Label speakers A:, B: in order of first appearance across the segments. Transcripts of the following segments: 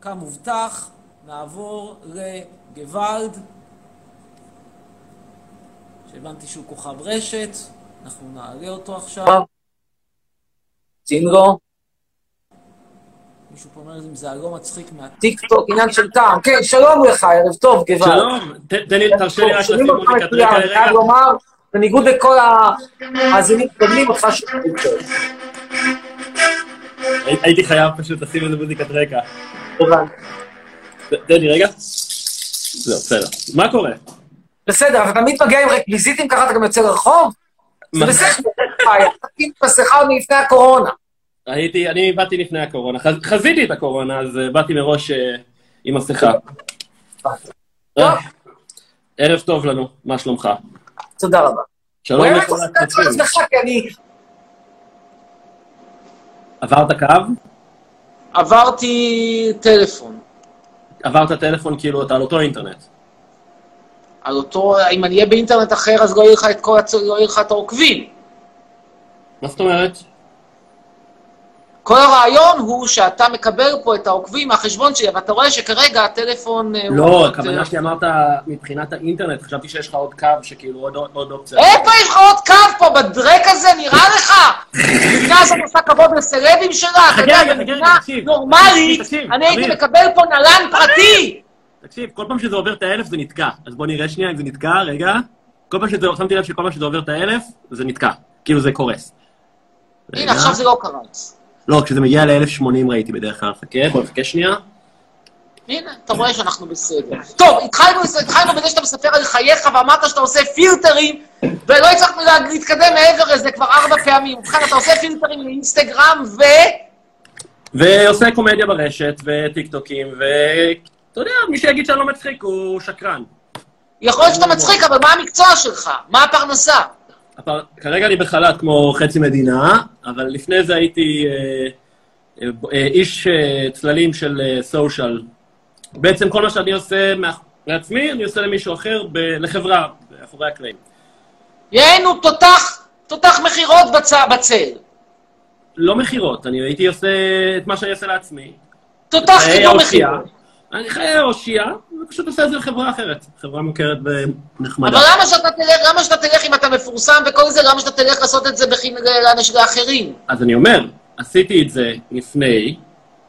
A: כמובטח, נעבור לגוואלד, שהבנתי שהוא כוכב רשת, אנחנו נעלה אותו עכשיו.
B: צינגו,
A: מישהו פה אומר אם זה הלא מצחיק מה...
B: טיק טוק, עניין של טעם. כן, שלום לך, ערב טוב, גבעת.
C: שלום, ת- תן לי, תרשה לי רק לשים
B: אותך מצוין, אני. חייב לומר, בניגוד לכל המאזינים הקודמים, אותך שומעים טוב.
C: הי- הייתי חייב פשוט לשים איזה מוזיקת רקע.
B: הבנתי.
C: לי רגע. זהו, בסדר. מה קורה?
B: בסדר, אתה תמיד מגיע עם רקוויזיטים, ככה אתה גם יוצא לרחוב? זה? בסדר, תקים מסכה מלפני הקורונה.
C: הייתי, אני באתי לפני הקורונה, חז- חזיתי את הקורונה, אז אה, באתי מראש אה, עם מסכה. אה, ערב טוב לנו, מה שלומך?
B: תודה רבה.
C: שלום לכל הצופים.
B: אני
C: עברת קו?
A: עברתי טלפון.
C: עברת טלפון כאילו אתה על אותו אינטרנט.
A: על אותו, אם אני אהיה באינטרנט אחר, אז לא יהיה לך את כל הצ... לא יהיה לך את העוקבים.
C: מה זאת אומרת?
A: כל הרעיון הוא שאתה מקבל פה את העוקבים מהחשבון שלי, ואתה רואה שכרגע הטלפון... אה, הוא
C: לא, הכוונה שלי אמרת מבחינת האינטרנט, חשבתי שיש לך עוד קו שכאילו עוד- עוד אופציה.
A: איפה יש לך עוד קו פה בדרק הזה, נראה לך? המדינה הזאת עושה כבוד לסלבים שלה, אתה יודע, במדינה. נורמלית, אני הייתי. מקבל פה נל"ן פרטי.
C: תקשיב, כל פעם שזה עובר את האלף זה נתקע. אז בוא נראה שנייה אם זה נתקע, רגע. כל פעם שזה, שמתי לב שכל פעם שזה עובר את האלף, זה נתקע. כאילו זה קורס.
A: הנה. עכשיו זה לא קרץ.
C: לא, כשזה מגיע ל-1080 ראיתי בדרך כלל. חכה, בוא נחכה שנייה.
A: הנה, אתה רואה שאנחנו בסדר. טוב, התחלנו, התחלנו בזה שאתה מספר על חייך ואמרת שאתה עושה פילטרים, ולא הצלחנו לה- להתקדם מעבר לזה כבר ארבע פעמים. ובכן, אתה עושה פילטרים לאינסטגרם ו...
C: ועושה קומדיה ברשת, וטיקטוקים, ואתה יודע, מי שיגיד שאני לא מצחיק הוא שקרן.
A: יכול להיות שאתה מצחיק, אבל מה המקצוע שלך? מה הפרנסה?
C: כרגע אני בחל"ת כמו חצי מדינה, אבל לפני זה הייתי אה, אה, איש אה, צללים של סושיאל. בעצם כל מה שאני עושה לעצמי, אני עושה למישהו אחר. לחברה, מאחורי הקלעים.
A: יענו תותח, תותח מכירות בצ... בצל.
C: לא מכירות, אני הייתי עושה את מה שאני עושה לעצמי.
A: תותח קידום. מכירות.
C: אני חיי האושייה, ופשוט עושה את זה לחברה אחרת. חברה מוכרת ונחמדה.
A: אבל למה שאתה תלך, למה שאתה תלך אם אתה מפורסם וכל זה, למה שאתה תלך לעשות את זה. לאנשים לאחרים?
C: אז אני אומר, עשיתי את זה לפני,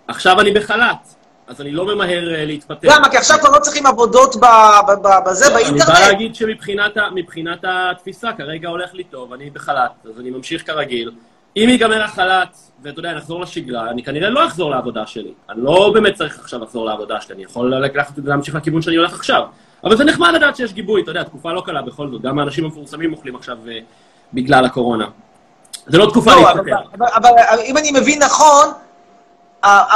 C: עכשיו אני בחל"ת, אז אני לא ממהר אה, להתפטר.
A: למה? כי עכשיו כבר לא צריכים עבודות ב... ב... ב... בזה,
C: אני בא
A: באינטרנט?
C: להגיד שמבחינת התפיסה, כרגע הולך לי טוב, אני בחל"ת, אז אני ממשיך כרגיל. אם ייגמר החל"ת, ואתה יודע, נחזור לשגרה, אני כנראה לא אחזור לעבודה שלי. אני לא באמת צריך עכשיו לחזור לעבודה שלי, אני יכול לקחת את זה, להמשיך לכיוון שאני הולך עכשיו. אבל זה נחמד לדעת שיש גיבוי, אתה יודע, תקופה לא קלה בכל זאת, גם האנשים המפורסמים אוכלים עכשיו אה, בגלל הקורונה. זה לא תקופה
A: לא, אבל,
C: להתפטר.
A: אבל, אבל, אבל אם אני מבין נכון,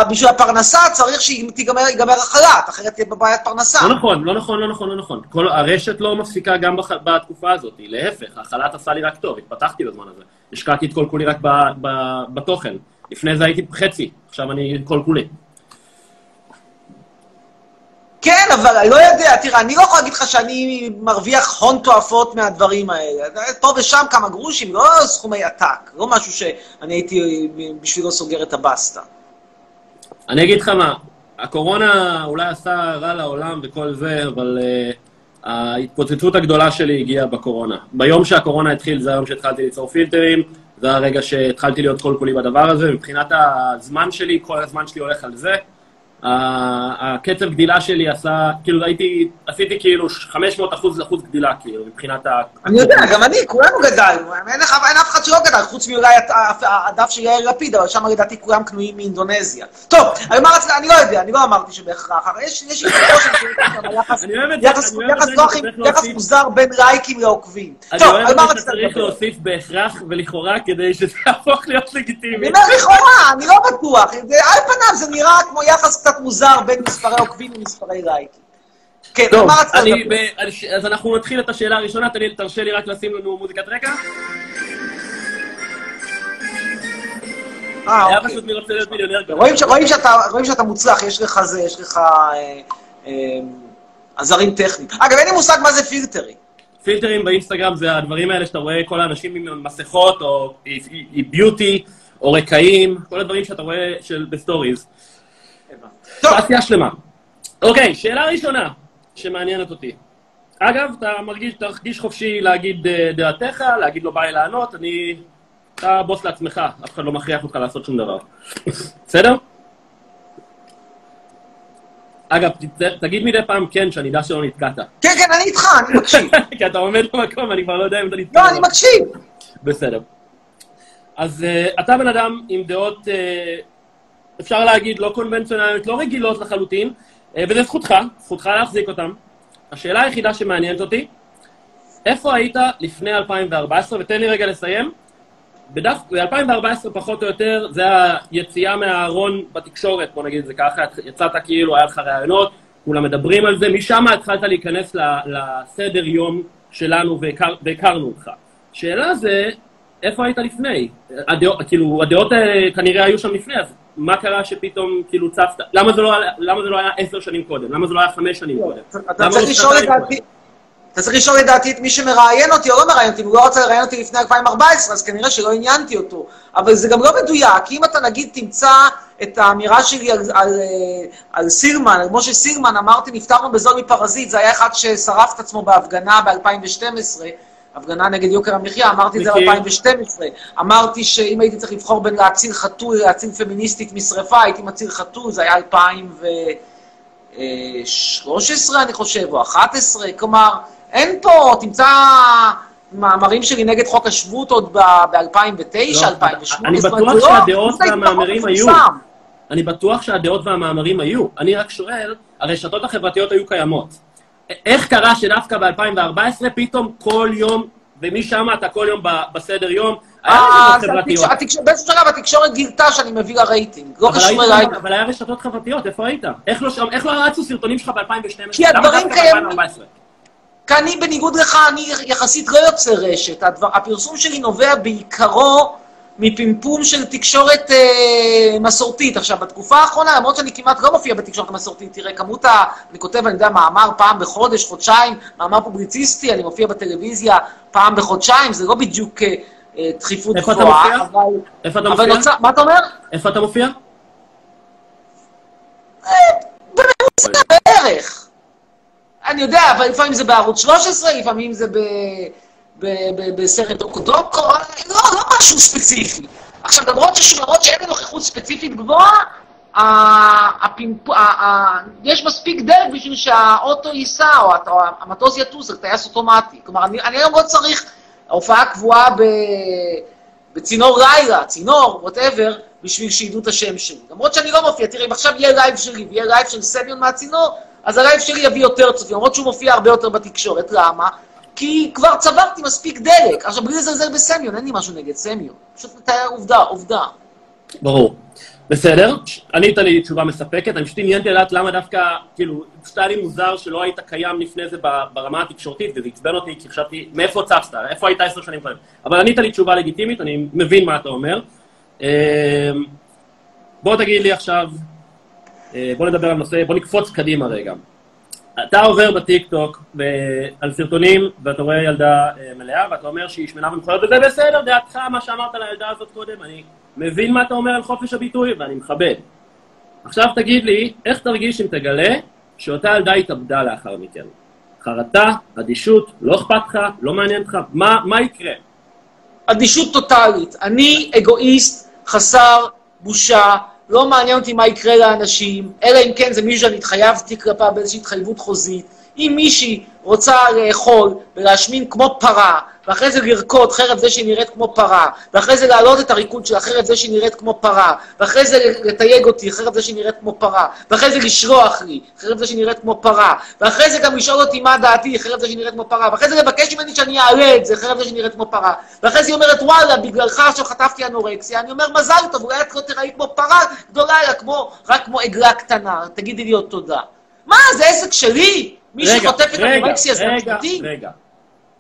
A: בשביל הפרנסה צריך שתיגמר החל"ת, אחרת תהיה בבעיית פרנסה.
C: לא נכון, לא נכון, לא נכון, לא נכון. כל, הרשת לא מפסיקה גם בח, בתקופה הזאת, להפך, החל"ת עשה לי רק טוב, התפתחתי בזמן הזה. השקעתי את כל כולי רק ב, ב, בתוכן. לפני זה הייתי חצי, עכשיו אני כל כולי.
A: כן, אבל אני לא יודע, תראה, אני לא יכול להגיד לך שאני מרוויח הון תועפות מהדברים האלה. פה ושם כמה גרושים, לא סכומי עתק, לא משהו שאני הייתי בשבילו סוגר את הבסטה.
C: אני אגיד לך מה, הקורונה אולי עשה רע לעולם וכל זה, אבל uh, ההתפוצצות הגדולה שלי הגיעה בקורונה. ביום שהקורונה התחיל, זה היום שהתחלתי ליצור פילטרים, זה הרגע שהתחלתי להיות כל כולי בדבר הזה, מבחינת הזמן שלי, כל הזמן שלי הולך על זה. הקצב גדילה שלי עשה, כאילו הייתי, עשיתי כאילו 500 אחוז אחוז גדילה, כאילו, מבחינת ה...
A: אני יודע, גם אני, כולנו גדלנו, אין אף אחד שלא גדל, חוץ מאולי הדף של יאיר לפיד, אבל שם לדעתי כולם קנויים מאינדונזיה. טוב, אני לא יודע, אני לא אמרתי שבהכרח, יש שיש שם יחס- מוזר בין לייקים לעוקבים.
C: אני אוהב שצריך? להוסיף בהכרח ולכאורה כדי שזה יהפוך להיות לגיטימי.
A: אני אומר לכאורה, אני לא בטוח. על פניו זה נראה כמו יחס קצת מוזר בין מספרי עוקבים למספרי לייקים. כן,
C: טוב,
A: מה רצית לדבר?
C: ב- אז אנחנו נתחיל את השאלה הראשונה, לי- תרשה לי רק לשים לנו מוזיקת רקע.
A: אה,
C: היה
A: אוקיי.
C: פשוט מי רוצה להיות מיליונר.
A: רואים ש- רואים שאתה רואים שאתה מוצלח, יש לך זה, יש לך אה, אה, עזרים טכניים. אגב, אין לי מושג מה זה פילטרים.
C: פילטרים באינסטגרם זה הדברים האלה שאתה רואה כל האנשים עם מסכות, או beauty, או רקעים, כל הדברים שאתה רואה של ב stories.
A: טוב,
C: תעשייה שלמה. אוקיי, שאלה ראשונה שמעניינת אותי. אגב, אתה מרגיש, תרגיש חופשי להגיד אה, דעתך, להגיד לו ביי לענות, אני... אתה בוס לעצמך, אף אחד לא מכריח אותך לעשות שום דבר. בסדר? אגב, תגיד מדי פעם כן, שאני אדע שלא נתקעת.
A: כן, כן, אני איתך, אני מקשיב.
C: כי אתה עומד במקום, אני כבר לא יודע אם אתה נתקע.
A: לא, אני מקשיב.
C: בסדר. אז uh, אתה בן אדם עם דעות, uh, אפשר להגיד, לא קונבנציונליות, לא רגילות לחלוטין, uh, וזה זכותך, זכותך להחזיק אותם. השאלה היחידה שמעניינת אותי, איפה היית לפני 2014, ותן לי רגע לסיים. בדף, ב-2014 פחות או יותר, זה היציאה מהארון בתקשורת, בוא נגיד את זה ככה, יצאת כאילו, היה לך ראיונות, כולם מדברים על זה, משם התחלת להיכנס לסדר יום שלנו והכר, והכרנו אותך. שאלה זה, איפה היית לפני? הדעות, כאילו, הדעות האלה כנראה היו שם לפני, אז מה קרה שפתאום כאילו צפת? למה זה לא, למה זה לא היה עשר שנים קודם? למה זה לא היה חמש שנים קודם?
A: אתה צריך
C: לא
A: לשאול לדעתי... אתה צריך לשאול לדעתי את מי שמראיין אותי או לא מראיין אותי, אם הוא לא רוצה לראיין אותי לפני 2014, אז כנראה שלא עניינתי אותו. אבל זה גם לא מדויק, כי אם אתה נגיד תמצא את האמירה שלי על, על, אה, על סילמן, על משה סילמן, אמרתי נפטרנו בזול מפרזיט, זה היה אחד ששרף את עצמו בהפגנה ב-2012, הפגנה נגד יוקר המחיה, אמרתי את זה
C: מכיר.
A: ב-2012. אמרתי שאם הייתי צריך לבחור בין להציל חתול להציל פמיניסטית משרפה, הייתי מציל חתול, זה היה 2013, אני חושב, או 11, כלומר, אין פה, תמצא מאמרים שלי נגד חוק השבות עוד ב-2009,
C: לא,
A: 2008.
C: אני
A: זאת אומרת,
C: בטוח
A: לא-
C: שהדעות
A: לא
C: והמאמרים היו. אני בטוח שהדעות והמאמרים היו. אני רק שואל, הרשתות החברתיות היו קיימות. איך קרה שדווקא ב-2014 פתאום כל יום, ומשם אתה כל יום בסדר יום, היה
A: אה,
C: רשתות חברתיות.
A: באיזשהו שלב התקשורת גילתה שאני מביא לרייטינג. לא קשור אליי.
C: אבל היה רשתות חברתיות, איפה היית? איך לא לא רצו סרטונים שלך ב-2012?
A: כי הדברים קיימים.
C: ב-2014?
A: כי אני, בניגוד לך, אני יחסית לא יוצא רשת. הדבר, הפרסום שלי נובע בעיקרו מפמפום של תקשורת אה, מסורתית. עכשיו, בתקופה האחרונה, למרות שאני כמעט לא מופיע בתקשורת המסורתית, תראה, כמות ה... אני כותב, אני יודע, מאמר פעם בחודש, חודשיים, מאמר פובליציסטי, אני מופיע בטלוויזיה פעם בחודשיים, זה לא בדיוק אה, אה, דחיפות
C: איפה אתה
A: גבוהה,
C: מופיע?
A: אבל...
C: איפה אתה
A: אבל
C: מופיע?
A: נוצר... מה אתה אומר?
C: איפה אתה מופיע?
A: בערך. אני יודע, אבל לפעמים זה בערוץ 13, לפעמים זה ב... בסרט דוקו-דוקו, לא, לא משהו ספציפי. עכשיו, למרות ש- למרות שאין לי נוכחות ספציפית גבוהה, ה- הפמפ- ה- ה- יש מספיק דרך בשביל שהאוטו ייסע, או המטוס יטוס על טייס אוטומטי. כלומר, אני אני היום לא צריך הופעה קבועה ב... בצינור לילה, צינור, whatever, בשביל שידעו את השם שלי. למרות שאני לא מופיע, תראה, אם עכשיו יהיה לייב שלי ויהיה לייב של סמיון מהצינור, אז הלייב שלי יביא יותר צופים, למרות שהוא מופיע הרבה יותר בתקשורת. למה? כי כבר צברתי מספיק דלק. עכשיו, בלי לזלזל בסמיון, אין לי משהו נגד סמיון. פשוט מתאר עובדה, עובדה.
C: ברור. בסדר, ענית לי תשובה מספקת, אני פשוט עניינתי לדעת למה דווקא, כאילו, פשוט היה לי מוזר שלא היית קיים לפני זה ברמה התקשורתית, וזה עצבן אותי, כי חשבתי, מאיפה צצת? איפה היית עשר שנים קודם? אבל ענית לי תשובה לגיטימית, אני מבין מה אתה אומר. אמ, בוא תגיד לי עכשיו, אה, בוא נדבר על נושא, בוא נקפוץ קדימה רגע. אתה עובר בטיקטוק על סרטונים, ואתה רואה ילדה אה, מלאה, ואתה אומר שהיא שמנה ומכוערת, וזה בסדר, דעתך, מה שאמרת על הילדה הזאת קודם, אני מבין מה אתה אומר על חופש הביטוי, ואני מכבד. עכשיו תגיד לי, איך תרגיש אם תגלה שאותה ילדה התאבדה לאחר מכן? חרטה, אדישות, לא אכפת לך, לא מעניין אותך, מה, מה יקרה?
A: אדישות טוטאלית. אני אגואיסט, חסר בושה, לא מעניין אותי מה יקרה לאנשים, אלא אם כן זה מישהו שאני התחייבתי כלפיו באיזושהי התחייבות חוזית. אם מישהי רוצה לאכול ולהשמין כמו פרה, ואחרי זה לרקוד חרף זה שהיא נראית כמו פרה, ואחרי זה להעלות את הריקוד שלה חרף זה שהיא נראית כמו פרה, ואחרי זה לתייג אותי חרף זה שהיא נראית כמו פרה, ואחרי זה לשלוח לי חרף זה שהיא נראית כמו פרה, ואחרי זה גם לשאול אותי מה דעתי חרף זה שהיא נראית כמו פרה, ואחרי זה לבקש ממני שאני אעלה את זה חרף זה שהיא נראית כמו פרה, ואחרי זה היא אומרת וואלה, בגללך עכשיו חטפתי אנורקסיה, אני אומר מזל טוב, אולי את לא תראי כמו פרה גדולה, אלא כמו, רק כמו עגלה קטנה, תגידי לי עוד תודה. מה, זה עסק שלי? מי
C: רגע,
A: שחוטפת
C: רגע,
A: אנורקסיה זה
C: רגע,
A: אשמתי?
C: רגע.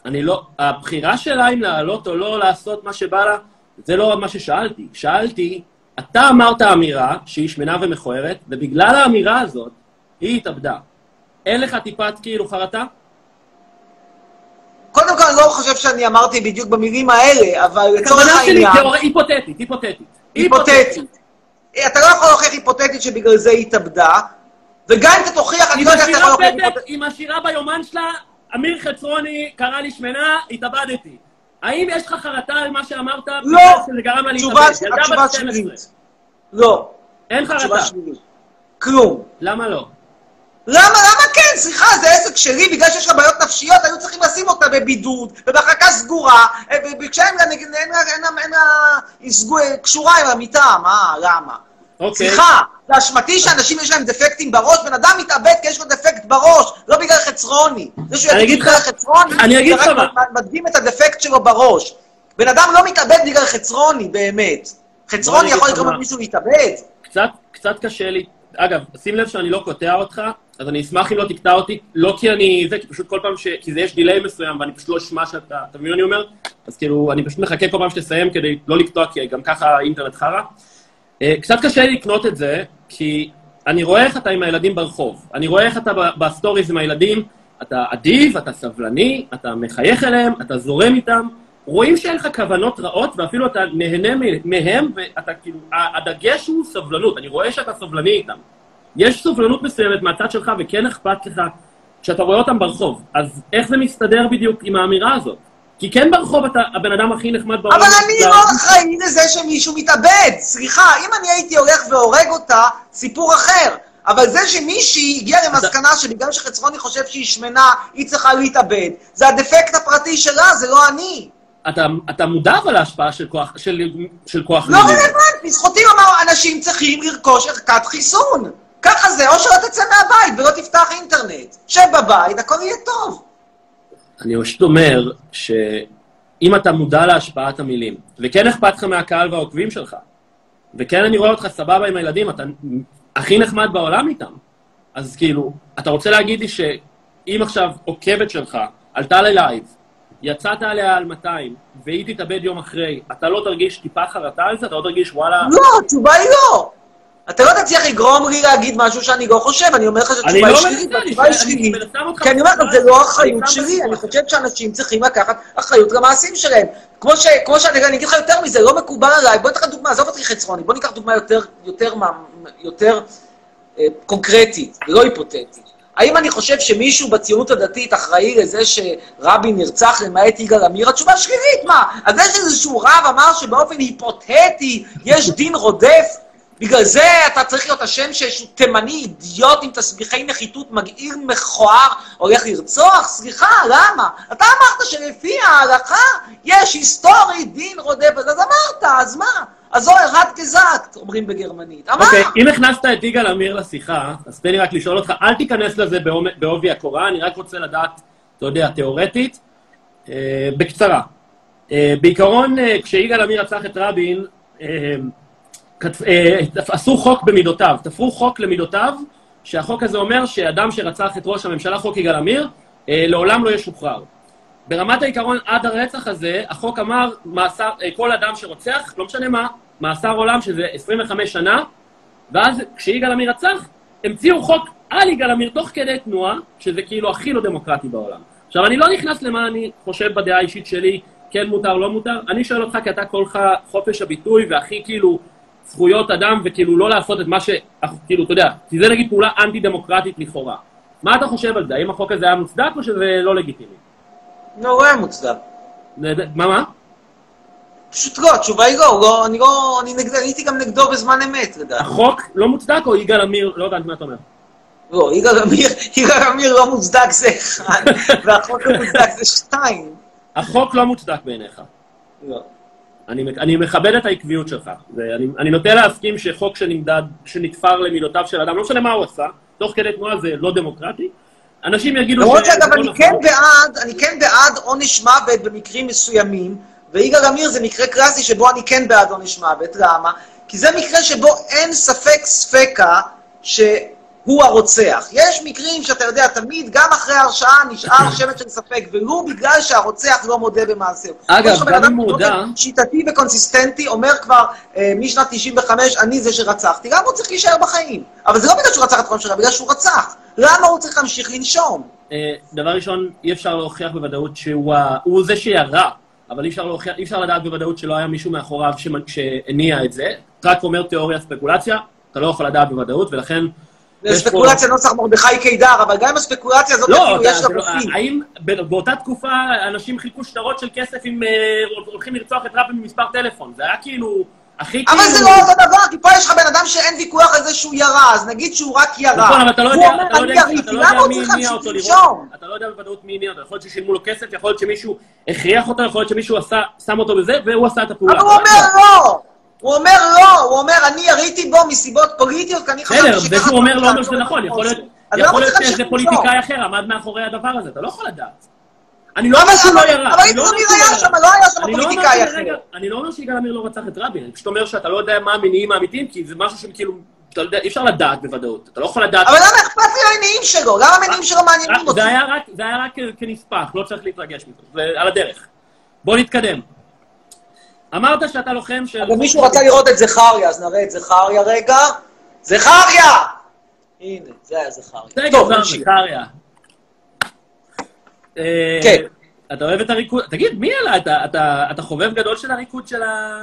C: אני לא, הבחירה שלה אם לעלות או לא לעשות מה שבא לה, זה לא מה ששאלתי. שאלתי, אתה אמרת אמירה שהיא שמנה ומכוערת, ובגלל האמירה הזאת, היא התאבדה. אין לך טיפת כאילו חרטה?
A: קודם כל, אני לא חושב שאני אמרתי בדיוק במילים האלה, אבל לצורך
C: הכוונה שלי
A: העניין,
C: היפותטית, היפותטית.
A: היפותטית. אתה לא יכול להוכיח היפותטית שבגלל זה היא התאבדה, וגם אם אתה תוכיח, אני לא יודע איך אתה יכול להוכיח היפותטית.
C: היא משאירה ביומן שלה, אמיר חצרוני קרא לי שמנה, התאבדתי. האם יש לך חרטה על מה שאמרת?
A: לא.
C: שזה גרם לה להתאבד? ילדה
A: התשובה
C: בת 12.
A: שלילית. לא,
C: אין חרטה.
A: כלום.
C: למה לא?
A: למה, למה כן? סליחה, זה עסק שלי, בגלל שיש לה בעיות נפשיות, היו צריכים לשים אותה בבידוד, ובמחלקה סגורה, לה, אין לה, אין לה, אין לה, קשורה עם המיטה, מה, למה?
C: אוקיי.
A: סליחה, זה אשמתי שאנשים יש להם דפקטים בראש, בן אדם מתאבד כי יש לו דפקט בראש, לא בגלל חצרוני. זה שהוא יגיד בגלל
C: לך-
A: חצרוני,
C: אני אגיד לך מה.
A: מדגים את הדפקט שלו בראש. בן אדם לא מתאבד בגלל חצרוני, באמת. חצרוני יכול לגרום
C: מה.
A: למישהו להתאבד?
C: קצת, קצת קשה לי, אגב, שים לב שאני לא קוטע אותך, אז אני אשמח אם לא תקטע אותי, לא כי אני, זה, כי פשוט כל פעם ש... כי זה יש דיליי מסוים, ואני פשוט לא אשמע שאתה, אתה מבין מה אני אומר? אז כאילו, אני פשוט מחכה כל פעם שתסיים כדי לא לקטוע, כי גם ככה האינטרנט חרא. אה, קצת קשה לי לקנות את זה, כי אני רואה איך אתה עם הילדים ברחוב. אני רואה איך אתה ב stories עם הילדים, אתה אדיב, אתה סבלני, אתה מחייך אליהם, אתה זורם איתם. רואים שאין לך כוונות רעות, ואפילו אתה נהנה מהם, ואתה כאילו, הדגש הוא סבלנות. אני רואה שאתה סבלני איתם. יש סובלנות מסוימת מהצד שלך, וכן אכפת לך כשאתה רואה אותם ברחוב. אז איך זה מסתדר בדיוק עם האמירה הזאת? כי כן ברחוב אתה הבן אדם הכי נחמד בעולם.
A: אבל אני לא אחראי לזה שמישהו מתאבד. סליחה, אם אני הייתי הולך והורג אותה, סיפור אחר. אבל זה שמישהי הגיעה למסקנה שבגלל שחצרוני חושב שהיא שמנה, היא צריכה להתאבד, זה הדפקט הפרטי שלה, זה לא אני.
C: אתה, אתה מודע אבל להשפעה של כוח, של, של כוח
A: לא
C: מילים.
A: רלוונטי, זכותי לומר, אנשים צריכים לרכוש ערכת חיסון. ככה זה, או שלא תצא מהבית ולא תפתח אינטרנט. שב בבית, הכל יהיה טוב.
C: אני פשוט אומר שאם אתה מודע להשפעת המילים, וכן אכפת לך מהקהל והעוקבים שלך, וכן אני רואה אותך סבבה עם הילדים, אתה הכי נחמד בעולם איתם, אז כאילו, אתה רוצה להגיד לי שאם עכשיו עוקבת שלך עלתה ללייב, יצאת עליה על 200, והיא תתאבד יום אחרי, אתה לא תרגיש טיפה חרטה על זה? אתה לא תרגיש וואלה...
A: לא, התשובה היא לא. אתה לא תצליח לגרום לי להגיד משהו שאני לא חושב, אני אומר לך שהתשובה
C: לא
A: היא שלילית, והתשובה היא שלילית. כי אני אומר לך, זה. לא אחריות שלי. אני חושבת שאנשים צריכים לקחת אחריות למעשים שלהם. כמו ש- כמו שאני אני אגיד לך יותר מזה, לא מקובל עליי, בוא ניקח דוגמה, עזוב אותי חצרוני, בוא ניקח דוגמה יותר, יותר, יותר אה, קונקרטית, ולא היפותטית. האם אני חושב שמישהו בציונות הדתית אחראי לזה שרבין נרצח למעט יגאל עמיר? התשובה שלילית, מה? אז יש איזשהו רב אמר שבאופן היפותטי יש דין רודף? בגלל זה אתה צריך להיות אשם שאיזשהו תימני אידיוט עם תסביכי נחיתות מגעיל מכוער הולך לרצוח? סליחה, למה? אתה אמרת שלפי ההלכה יש היסטורית דין רודף, אז אמרת, אז מה? אז זו הרד גזקט, אומרים בגרמנית. אמר.
C: אוקיי, אם הכנסת את יגאל עמיר לשיחה, אז תן לי רק לשאול אותך, אל תיכנס לזה בעובי הקורה, אני רק רוצה לדעת, אתה יודע, תיאורטית, אה, בקצרה. אה, בעיקרון, אה, כשיגאל עמיר רצח את רבין, עשו חוק במידותיו, תפרו חוק למידותיו, שהחוק הזה אומר שאדם שרצח את ראש הממשלה, חוק יגאל עמיר, אה, לעולם לא ישוחרר. ברמת העיקרון, עד הרצח הזה, החוק אמר, מאסר, אה, כל אדם שרוצח, לא משנה מה, מאסר עולם, שזה 25 שנה, ואז כשיגאל עמיר רצח, המציאו חוק על יגאל עמיר תוך כדי תנועה, שזה כאילו הכי לא דמוקרטי בעולם. עכשיו, אני לא נכנס למה אני חושב בדעה האישית שלי, כן מותר, לא מותר, אני שואל אותך, כי אתה כולך חופש הביטוי והכי כאילו זכויות אדם, וכאילו לא לעשות את מה ש... כאילו, אתה יודע, כי זה נגיד פעולה אנטי-דמוקרטית לכאורה. מה אתה חושב על זה? האם החוק הזה היה מוצדק או שזה לא לגיטימי?
A: לא, הוא היה מוצדק.
C: מה, מה?
A: פשוט לא, התשובה היא לא, לא, אני לא, אני נגד, הייתי גם נגדו בזמן אמת, לדעתי.
C: החוק לא מוצדק או יגאל עמיר, לא הבנתי מה אתה אומר.
A: לא, יגאל עמיר, יגאל עמיר לא מוצדק זה אחד, והחוק לא מוצדק זה שתיים.
C: החוק לא מוצדק בעיניך.
A: לא.
C: אני, אני מכבד את העקביות שלך. ואני, אני נוטה להסכים שחוק שנמדד, שנתפר למידותיו של אדם, לא משנה מה הוא עשה, תוך כדי תנועה זה לא דמוקרטי. אנשים יגידו
A: למרות
C: שזה
A: שאגב,
C: לא
A: אני
C: נכון.
A: כן בעד, אני כן בעד עונש מוות במקרים מסוימים, ויגאל עמיר זה מקרה קלאסי שבו אני כן בעד עונש מוות, למה? כי זה מקרה שבו אין ספק ספקה שהוא הרוצח. יש מקרים שאתה יודע, תמיד, גם אחרי ההרשעה נשאר שמץ של ספק, ולו בגלל שהרוצח לא מודה במעשהו.
C: אגב, גם אם הוא הודה-
A: שיטתי וקונסיסטנטי, אומר כבר אה, משנת 95, אני זה שרצחתי, למה הוא צריך להישאר בחיים? אבל זה לא בגלל שהוא רצח את הממשלה, בגלל שהוא רצח. למה הוא צריך להמשיך לנשום?
C: אה, דבר ראשון, אי אפשר להוכיח בוודאות שהוא הוא זה שירה. אבל אי אפשר, להוכיח, אי אפשר לדעת בוודאות שלא היה מישהו מאחוריו שהניע את זה. רק אומר תיאוריה, ספקולציה, אתה לא יכול לדעת בוודאות, ולכן...
A: זה ספקולציה נוסח מרדכי קידר, אבל גם עם הספקולציה הזאת,
C: לא,
A: כאילו, יש לה
C: זה לא-
A: רופאים.
C: האם באותה תקופה אנשים חילקו שטרות של כסף עם... אה, הולכים לרצוח את רבין ממספר טלפון? זה היה כאילו... הכי כאילו...
A: אבל זה לא אותו דבר, כי פה יש לך בן אדם שאין ויכוח על זה שהוא ירה, אז נגיד שהוא רק ירה.
C: נכון, אבל אתה לא יודע, אתה לא יודע, אתה לא יודע מי הניע אותו לראות. אתה לא יודע בוודאות מי הניע אותו. יכול להיות ששילמו לו כסף, יכול להיות שמישהו הכריח אותו, יכול להיות שמישהו שם אותו בזה, והוא עשה את הפעולה.
A: אבל הוא. אומר לא! הוא אומר לא! הוא אומר, אני יריתי בו מסיבות פוליטיות, כי אני חשבתי
C: בסדר,
A: שככה...
C: זה שהוא אומר לא אומר שזה נכון, יכול להיות- יכול להיות שאיזה פוליטיקאי? אחר עמד מאחורי הדבר הזה, אתה לא יכול לדעת. אני לא אומר שהוא לא ירה.
A: אבל אם
C: לא שהוא
A: היה. שם, לא היה שם
C: לא
A: פוליטיקאי אחר.
C: אני לא אומר שיגאל עמיר לא רצח את רבין, אני פשוט אומר שאתה לא יודע מה המניעים האמיתיים, כי זה משהו שכאילו, אתה יודע, אי אפשר לדעת בוודאות. אתה לא יכול לדעת...
A: אבל למה אכפת לי המניעים שלו? למה המניעים שלו מעניינים אותי?
C: זה היה רק, זה היה רק כנספח, לא צריך להתרגש מזה, זה על הדרך. בוא נתקדם. אמרת שאתה לוחם של...
A: אבל מישהו רצה לראות את זכריה, אז נראה את זכריה רגע. זכריה! הנה, זה היה זכריה. טוב, נמשיך.
C: זכריה. אה,
A: כן.
C: אתה אוהב את הריקוד? תגיד, מי עלה? אתה- אתה- אתה חובב גדול של הריקוד של ה...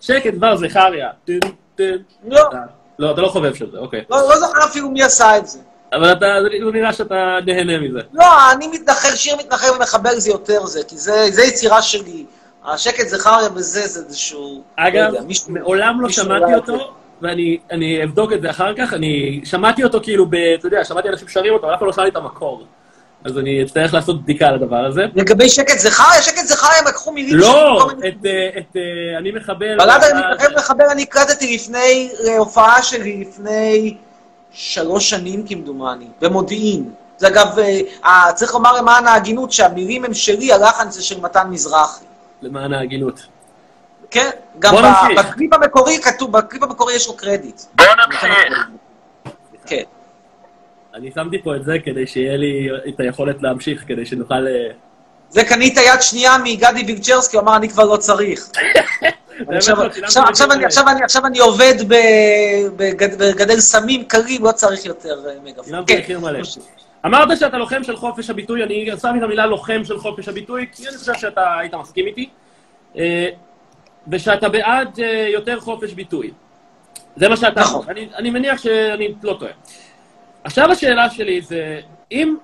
C: שקט כבר, זכריה.
A: לא,
C: אתה- לא, אתה לא חובב של זה, אוקיי.
A: לא לא זוכר אפילו מי עשה את זה.
C: אבל אתה, זה נראה שאתה נהנה מזה.
A: לא, אני מתנחל, שיר מתנחל ומחבל זה יותר זה, כי זה זה יצירה שלי. השקט זכריה בזה זה איזשהו... לא
C: אגב,
A: יודע, מישהו-
C: מעולם לא שמעתי
A: את זה.
C: אותו, ואני אני אבדוק את זה אחר כך, אני שמעתי אותו כאילו, ב, אתה יודע, שמעתי אנשים שרים אותו, אבל אף פעם לא שמעתי את המקור. אז אני אצטרך לעשות בדיקה על הדבר הזה.
A: לגבי שקט זכריה, שקט זכריה הם לקחו מילים
C: לא, את, אה, את אה, אני מחבל.
A: בלד אני מתנחל ומחבל אני הקלטתי לפני אה, הופעה שלי, לפני שלוש שנים כמדומני, במודיעין. זה אגב, אה, אה, צריך לומר למען ההגינות שהמילים הם שלי, הלחן זה של מתן מזרחי.
C: למען ההגינות.
A: כן? גם. בקליפ המקורי כתוב, בקליפ המקורי יש לו קרדיט.
C: בוא נמשיך.
A: כן.
C: אני שמתי פה את זה כדי שיהיה לי את היכולת להמשיך, כדי שנוכל... אה,
A: זה קנית יד שנייה מגדי בילצ'רסקי, הוא אמר, אני כבר לא צריך. עכשיו-. אני- עכשיו אני- עכשיו אני עובד בגדל סמים קרים, לא צריך יותר אה, מגפון.
C: אמרת שאתה לוחם של חופש הביטוי, אני שמתי את המילה לוחם של חופש הביטוי, כי אני חושב שאתה היית מסכים איתי, אה, ושאתה בעד אה, יותר חופש ביטוי. זה מה שאתה...
A: נכון.
C: אני, אני מניח שאני לא טועה. עכשיו השאלה שלי זה, אם,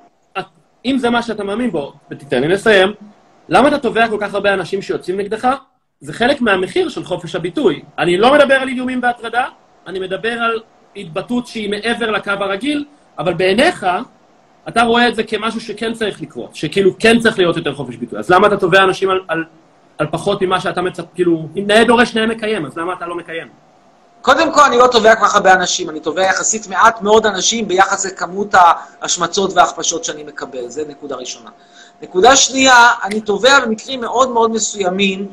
C: אם זה מה שאתה מאמין בו, ותיתן לי לסיים, למה אתה תובע כל כך הרבה אנשים שיוצאים נגדך? זה חלק מהמחיר של חופש הביטוי. אני לא מדבר על איומים והטרדה, אני מדבר על התבטאות שהיא מעבר לקו הרגיל, אבל בעיניך, אתה רואה את זה כמשהו שכן צריך לקרות, שכאילו כן צריך להיות יותר חופש ביטוי. אז למה אתה תובע אנשים על, על, על פחות ממה שאתה מצפ... כאילו, אם נאה דורש נאה מקיים, אז למה אתה לא מקיים?
A: קודם כל, אני לא תובע כל כך הרבה אנשים, אני תובע יחסית מעט מאוד אנשים ביחס לכמות ההשמצות וההכפשות שאני מקבל, זה נקודה ראשונה. נקודה שנייה, אני תובע במקרים מאוד מאוד מסוימים,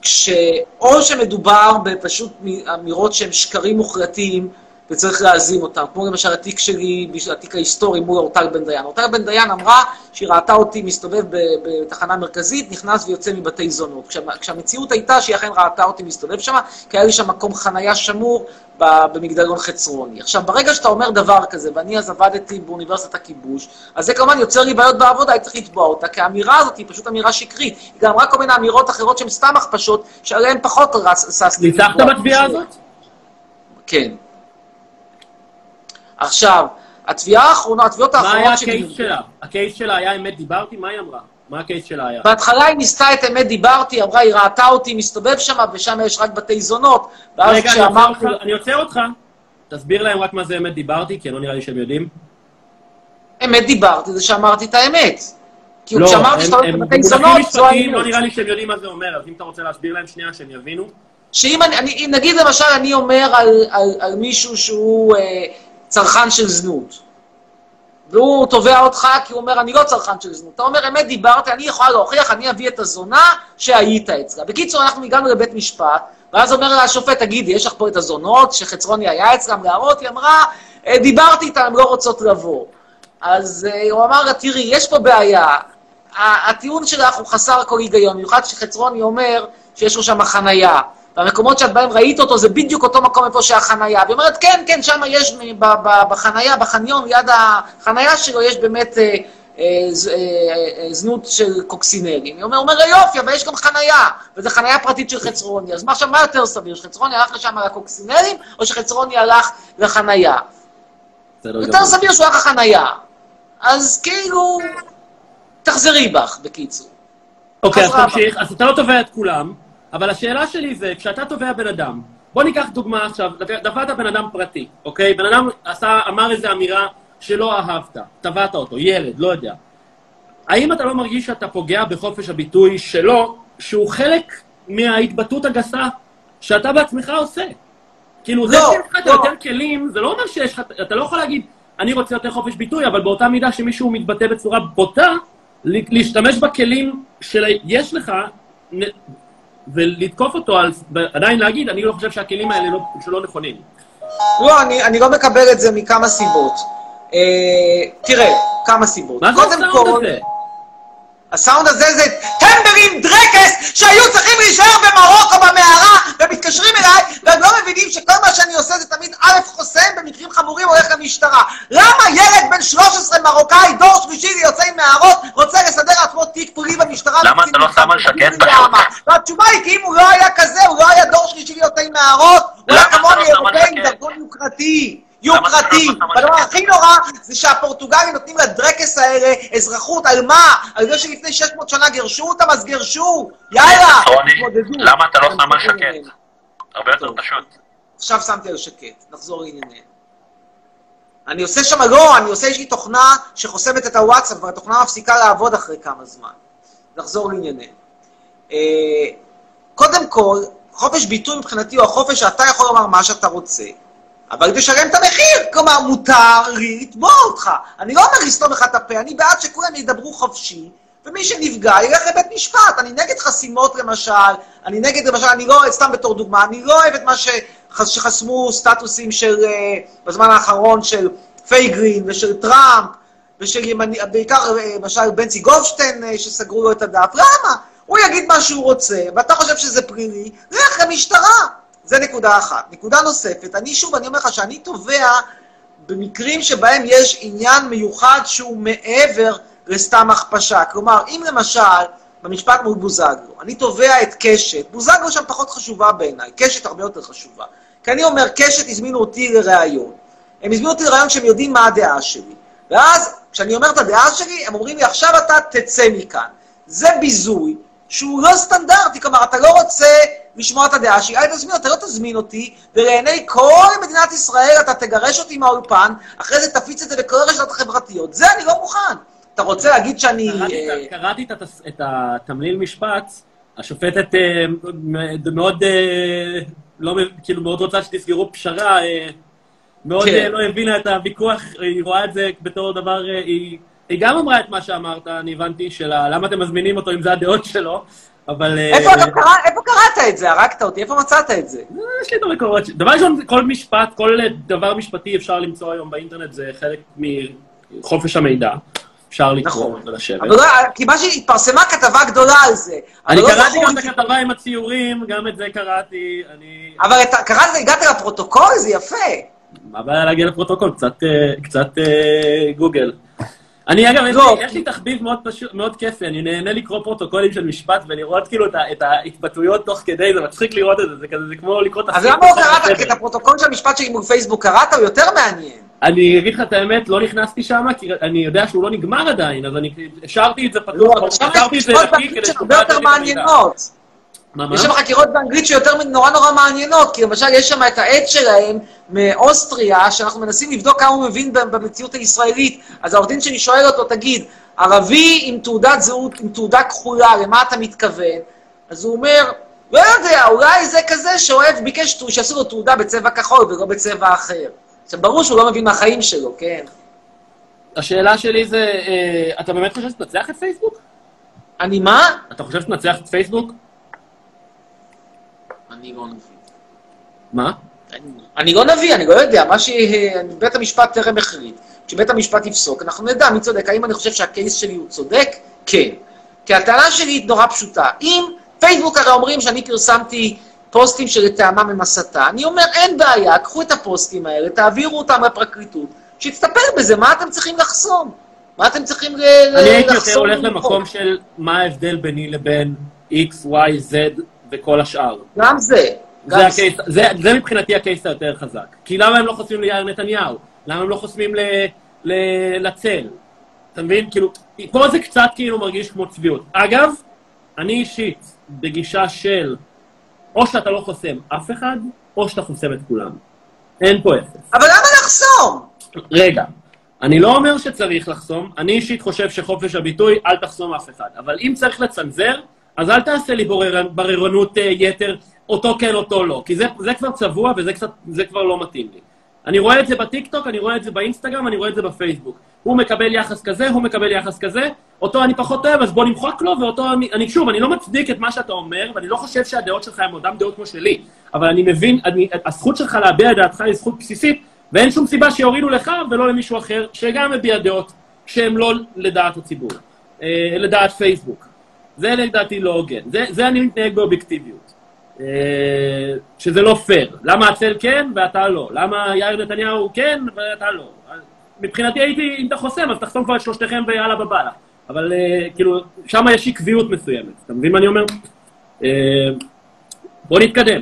A: כשאו שמדובר בפשוט אמירות שהן שקרים מוחלטים, וצריך להאזין אותם, כמו למשל התיק שלי, התיק ההיסטורי מול אורטל בן דיין. אורטל בן דיין אמרה שהיא ראתה אותי מסתובב בתחנה מרכזית, נכנס ויוצא מבתי זונות. כשה, כשהמציאות הייתה שהיא אכן ראתה אותי מסתובב שם, כי היה לי שם מקום חנייה שמור במגדלון חצרוני. עכשיו, ברגע שאתה אומר דבר כזה, ואני אז עבדתי באוניברסיטת הכיבוש, אז זה כמובן יוצר לי בעיות בעבודה, הייתי צריך לתבוע אותה, כי האמירה הזאת היא פשוט אמירה שקרית. היא גם אמרה כל מיני אמירות אחרות שהן סתם הכפשות, שעליהן פחות ששתי
C: ניצחת בתביעה הזאת?
A: כן. עכשיו, התביעה האחרונה, התביעות
C: מה היה
A: האחרונות
C: הקייס שלה? הקייס שלה היה אמת דיברתי? מה היא אמרה? מה הקייס שלה היה?
A: בהתחלה היא ניסתה את אמת דיברתי, אמרה, היא ראתה אותי מסתובב שם, ושם יש רק בתי זונות. ואז
C: רגע,
A: כשאמרתי...
C: אני עוצר אותך. תסביר להם רק מה זה אמת דיברתי, כי לא נראה לי שהם יודעים.
A: אמת דיברתי, זה שאמרתי את האמת. כי
C: לא,
A: כשאמרתי שאתה הולך
C: במונחים
A: זונות, זו
C: משפטיים, לא
A: האמת.
C: נראה לי שהם יודעים מה זה אומר, אז אם אתה רוצה להסביר להם שנייה, שהם יבינו.
A: שאם אני, אני, נגיד למשל אני אומר על, על, על מישהו שהוא אה, צרכן של זנות, והוא תובע אותך כי הוא אומר, אני לא צרכן של זנות. אתה אומר, אמת דיברת, אני יכולה להוכיח, אני אביא את הזונה שהיית אצלה. בקיצור, אנחנו הגענו לבית משפט, ואז אומר לה השופט, תגידי, יש לך פה את הזונות שחצרוני היה אצלם להראות? היא אמרה, "אה, דיברתי איתן, הן לא רוצות לבוא. אז אה, הוא אמר תראי, יש פה בעיה. הטיעון שלך הוא חסר כל היגיון, במיוחד שחצרוני אומר שיש לו שם חנייה. והמקומות שאת בהם ראית אותו זה בדיוק אותו מקום איפה שהחנייה. והיא אומרת, כן, כן, שם יש, בחנייה, בחניון, ליד החנייה שלו, יש באמת אה, אה, אה, אה, זנות של קוקסינרים. היא אומר, אומר לה, יופי, אבל יש גם חנייה, וזו חנייה פרטית של חצרוני. אז מה עכשיו, מה יותר סביר, שחצרוני הלך לשם לקוקסינרים, או שחצרוני הלך לחנייה? יותר. סביר שהוא הלך לחנייה. אז כאילו, תחזרי בך, בקיצור.
C: אוקיי, אז. תמשיך. אז אתה לא תובע את כולם, אבל השאלה שלי זה, כשאתה תובע בן אדם, בוא ניקח דוגמה עכשיו, תבעת בן אדם פרטי, אוקיי? בן אדם עשה, אמר איזו אמירה שלא אהבת, תבעת אותו, ילד, לא יודע. האם אתה לא מרגיש שאתה פוגע בחופש הביטוי שלו, שהוא חלק מההתבטאות הגסה שאתה בעצמך עושה? כאילו, זה
A: לא,
C: שיש לך
A: לא.
C: יותר כלים, זה לא אומר שיש לך, אתה לא יכול להגיד, אני רוצה יותר חופש ביטוי, אבל באותה מידה שמישהו מתבטא בצורה בוטה, להשתמש בכלים שיש לך, ולתקוף אותו, על, עדיין להגיד, אני לא חושב שהכלים האלה לא, שלא נכונים.
A: לא, אני, אני לא מקבל את זה מכמה סיבות. אה, תראה, כמה סיבות.
C: מה זה הסאונד
A: כל,
C: הזה?
A: הסאונד הזה זה טמברים דרקס שהיו צריכים להישאר במרוקו במערה ומתקשרים אליי והם לא מבינים שכל מה שאני עושה זה תמיד א' חוסם במקרים חמורים הולך למשטרה. למה ילד בן 13 מרוקאי דור שלישי ליוצאי מערות רוצה לסדר לעצמו תיק פלילי במשטרה?
D: למה אתה לא? שם על שקט פשוט?
A: למה. והתשובה היא כי אם הוא לא היה כזה, הוא לא היה דור שלישי ליוצאי מערות, הוא היה כמוני אירופאי עם? דרכון יוקרתי. יוקרתי.
D: שקט?
A: הכי נורא זה שהפורטוגלים נותנים לדרקס האלה אזרחות, על מה? על זה שלפני 600 שנה גירשו אותם, אז גירשו. יאללה,
D: רוני,
A: תתמודדו.
D: למה אתה לא שם על שקט?
A: ממנו.
D: הרבה יותר. פשוט.
A: עכשיו שמתי על שקט, נחזור לענייננו. אני עושה שם, לא, אני עושה, יש לי תוכנה שחוסמת את הוואטסאפ, והתוכנה מפסיקה לעבוד אחרי כמה זמן. נחזור לענייננו. אה, קודם כל, חופש ביטוי מבחינתי הוא החופש שאתה יכול לומר מה שאתה רוצה, אבל תשלם את המחיר. כלומר, מותר לי לתבוע אותך. אני לא אומר לסתום לך את הפה, אני בעד שכולם ידברו חופשי, ומי שנפגע ילך לבית משפט. אני נגד חסימות למשל, אני נגד, למשל, אני לא, סתם בתור דוגמה, אני לא אוהב את מה שחס- שחסמו סטטוסים של, אה, בזמן האחרון, של פייגלין ושל טראמפ, ושל ימני, בעיקר, אה, למשל, בנצי גופשטיין, אה, שסגרו לו את הדף. למה? הוא יגיד מה שהוא רוצה, ואתה חושב שזה פלילי, לך למשטרה. זה נקודה אחת. נקודה נוספת, אני שוב, אני אומר לך שאני תובע במקרים שבהם יש עניין מיוחד שהוא מעבר לסתם הכפשה. כלומר, אם למשל, במשפט מול בוזגלו, אני תובע את קשת, בוזגלו שם פחות חשובה בעיניי, קשת הרבה יותר חשובה. כי אני אומר, קשת הזמינו אותי לראיון. הם הזמינו אותי לראיון שהם יודעים מה הדעה שלי. ואז, כשאני אומר את הדעה שלי, הם אומרים לי, עכשיו אתה תצא מכאן. זה ביזוי שהוא לא סטנדרטי, כלומר, אתה לא רוצה לשמוע את הדעה שלי, אל תזמין, אתה לא תזמין אותי, ולעיני כל מדינת ישראל אתה תגרש אותי מהאולפן, אחרי זה תפיץ את זה בכל הרשתות החברתיות. זה אני לא מוכן. אתה רוצה להגיד שאני...
C: קראתי
A: אה,
C: את ה- קראתי את התס- את התמליל משפט, השופטת אה, מאוד, אה, לא כאילו מאוד רוצה שתסגרו פשרה, אה, מאוד
A: כן.
C: אה, לא הבינה את הוויכוח, היא רואה את זה בתור דבר, אה, היא היא גם אמרה את מה שאמרת, אני הבנתי, של למה אתם מזמינים אותו אם זה הדעות שלו, אבל... אה,
A: איפה אתה קרא- איפה קראת את זה? הרגת אותי, איפה מצאת את זה?
C: אה, יש לי את המקורות. דבר ראשון, כל משפט, כל דבר משפטי אפשר למצוא היום באינטרנט, זה חלק מחופש המידע. אפשר לקרוא
A: נכון.
C: ולשבת.
A: אבל לא, כי מה שהתפרסמה כתבה גדולה על זה.
C: אני
A: לא
C: קראתי גם את הכתבה עם הציורים, גם את זה קראתי, אני...
A: אבל קראת והגעת לפרוטוקול, זה יפה.
C: מה הבעיה להגיע לפרוטוקול? קצת, קצת אה, גוגל. אני אגב, יש
A: לא.
C: לי- יש לי תחביב מאוד פשוט, מאוד כיפי, אני נהנה לקרוא פרוטוקולים של משפט ולראות כאילו את את ההתבטאויות תוך כדי, זה מצחיק לראות את זה, זה כזה, זה כמו לקרוא את
A: אז למה לא קראת
C: הסדר.
A: את הפרוטוקול של המשפט שלי מול פייסבוק? קראת? הוא יותר מעניין.
C: אני אגיד לך את האמת, לא נכנסתי שם, כי אני יודע שהוא לא נגמר עדיין, אז אני השארתי את זה
A: לא,
C: פתוח,
A: אבל שם יש באנגלית
C: כדי
A: שהן הרבה
C: שתוכל
A: יותר. מעניינות.
C: מה, מה?
A: יש שם חקירות באנגלית שיותר נורא נורא מעניינות, כי למשל יש שם את העד שלהם מאוסטריה, שאנחנו מנסים לבדוק כמה הוא מבין במציאות הישראלית. אז העורך דין שלי שואל אותו, תגיד, ערבי עם תעודת זהות, עם תעודה כחולה, למה אתה מתכוון? אז הוא אומר, לא יודע, אולי זה כזה שאוהב, ביקש שיעשו לו תעודה בצבע כחול ולא בצבע אחר. עכשיו, ברור שהוא לא מבין מהחיים שלו, כן?
C: השאלה שלי זה, אה, אתה באמת חושב שתנצח את פייסבוק?
A: אני מה?
C: אתה חושב שתנצח את פייסבוק?
A: אני לא נביא.
C: מה?
A: אני לא נביא, אני לא יודע, מה שבית המשפט טרם החליט. כשבית המשפט יפסוק, אנחנו נדע מי צודק. האם אני חושב שהקייס שלי הוא צודק? כן. כי הטענה שלי היא נורא פשוטה. אם פייסבוק הרי אומרים שאני פרסמתי פוסטים שלטעמם הם הסתה, אני אומר, אין בעיה, קחו את הפוסטים האלה, תעבירו אותם לפרקליטות, שיצטפל בזה, מה אתם צריכים לחסום? מה אתם צריכים ל-
C: אני הייתי יותר
A: לחסום
C: הולך? למקום של מה ההבדל ביני לבין X, Y, Z וכל השאר.
A: גם זה. גם
C: זה, הקייס, זה, זה מבחינתי הקייס היותר חזק. כי למה הם לא חוסמים ליאיר נתניהו? למה הם לא חוסמים ל, ל, לצל? אתה מבין? כאילו, פה זה קצת כאילו מרגיש כמו צביעות. אגב, אני אישית בגישה של או שאתה לא חוסם אף אחד, או שאתה חוסם את כולם. אין פה אפס.
A: אבל למה לחסום?
C: רגע, אני לא אומר שצריך לחסום, אני אישית חושב שחופש הביטוי, אל תחסום אף אחד. אבל אם צריך לצנזר, אז אל תעשה לי בררנות אה, יתר, אותו כן, אותו לא. כי זה, זה כבר צבוע וזה קצת, זה כבר לא מתאים לי. אני רואה את זה בטיקטוק, אני רואה את זה באינסטגרם, אני רואה את זה בפייסבוק. הוא מקבל יחס כזה, הוא מקבל יחס כזה, אותו אני פחות אוהב, אז בוא נמחק לו, ואותו אני... אני שוב, אני לא מצדיק את מה שאתה אומר, ואני לא חושב שהדעות שלך הן אותן דעות כמו שלי, אבל אני מבין, אני, הזכות שלך להביע את דעתך היא זכות בסיסית, ואין שום סיבה שיורידו לך ולא למישהו אחר, שגם מביע דעות שהן לא לדעת הציבור, אה, לדעת פייסבוק. זה לדעתי לא הוגן. זה, זה אני מתנהג באובייקטיביות. אה, שזה לא פייר. למה הצל כן ואתה לא? למה יאיר נתניהו כן ואתה לא? מבחינתי הייתי, אם אתה חוסם, אז תחסום כבר את שלושתכם ויאללה בבאללה. אבל אה, כאילו, שם יש עקביות מסוימת. אתה מבין מה אני אומר? אה, בוא נתקדם.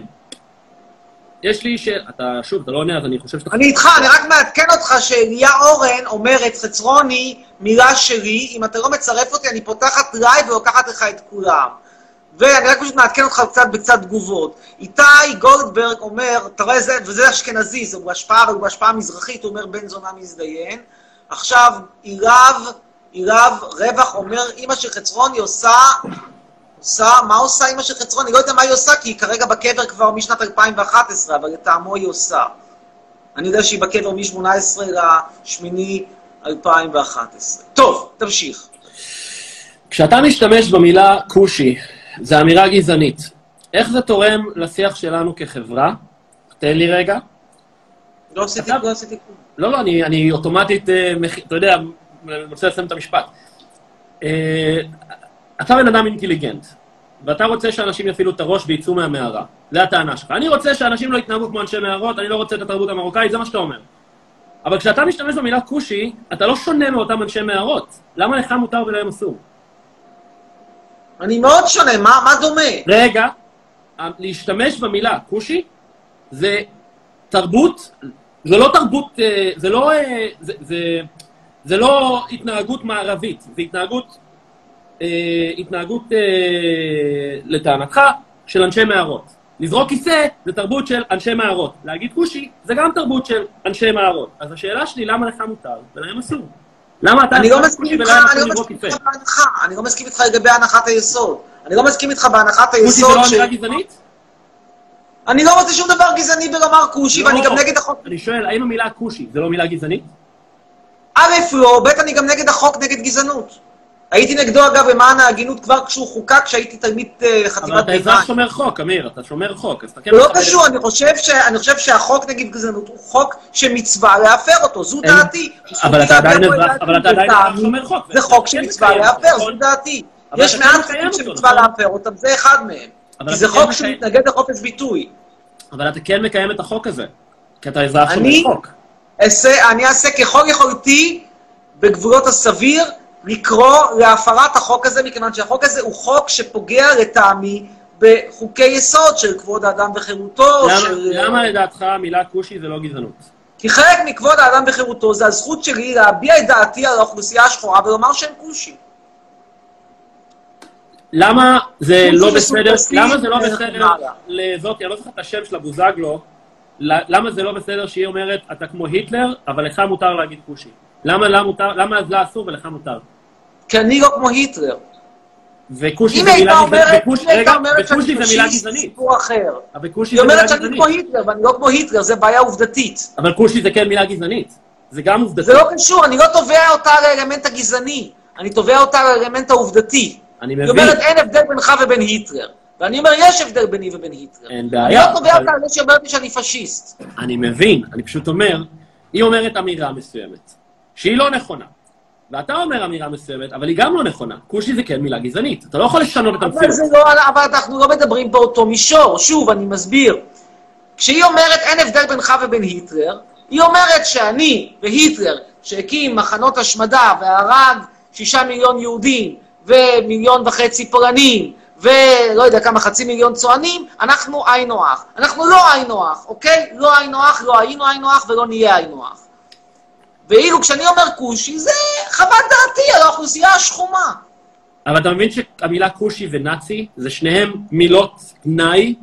C: יש לי ש... אתה, שוב, אתה לא עונה, אז אני חושב שאתה...
A: אני איתך, אני רק מעדכן אותך שאליה אורן אומרת, חצרוני, מילה שלי, אם אתה לא מצרף אותי, אני פותחת לייב ולוקחת לך את כולם. ואני רק פשוט מעדכן אותך קצת בקצת תגובות. איתי גולדברג אומר, אתה רואה, זה, וזה אשכנזי, זה בהשפעה, הוא בהשפעה מזרחית, הוא אומר בן זונה מזדיין. עכשיו, אילב, אילב רווח אומר, אימא של חצרוני עושה, עושה, מה עושה אימא של חצרוני? לא יודע מה היא עושה, כי היא כרגע בקבר כבר משנת 2011, אבל לטעמו היא עושה. אני יודע שהיא בקבר מ-18 לשמיני 2011. טוב, תמשיך.
C: כשאתה משתמש במילה כושי, זו אמירה גזענית. איך זה תורם לשיח שלנו כחברה? תן לי רגע.
A: לא עשיתי, לא עשיתי כלום.
C: לא, לא, אני, אני אוטומטית, אה, אתה יודע, אני רוצה לסיים את המשפט. אתה בן אדם אינטליגנט, ואתה רוצה שאנשים יפעילו את הראש ויצאו מהמערה. זו הטענה שלך. אני רוצה שאנשים לא יתנהגו כמו אנשי מערות, אני לא רוצה את התרבות המרוקאית, זה מה שאתה אומר. אבל כשאתה משתמש במילה כושי, אתה לא שונה מאותם אנשי מערות. למה לך מותר ולהם אסור?
A: אני מאוד שונה, מה, מה דומה?
C: רגע, להשתמש במילה כושי זה תרבות, זה לא תרבות, אה, זה לא, אה, זה, זה, זה לא התנהגות מערבית, זה התנהגות, התנהגות אה, לטענתך של אנשי מערות. לזרוק כיסא זה תרבות של אנשי מערות. להגיד כושי זה גם תרבות של אנשי מערות. אז השאלה שלי, למה לך מותר ולהם אסור? למה אתה
A: אני לא מסכים איתך, אני לא מסכים? איתך בהנחה, אני לא מסכים איתך לגבי הנחת היסוד. אני לא מסכים איתך בהנחת
C: כושי זה
A: היסוד
C: לא
A: ש...
C: אמירה גזענית?
A: אני לא רוצה שום דבר גזעני בלומר כושי, ואני
C: לא.
A: גם נגד החוק.
C: אני שואל, האם המילה כושי זה לא מילה גזענית?
A: א', לא, ב', אני גם נגד החוק נגד גזענות. הייתי נגדו, אגב, למען ההגינות כבר כשהוא חוקק, כשהייתי תלמיד אה,
C: אבל
A: חטיבת
C: אתה אזרח
A: ביניים.
C: שומר חוק, אמיר, אתה שומר חוק, אז כן...
A: לא קשור. אני חושב, ש... אני חושב שהחוק נגד גזענות הוא חוק שמצווה להפר אותו, זו
C: אין-
A: דעתי.
C: אבל אתה עדיין אזרח, אבל שומר חוק.
A: זה חוק
C: כן
A: שמצווה
C: מקיים,
A: להפר,
C: נכון?
A: זו דעתי.
C: אבל
A: יש
C: כן
A: מעט חוקים שמצווה? להפר אותם, זה אחד מהם.
C: אבל
A: כי זה
C: כן
A: חוק שמתנגד לחופש ביטוי.
C: אבל אתה כן מקיים את החוק הזה, כי אתה אזרח שומר חוק.
A: אני אעשה ככל יכולתי, בגבולות הסביר, לקרוא להפרת החוק הזה, מכיוון שהחוק הזה הוא חוק שפוגע לטעמי בחוקי יסוד של כבוד האדם וחירותו,
C: למה-
A: של...
C: למה לדעתך המילה כושי זה לא גזענות?
A: כי חלק מכבוד האדם וחירותו זה הזכות שלי להביע את דעתי על האוכלוסייה השחורה ולומר שהם כושים.
C: למה זה
A: כושי
C: לא
A: סוג
C: בסדר, למה זה לא
A: וכן
C: בסדר. לזאתי, אני לא זוכר את השם של הבוזגלו, למה זה לא בסדר שהיא אומרת, אתה כמו היטלר, אבל לך מותר להגיד כושי? למה לה מותר, למה אז לה אסור ולך מותר?
A: כי אני לא כמו היטלר.
C: וכושי זה
A: היא
C: מילה גזענית, וכוש-
A: אם היא הייתה
C: רגע,
A: אומרת שאני
C: וכושי זה מילה גזענית,
A: סיפור אחר. היא אומרת שאני כמו היטלר, ואני לא כמו היטלר, זה בעיה עובדתית.
C: אבל כושי זה כן מילה גזענית, זה גם עובדתי.
A: זה לא קשור, אני לא תובע אותה על האלמנט הגזעני, אני תובע אותה על האלמנט העובדתי.
C: אני
A: היא
C: מבין,
A: אומרת, אין הבדל בינך ובין היטלר. ואני אומר, יש הבדל ביני ובין היטלר.
C: אין
A: אני
C: בעיה,
A: לא תובע
C: אבל-
A: אותה על זה שהיא אומרת לי שאני פשיסט.
C: אני מבין, אני פשוט אומר, היא אומרת אמירה מסוימת, שהיא לא נכונה. ואתה אומר אמירה מסוימת, אבל היא גם לא נכונה. כושי זה כן מילה גזענית, אתה לא יכול לשנות את
A: אבל
C: המציאות.
A: זה לא, אבל אנחנו לא מדברים באותו מישור. שוב, אני מסביר. כשהיא אומרת אין הבדל בינך ובין היטלר, היא אומרת שאני והיטלר שהקים מחנות השמדה והרג שישה מיליון יהודים ומיליון וחצי פולנים ולא יודע כמה, חצי מיליון צוענים, אנחנו היינו הך. אנחנו לא היינו הך, אוקיי? לא היינו הך, לא היינו היינו הך ולא נהיה היינו הך. ואילו כשאני אומר כושי, זה חוות דעתי על האוכלוסייה השחומה.
C: אבל אתה מבין שהמילה כושי ונאצי, זה שניהם מילות גנאי,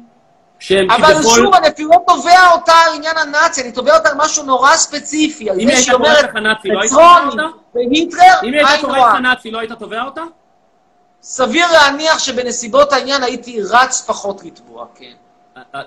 C: שהם
A: אבל שוב, אני אפילו לא תובע אותה על עניין הנאצי, אני תובע אותה על משהו נורא ספציפי, על זה
C: היא
A: שהיא אומרת,
C: לא היית
A: פטרוני? והיטלר,
C: אם היא הייתה קוראת. לך נאצי, לא היית תובע אותה?
A: סביר להניח שבנסיבות העניין הייתי רץ פחות לתבוע, כן.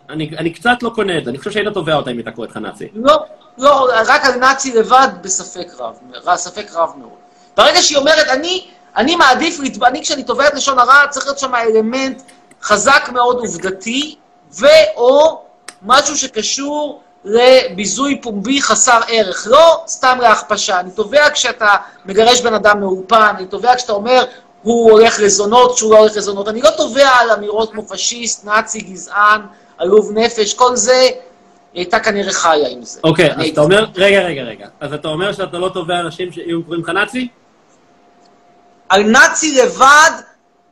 C: אני אני קצת לא קונה את זה, אני חושב שהיית תובע אותה אם הייתה קוראת לך נאצי.
A: לא, לא, רק על נאצי לבד, בספק רב, ספק רב מאוד. ברגע שהיא אומרת, אני, אני מעדיף אני כשאני תובע את לשון הרע, צריך להיות שם אלמנט חזק מאוד עובדתי, ו/או משהו שקשור לביזוי פומבי חסר ערך, לא סתם להכפשה. אני תובע כשאתה מגרש בן אדם מאולפן, אני תובע כשאתה אומר, הוא הולך לזונות, שהוא לא הולך לזונות. אני לא תובע על אמירות כמו פשיסט, נאצי, גזען, עלוב נפש, כל זה, היא הייתה כנראה חיה עם זה.
C: אוקיי, אז אתה אומר, רגע, רגע, רגע. אז אתה אומר שאתה לא תובע אנשים שאם קוראים לך נאצי?
A: על נאצי לבד,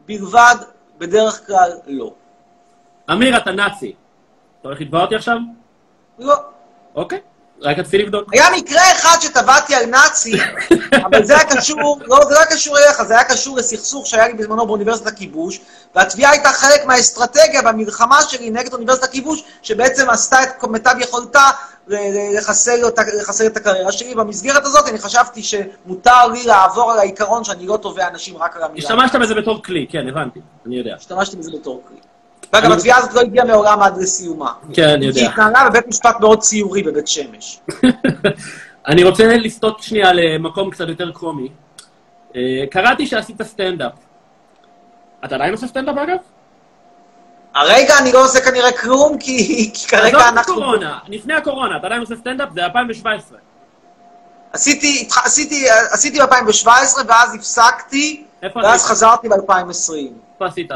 A: בלבד, בדרך כלל לא.
C: אמיר, אתה נאצי. אתה הולך לתבוע אותי עכשיו?
A: לא.
C: אוקיי, רק רציתי לבדוק.
A: היה מקרה אחד שטבעתי על נאצי, אבל זה היה קשור, לא, זה לא היה קשור אליך, זה היה קשור לסכסוך שהיה לי בזמנו באוניברסיטת הכיבוש, והתביעה הייתה חלק מהאסטרטגיה במלחמה שלי נגד אוניברסיטת הכיבוש, שבעצם עשתה את מיטב יכולתה לחסל, אותה, לחסל את הקריירה שלי. במסגרת הזאת אני חשבתי שמותר לי לעבור על העיקרון שאני לא תובע אנשים רק על המילה.
C: השתמשת בזה בתור כלי, כן, הבנתי, אני יודע.
A: השתמשתי בזה בתור כלי. ואגב, התביעה הזאת לא הגיעה מעולם עד לסיומה.
C: כן, אני
A: היא
C: יודע.
A: התנהלה בבית משפט מאוד ציורי בבית שמש.
C: אני רוצה לסטות שנייה למקום קצת יותר קומי. אה, קראתי שעשית סטנדאפ. אתה עדיין עושה סטנדאפ אגב?
A: הרגע אני לא עושה כנראה כלום, כי, כי כרגע
C: עזוב
A: אנחנו...
C: הקורונה, לפני הקורונה, אתה עדיין עושה סטנדאפ? זה 2017.
A: עשיתי, עשיתי, עשיתי ב-2017, ואז הפסקתי, ואז? חזרתי ב-2020.
C: איפה עשית?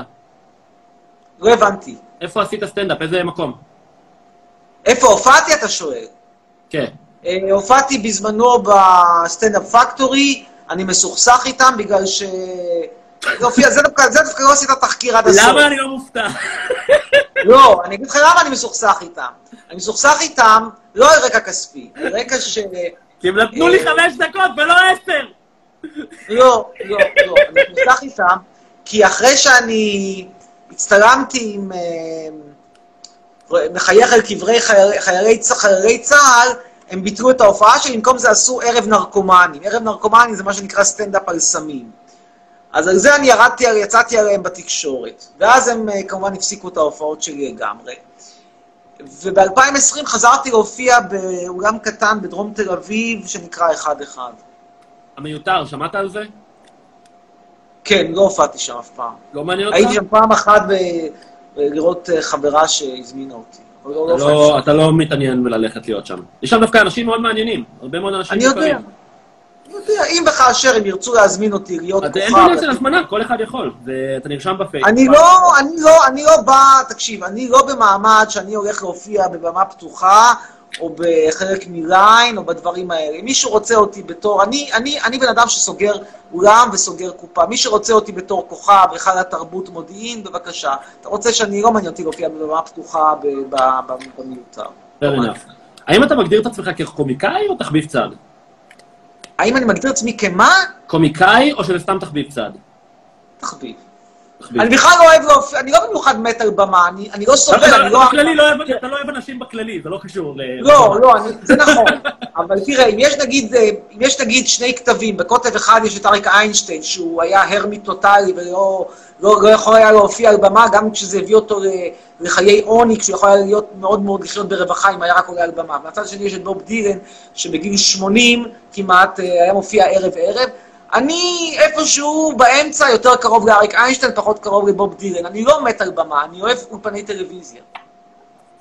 A: לא הבנתי.
C: איפה עשית סטנדאפ? איזה מקום?
A: איפה הופעתי, אתה שואל?
C: כן.
A: אה, הופעתי בזמנו בסטנדאפ פקטורי, אני מסוכסך איתם בגלל ש... הופיע, זה דווקא, זה דווקא לא עשית תחקיר עד הסוף.
C: למה אני לא מופתע?
A: לא, אני אגיד לך למה אני מסוכסך איתם. אני מסוכסך איתם לא על רקע כספי, על רקע ש...
C: כי הם נתנו לי חמש דקות ולא עשר!
A: לא, לא, לא, אני מסוכסך איתם, כי אחרי שאני הצטלמתי עם... אה, מחייך על קברי חיילי, צה"ל, הם ביטלו את ההופעה שלי, במקום זה עשו ערב נרקומנים. ערב נרקומנים זה מה שנקרא סטנדאפ על סמים. אז על זה אני ירדתי, יצאתי עליהם בתקשורת. ואז הם אה, כמובן הפסיקו את ההופעות שלי לגמרי. וב-2020 חזרתי להופיע באולם קטן בדרום תל אביב, שנקרא אחד אחד.
C: המיותר, שמעת על זה?
A: כן, לא הופעתי שם אף פעם.
C: לא מעניין אותך?
A: הייתי שם פעם אחת ב- לראות אה, חברה שהזמינה אותי. לא, לא
C: אתה לא-. אתה לא מתעניין בללכת להיות שם. יש שם דווקא אנשים מאוד מעניינים, הרבה מאוד אנשים
A: אני יודע. אני יודע, אם וכאשר הם ירצו להזמין אותי להיות
C: אז אין
A: כוכב...
C: בעניין של הזמנה, כל אחד יכול. זה- אתה נרשם בפייסבוק.
A: אני לא, אני לא, אני לא בא, תקשיב, אני לא במעמד שאני הולך להופיע בבמה פתוחה, או בחלק מליין, או בדברים האלה. אם מישהו רוצה אותי בתור, אני, אני, אני בן אדם שסוגר אולם וסוגר קופה. מי שרוצה אותי בתור כוכב, היכל התרבות מודיעין, בבקשה. אתה רוצה שאני, לא מעניין אותי להופיע בבמה פתוחה במיותר.
C: האם אתה מגדיר את עצמך כקומיקאי או תחביב צד?
A: האם אני מגדיר את עצמי כמה?
C: קומיקאי או שזה סתם תחביב צד?
A: תחביב. אני בכלל לא אוהב להופיע, אני לא במיוחד מת על במה, אני, אני לא סובל,
C: אתה
A: אני לא...
C: לא אוהב- אתה לא אוהב אנשים בכללי, זה לא קשור ל...
A: לא, לא, אני, זה נכון. אבל תראה, אם יש נגיד, אה, אם יש נגיד שני כתבים, בקוטב אחד יש את אריק איינשטיין, שהוא היה הרמי טוטאלי ולא לא, לא יכול היה להופיע על במה, גם כשזה הביא אותו לחיי עוני, כשהוא יכול היה להיות מאוד מאוד לחיות ברווחה אם היה רק עולה על במה. מהצד השני יש את בוב דילן, שבגיל 80 כמעט אה, היה מופיע ערב-ערב. אני איפשהו באמצע, יותר קרוב לאריק איינשטיין, פחות קרוב לבוב דילן. אני לא מת על במה, אני אוהב אולפני טלוויזיה.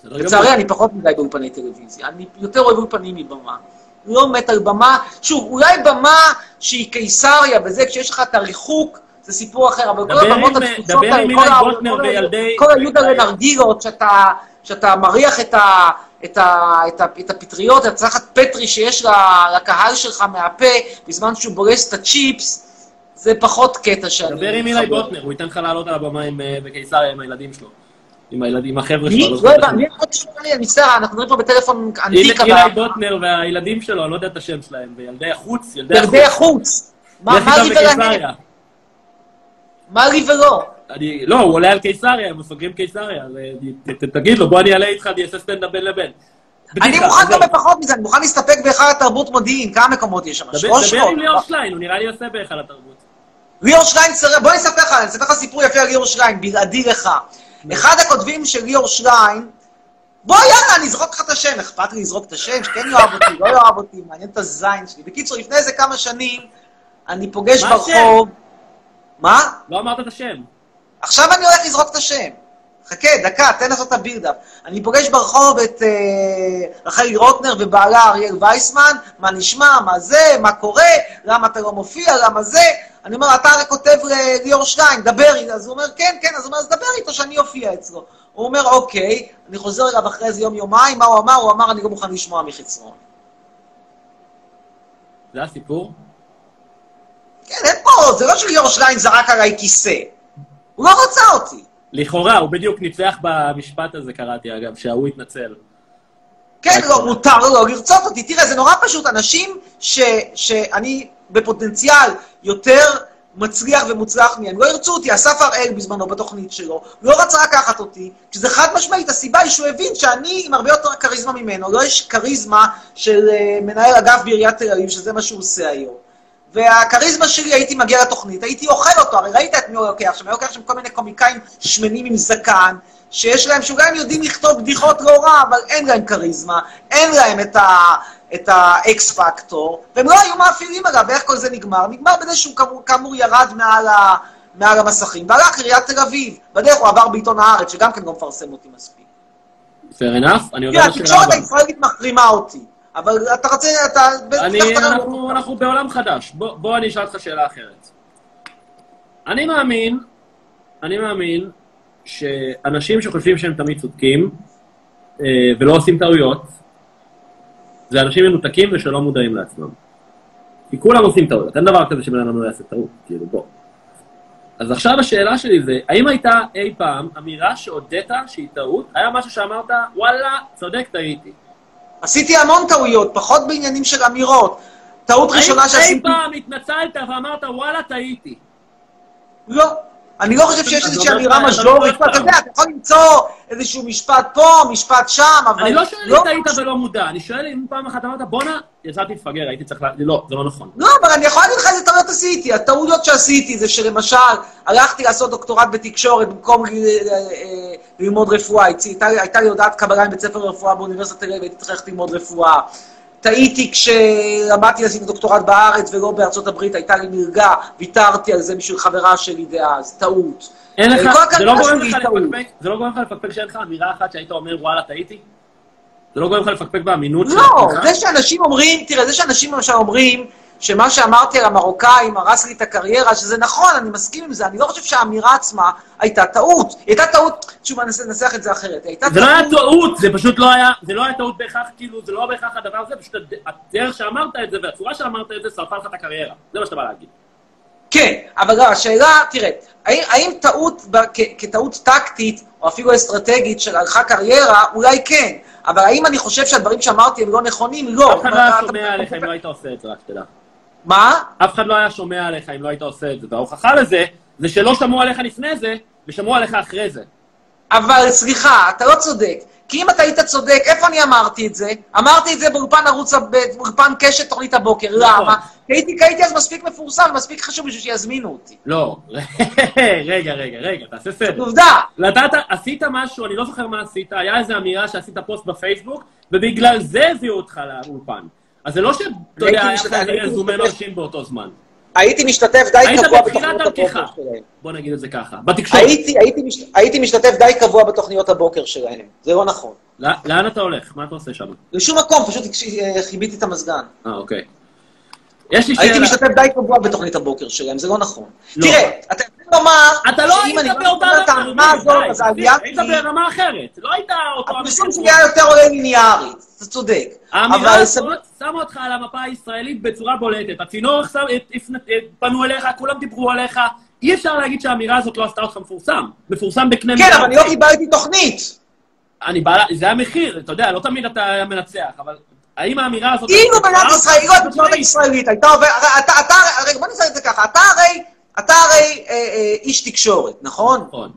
A: לצערי, אני פחות מדי באולפני טלוויזיה. אני יותר אוהב אולפנים מבמה. לא מת על במה. שוב, אולי במה שהיא קיסריה וזה, כשיש לך את הריחוק, זה סיפור אחר, אבל כל הבמות התפוצות האלה, כל ה-
C: גולדנר
A: כל ה-
C: וילדי-
A: כל היודלה נרגילות, שאתה שאתה מריח את ה... את, ה, את, ה, את הפטריות, את הצלחת פטרי שיש לה- לקהל שלך מהפה, בזמן שהוא בורס את הצ'יפס, זה פחות קטע שאני...
C: דבר עם אילי. בוטנר, הוא ייתן לך לעלות על הבמה עם, אה, בקיסריה עם הילדים שלו. עם הילדים, עם החבר'ה? שלו.
A: לא
C: את
A: יודע. מי לשמוע לי? אני מצטער, אנחנו מדברים פה בטלפון
C: אילי
A: אנטיק,
C: אילי. בוטנר והילדים שלו, אני לא יודע את השם שלהם, וילדי החוץ, ילדי החוץ.
A: ילדי החוץ. מה לי?
C: בקיסריה.
A: מה לי ולא?
C: אני, לא, הוא עולה על קיסריה, הם מפגרים קיסריה, אה, תגיד לו, בוא אני אעלה איתך, אני אעשה סטנדאפ בין לבין.
A: אני מוכן. גם בפחות מזה, אני מוכן להסתפק בהיכל התרבות מודיעין, כמה מקומות יש שם?
C: דבר. עם ליאור שליין, הוא נראה לי עושה בהיכל התרבות.
A: ליאור שליין, סר- בוא אני אספר לך, אני אספר לך סיפור יפה על ליאור שליין, בלעדי לך. אחד הכותבים של ליאור שליין, בוא יאללה, אני אזרוק לך את השם, אכפת לי לזרוק את השם, שכן יאהב אותי, לא יאהב אותי, מעניין את הזין שלי. בקיצור, לפני איזה כמה שנים, אני פוגש
C: מה
A: ברחוב... מה?
C: לא אמרת את השם.
A: עכשיו אני הולך לזרוק את השם. חכה, דקה, תן לעשות את הבילדאפ. אני פוגש ברחוב את אה, רחלי רוטנר ובעלה אריאל וייסמן, מה נשמע, מה זה, מה קורה, למה אתה לא מופיע, למה זה. אני אומר, אתה הרי כותב לליאור שטיין, דבר איתו. אז הוא אומר, כן, כן, אז הוא אומר, אז דבר איתו שאני אופיע אצלו. הוא אומר, אוקיי, אני חוזר אליו אחרי איזה יום-יומיים, מה הוא אמר? הוא אמר, אני לא מוכן לשמוע מחצרון.
C: זה הסיפור?
A: כן, אין פה, זה לא שליאור שטיין זרק עליי כיסא. הוא לא רצה אותי.
C: לכאורה, הוא בדיוק ניצח במשפט הזה, קראתי אגב, שההוא התנצל.
A: כן, לא, מותר לו לא לרצות אותי. תראה, זה נורא פשוט. אנשים ש, שאני בפוטנציאל יותר מצליח ומוצלח מהם, לא ירצו אותי. אסף הראל בזמנו בתוכנית שלו, לא רצה לקחת אותי, שזה חד משמעית, הסיבה היא שהוא הבין שאני עם הרבה יותר כריזמה ממנו. לא יש כריזמה של אה, מנהל אגף בעיריית תל אביב, שזה מה שהוא עושה היום. והכריזמה שלי, הייתי מגיע לתוכנית, הייתי אוכל אותו, הרי ראית את מי הוא לוקח שם, הוא לוקח שם כל מיני קומיקאים שמנים עם זקן, שיש להם, שאולי הם יודעים לכתוב בדיחות לא רע, אבל אין להם כריזמה, אין להם את ה... את האקס פקטור, והם לא היו מאפילים עליו, ואיך כל זה נגמר? נגמר בזה שהוא כאמור, כאמור ירד מעל, ה, מעל המסכים, והלך לעיריית תל אביב. בדרך הוא עבר בעיתון הארץ, שגם כן לא מפרסם אותי מספיק.
C: fair enough, אני עובר לשאלה
A: התקשורת
C: הבאה.
A: הישראלית מחרימה אותי, אבל אתה רוצה, אתה...
C: אני, אנחנו, אנחנו בעולם חדש. בוא, בוא אני אשאל אותך שאלה אחרת. אני מאמין, אני מאמין שאנשים שחושבים שהם תמיד צודקים אה, ולא עושים טעויות, זה אנשים מנותקים ושלא מודעים לעצמם. כי כולם עושים טעויות, אין דבר כזה שבן אדם לא יעשה טעות, כאילו, בוא. אז עכשיו השאלה שלי זה, האם הייתה אי פעם אמירה שהודית שהיא טעות? היה משהו שאמרת, וואלה, צודק, טעיתי.
A: עשיתי המון טעויות, פחות בעניינים של אמירות. טעות ראשונה
C: האם אי
A: שעשיתי...
C: פעם התנצלת ואמרת, וואלה, טעיתי?
A: לא. אני לא חושב שיש איזושהי אמירה מז'ורית,
C: אתה לא
A: אתה יודע, אתה יכול למצוא איזשהו משפט פה, משפט שם, אבל...
C: אני לא שואל אם טעית ולא מודע, אני שואל אם פעם אחת אמרת, בואנה, יצאתי מפגר, הייתי צריך ל... לא, זה לא נכון.
A: לא, אבל אני יכול להגיד לך איזה טעויות עשיתי. הטעויות שעשיתי זה שלמשל, הלכתי לעשות דוקטורט בתקשורת במקום ל- ל- ללמוד רפואה. הייתה לי- הייתה לי הודעת קבלה מבית ספר לרפואה באוניברסיטת תל אביב, הייתי צריך ללכת ללמוד רפואה. טעיתי כשלמדתי לעשות דוקטורט בארץ ולא בארצות הברית, הייתה לי מלגה, ויתרתי על זה בשביל חברה שלי דאז, טעות.
C: אין לך, זה לא גורם לך. לפקפק, זה לא גורם לך לפקפק שאין לך אמירה אחת שהיית אומר, וואלה, טעיתי? זה לא גורם לך לפקפק באמינות של
A: לא? זה שאנשים אומרים, תראה, זה שאנשים למשל אומרים שמה שאמרתי על המרוקאים הרס לי את הקריירה, שזה נכון, אני מסכים עם זה, אני לא חושב שהאמירה עצמה הייתה טעות. היא הייתה טעות, שוב, אני אנסה לנסח את זה אחרת, הייתה
C: זה לא היה
A: טעות,
C: טעות, זה פשוט לא היה, זה לא היה טעות בהכרח, כאילו, זה לא בהכרח הדבר הזה, פשוט הד- הדרך שאמרת את זה והצורה שאמרת את זה שרפה לך את הקריירה. זה מה שאתה בא להגיד.
A: כן, אבל לא, השאלה, תראה, האם, האם טעות ב- כ- כטעות טקטית, או אפילו אסטרטגית של ערכה קריירה, אולי כן, אבל האם אני חושב שהדברים שאמרתי הם לא נכונים? לא.
C: אף אחד לא היה שומע עליך אם לא היית עושה את זה, רק שתדע.
A: מה?
C: אף אחד לא היה שומע עליך אם לא היית עושה את זה. וההוכחה לזה, זה שלא שמעו עליך לפני זה, ושמעו עליך אחרי זה.
A: אבל סליחה, אתה לא צודק. כי אם אתה היית צודק, איפה אני אמרתי את זה? אמרתי את זה באולפן ערוץ, באולפן קשת תוכנית הבוקר.
C: נכון.
A: למה? כי הייתי, כי הייתי אז מספיק מפורסם, מספיק חשוב בשביל שיזמינו אותי.
C: לא, רגע, רגע, רגע, תעשה סדר.
A: עובדה.
C: נתת, עשית משהו, אני לא זוכר מה עשית, היה איזו אמירה שעשית פוסט בפייסבוק, ובגלל זה הביאו אותך לאולפן. אז זה לא שאתה יודע,
A: הייתי
C: היה לך
A: הייתי משתתף.
C: מרשים באותו זמן.
A: הייתי משתתף די קבוע בתוכניות. הבוקר שלהם.
C: בוא נגיד את זה ככה. בתקשורת.
A: הייתי, הייתי, מש... הייתי משתתף די קבוע בתוכניות הבוקר שלהם. זה לא נכון.
C: לא- לאן אתה הולך? מה אתה עושה שם?
A: לשום מקום, פשוט אה, חיביתי את המזגן.
C: אה, אוקיי. יש לי
A: הייתי
C: שאלה.
A: משתתף די קבוע בתוכנית הבוקר שלהם, זה לא נכון.
C: לא.
A: תראה, אתה לומר,
C: אתה לא היית
A: אני
C: באותה
A: הזאת, אז העלייה
C: היית ברמה אחרת. לא היית אותו...
A: הפרסום שלי היה יותר עולה ליניארית, אתה צודק.
C: האמירה הזאת שמה אותך על המפה הישראלית בצורה בולטת. הצינור הפנ- את- פנו אליך, כולם דיברו עליך. אי אפשר להגיד שהאמירה הזאת לא עשתה אותך מפורסם. מפורסם בקנה
A: כן,
C: מידה.
A: אבל אני לא קיבלתי תוכנית.
C: אני בא, זה המחיר, אתה יודע, לא תמיד אתה מנצח, אבל האם האמירה הזאת...
A: אילו מדינת
C: אה,
A: ישראל, אילו התקשורת הישראלית הייתה עוברת, אתה, הרי בוא נעשה את זה ככה, אתה הרי, אתה הרי אה, אה, איש תקשורת, נכון?
C: נכון.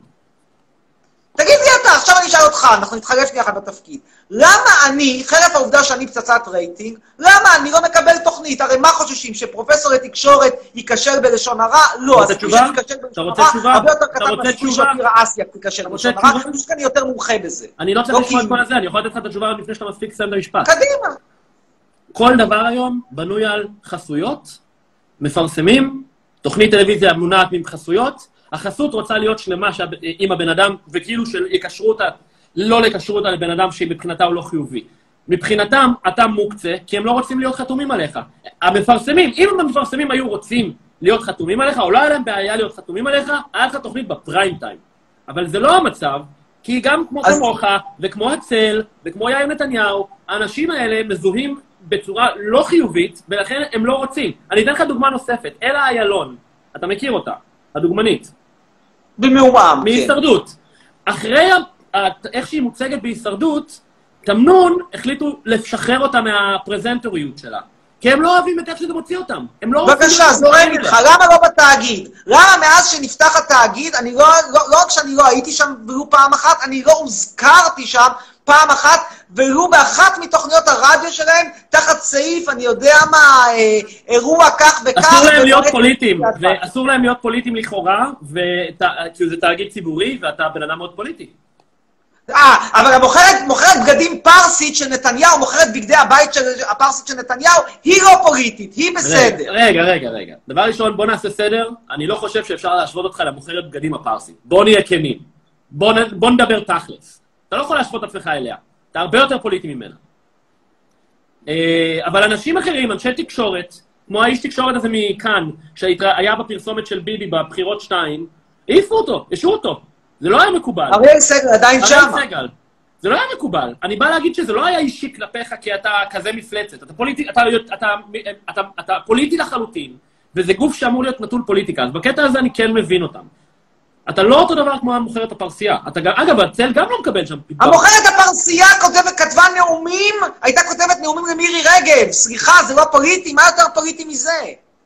A: תגיד לי אתה, עכשיו אני אשאל אותך, אנחנו נתחלף יחד בתפקיד. למה אני, חרף העובדה שאני פצצת רייטינג, למה אני לא מקבל תוכנית? הרי מה חוששים, שפרופסור לתקשורת ייכשל בלשון הרע? לא,
C: תשובה?
A: שייכשל
C: אתה
A: בלשון הרע? הרבה יותר קטן מהסיכוי? שאופירה אסיה תיכשל בלשון הרע? אני חושב שאני יותר מומחה בזה.
C: אני לא צריך
A: לא
C: לשמוע את כל הזה, אני יכול לתת לך את התשובה לפני שאתה מספיק לסיים את המשפט.
A: קדימה.
C: כל דבר היום בנוי על חסויות, מפרסמים, תוכנית טלוויזיה מונעת מחסויות, החסות רוצה להיות שלמה עם הבן אדם, וכאילו שיקשרו אותה, לא לקשרו אותה לבן אדם שמבחינתה הוא לא חיובי. מבחינתם, אתה מוקצה, כי הם לא רוצים להיות חתומים עליך. המפרסמים, אם המפרסמים היו רוצים להיות חתומים עליך, או לא היה להם בעיה להיות חתומים עליך, היה לך תוכנית בפריים טיים. אבל זה לא המצב, כי גם כמו
A: אז-
C: כמוך, וכמו הצל, וכמו יאיר נתניהו, האנשים האלה מזוהים בצורה לא חיובית, ולכן הם לא רוצים. אני אתן לך דוגמה נוספת, אלה איילון, אתה מכיר אותה, הדוגמנית,
A: במעומעם, כן.
C: מהישרדות. אחרי איך שהיא מוצגת בהישרדות, תמנון החליטו לשחרר אותה מהפרזנטוריות שלה. כי הם לא אוהבים את איך שזה מוציא אותם. הם לא רוצים...
A: בבקשה, זורם. ממך, למה לא בתאגיד? למה מאז שנפתח התאגיד, אני לא, לא, לא רק שאני לא הייתי שם ולו פעם אחת, אני לא הוזכרתי שם פעם אחת, ולו באחת מתוכניות הרדיו שלהם, תחת סעיף, אני יודע מה, אה, אירוע כך וכך.
C: אסור להם להיות פוליטיים, ואסור להם להיות פוליטיים לכאורה, כי זה תאגיד ציבורי, ואתה בן אדם מאוד פוליטי.
A: אה, אבל המוכרת מוכרת בגדים פרסית של נתניהו, מוכרת בגדי הבית של הפרסית של נתניהו, היא לא פוליטית, היא בסדר.
C: רגע, רגע, רגע. דבר ראשון, בוא נעשה סדר. אני לא חושב שאפשר להשוות אותך למוכרת בגדים הפרסית. בוא נהיה כנים. בוא, נ... בוא נדבר תכלס. אתה לא יכול להשוות את עצמך אליה. אתה הרבה יותר פוליטי ממנה. אה, אבל אנשים אחרים, אנשי תקשורת, כמו האיש תקשורת הזה מכאן, שהיה בפרסומת של ביבי בבחירות 2, העיפו אותו, השעו אותו. זה לא היה מקובל.
A: אריאל סגל עדיין
C: אריאל
A: שם.
C: סגל. זה לא היה מקובל. אני בא להגיד שזה לא היה אישי כלפיך כי אתה כזה מפלצת. אתה פוליטי, אתה, אתה, אתה, אתה, אתה פוליטי לחלוטין, וזה גוף שאמור להיות נטול פוליטיקה. אז בקטע הזה אני כן מבין אותם. אתה לא אותו דבר כמו המוכרת הפרסייה. אתה גם, אגב, הצל גם לא מקבל שם.
A: המוכרת הפרסייה כותבת, כתבה נאומים, הייתה כותבת נאומים למירי רגב. סליחה, זה לא פוליטי, מה יותר פוליטי מזה?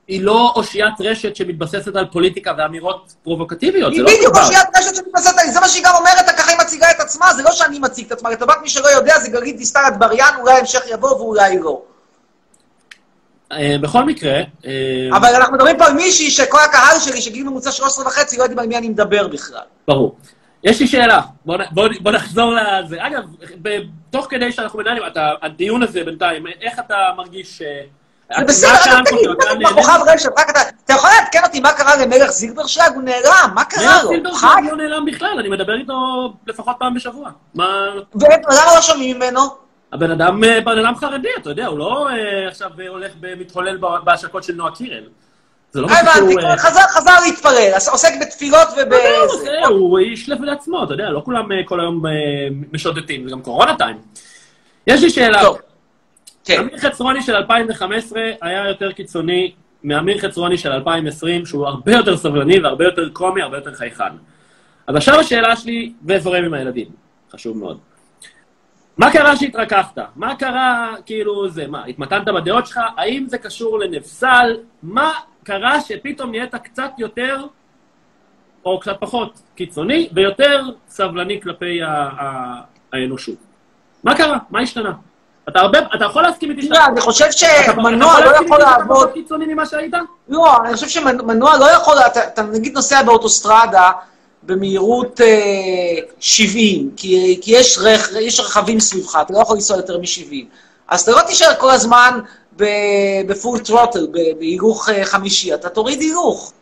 C: היא לא אושיית רשת שמתבססת על פוליטיקה ואמירות פרובוקטיביות. זה לא
A: בדיוק. אושיית רשת שמתבססת עלי, זה מה שהיא גם אומרת, ככה היא מציגה את עצמה, זה לא שאני מציג את עצמה, לטובת מי שלא יודע, זה גלית דיסטל אטבריאן, אולי המשך יבוא ואולי לא.
C: אה, בכל מקרה, אה,
A: אבל אנחנו מדברים פה על מישהי שכל הקהל שלי, שגיל ממוצע 13 וחצי, לא יודעים על מי אני מדבר בכלל.
C: ברור. יש לי שאלה, בוא, בוא, בוא נחזור לזה. אגב, תוך כדי שאנחנו מנהלים, אתה, הדיון הזה בינתיים, איך אתה מרגיש... אה,
A: זה
C: מה
A: בסדר, רק תגיד? אתה
C: נהנה?
A: בכוכב רשת, רק אתה... אתה יכול לעדכן אותי מה קרה למלך זילברשלג? הוא נעלם, מה קרה
C: מלך
A: לו?
C: סילברשלג
A: חי?
C: לא נעלם בכלל, אני מדבר איתו לפחות פעם בשבוע. מה...
A: ולמה לא שומעים ממנו?
C: הבן אדם, אה, בן אדם חרדי, אתה יודע, הוא לא אה, עכשיו אה, הולך ומתהולל ב- בהשקות של נועה קירל. זה לא משהו
A: הבנתי,
C: שהוא... אה,
A: חזר- חזר להתפלל, עוסק בתפילות
C: יודע, הוא איש לב לעצמו, אתה יודע, לא כולם כל היום משוטטים, זה גם קורונה טיים. יש לי שאלה.
A: טוב. כן.
C: אמיר חצרוני של 2015 היה יותר קיצוני מאמיר חצרוני של 2020, שהוא הרבה יותר סבלני והרבה יותר קומי, הרבה יותר חייכן. אז עכשיו השאלה שלי, וזורם עם הילדים, חשוב מאוד. מה קרה שהתרככת? מה קרה, כאילו, זה, מה, התמתנת בדעות שלך? האם זה קשור לנפסל? מה קרה שפתאום נהיית קצת יותר, או קצת פחות קיצוני, ויותר סבלני כלפי האנושות? מה קרה? מה השתנה? אתה הרבה, אתה יכול להסכים איתי
A: תראה, אני חושב
C: אתה-
A: שמנוע
C: אתה
A: לא
C: להסכים
A: יכול
C: איתי שאתה
A: לעבוד...
C: קיצוני ממה שהיית?
A: לא, אני חושב שמנוע לא יכול... אתה אתה נגיד נוסע באוטוסטרדה במהירות אה, 70, כי כי יש רכ- יש רכבים סביבך, אתה לא יכול לנסוע יותר מ-70. אז אתה לא תישאר כל הזמן בפול טרוטל, בהילוך אה, חמישי, אתה תוריד הילוך.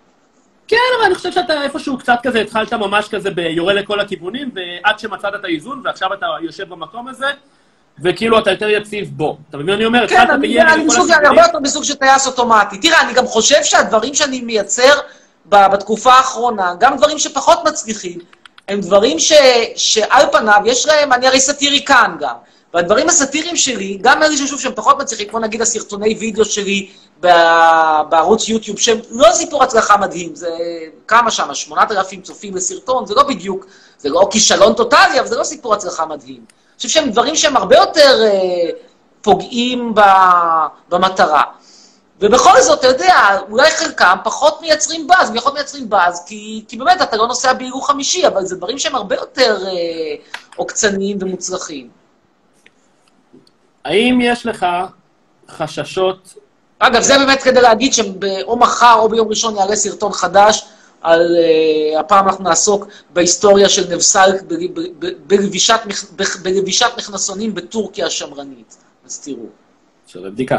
C: כן, אבל אני חושב שאתה איפשהו קצת כזה, התחלת ממש כזה ביורה לכל הכיוונים, ועד שמצאת את האיזון, ועכשיו אתה יושב במקום הזה, וכאילו אתה יותר יציב בו. אתה מבין מה אני אומר?
A: כן, אני אני אני. הרבה יותר בסוג של טייס אוטומטי. תראה, אני גם חושב שהדברים שאני מייצר בתקופה האחרונה, גם דברים שפחות מצליחים, הם דברים ש, שעל פניו יש להם, אני הרי סאטיריקן גם, והדברים הסאטיריים שלי, גם אלה ששוב שהם פחות מצליחים, כמו נגיד הסרטוני וידאו שלי בערוץ יוטיוב, שהם לא סיפור הצלחה מדהים, זה כמה שם, 8,000 צופים לסרטון, זה לא בדיוק, זה לא כישלון טוטאלי, אבל זה לא סיפור הצלחה מדהים. אני חושב שהם דברים שהם הרבה יותר אה, פוגעים ב, במטרה. ובכל זאת, אתה יודע, אולי חלקם פחות מייצרים באז, פחות מייצרים באז, כי, כי באמת אתה לא נוסע בהילוך חמישי, אבל זה דברים שהם הרבה יותר אה, עוקצניים ומוצלחים.
C: האם יש לך חששות
A: אגב, זה באמת כדי להגיד שאו מחר או ביום ראשון יעלה סרטון חדש, על... Uh, הפעם אנחנו נעסוק בהיסטוריה של נבסלק בלבישת בלבישת מכנסונים בטורקיה השמרנית. אז תראו.
C: שווה בדיקה.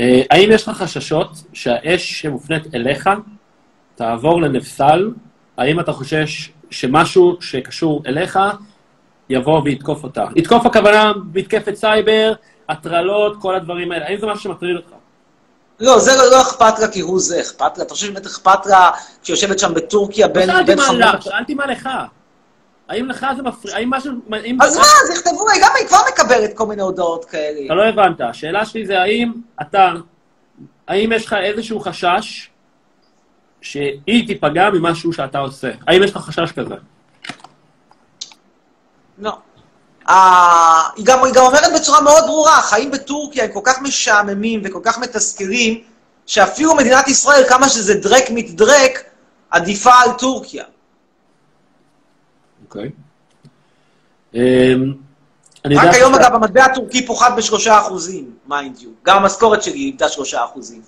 C: אה, האם יש לך חששות שהאש שמופנית אליך תעבור לנפסל? האם אתה חושש שמשהו שקשור אליך יבוא ויתקוף אותה? יתקוף הכוונה מתקפת סייבר, הטרלות, כל הדברים האלה. האם זה משהו שמטריד אותך?
A: לא, זה לא, לא אכפת לה כי הוא זה, אכפת לה. אתה חושב שבאמת אכפת לה כשיושבת שם בטורקיה בין...
C: לא שאלתי
A: בין
C: מה
A: חמש-
C: לך, שאלתי מה לך. האם לך זה מפריע? האם משהו... האם
A: אז מה, אז יכתבו, גם היא כבר מקבלת כל מיני הודעות כאלה.
C: אתה לא הבנת. השאלה שלי זה האם אתה, האם יש לך איזשהו חשש שהיא תיפגע ממשהו שאתה עושה? האם יש לך חשש כזה?
A: לא. אה, היא גם, היא גם אומרת בצורה מאוד ברורה, החיים בטורקיה הם כל כך משעממים וכל כך מתסכלים, שאפילו מדינת ישראל, כמה שזה דרעק מתדרעק, עדיפה על טורקיה.
C: אוקיי. אמ, אני יודע
A: רק היום, אגב, המטבע הטורקי פוחת בשלושה אחוזים, mind you. גם המשכורת שלי איבדה שלושה אחוזים.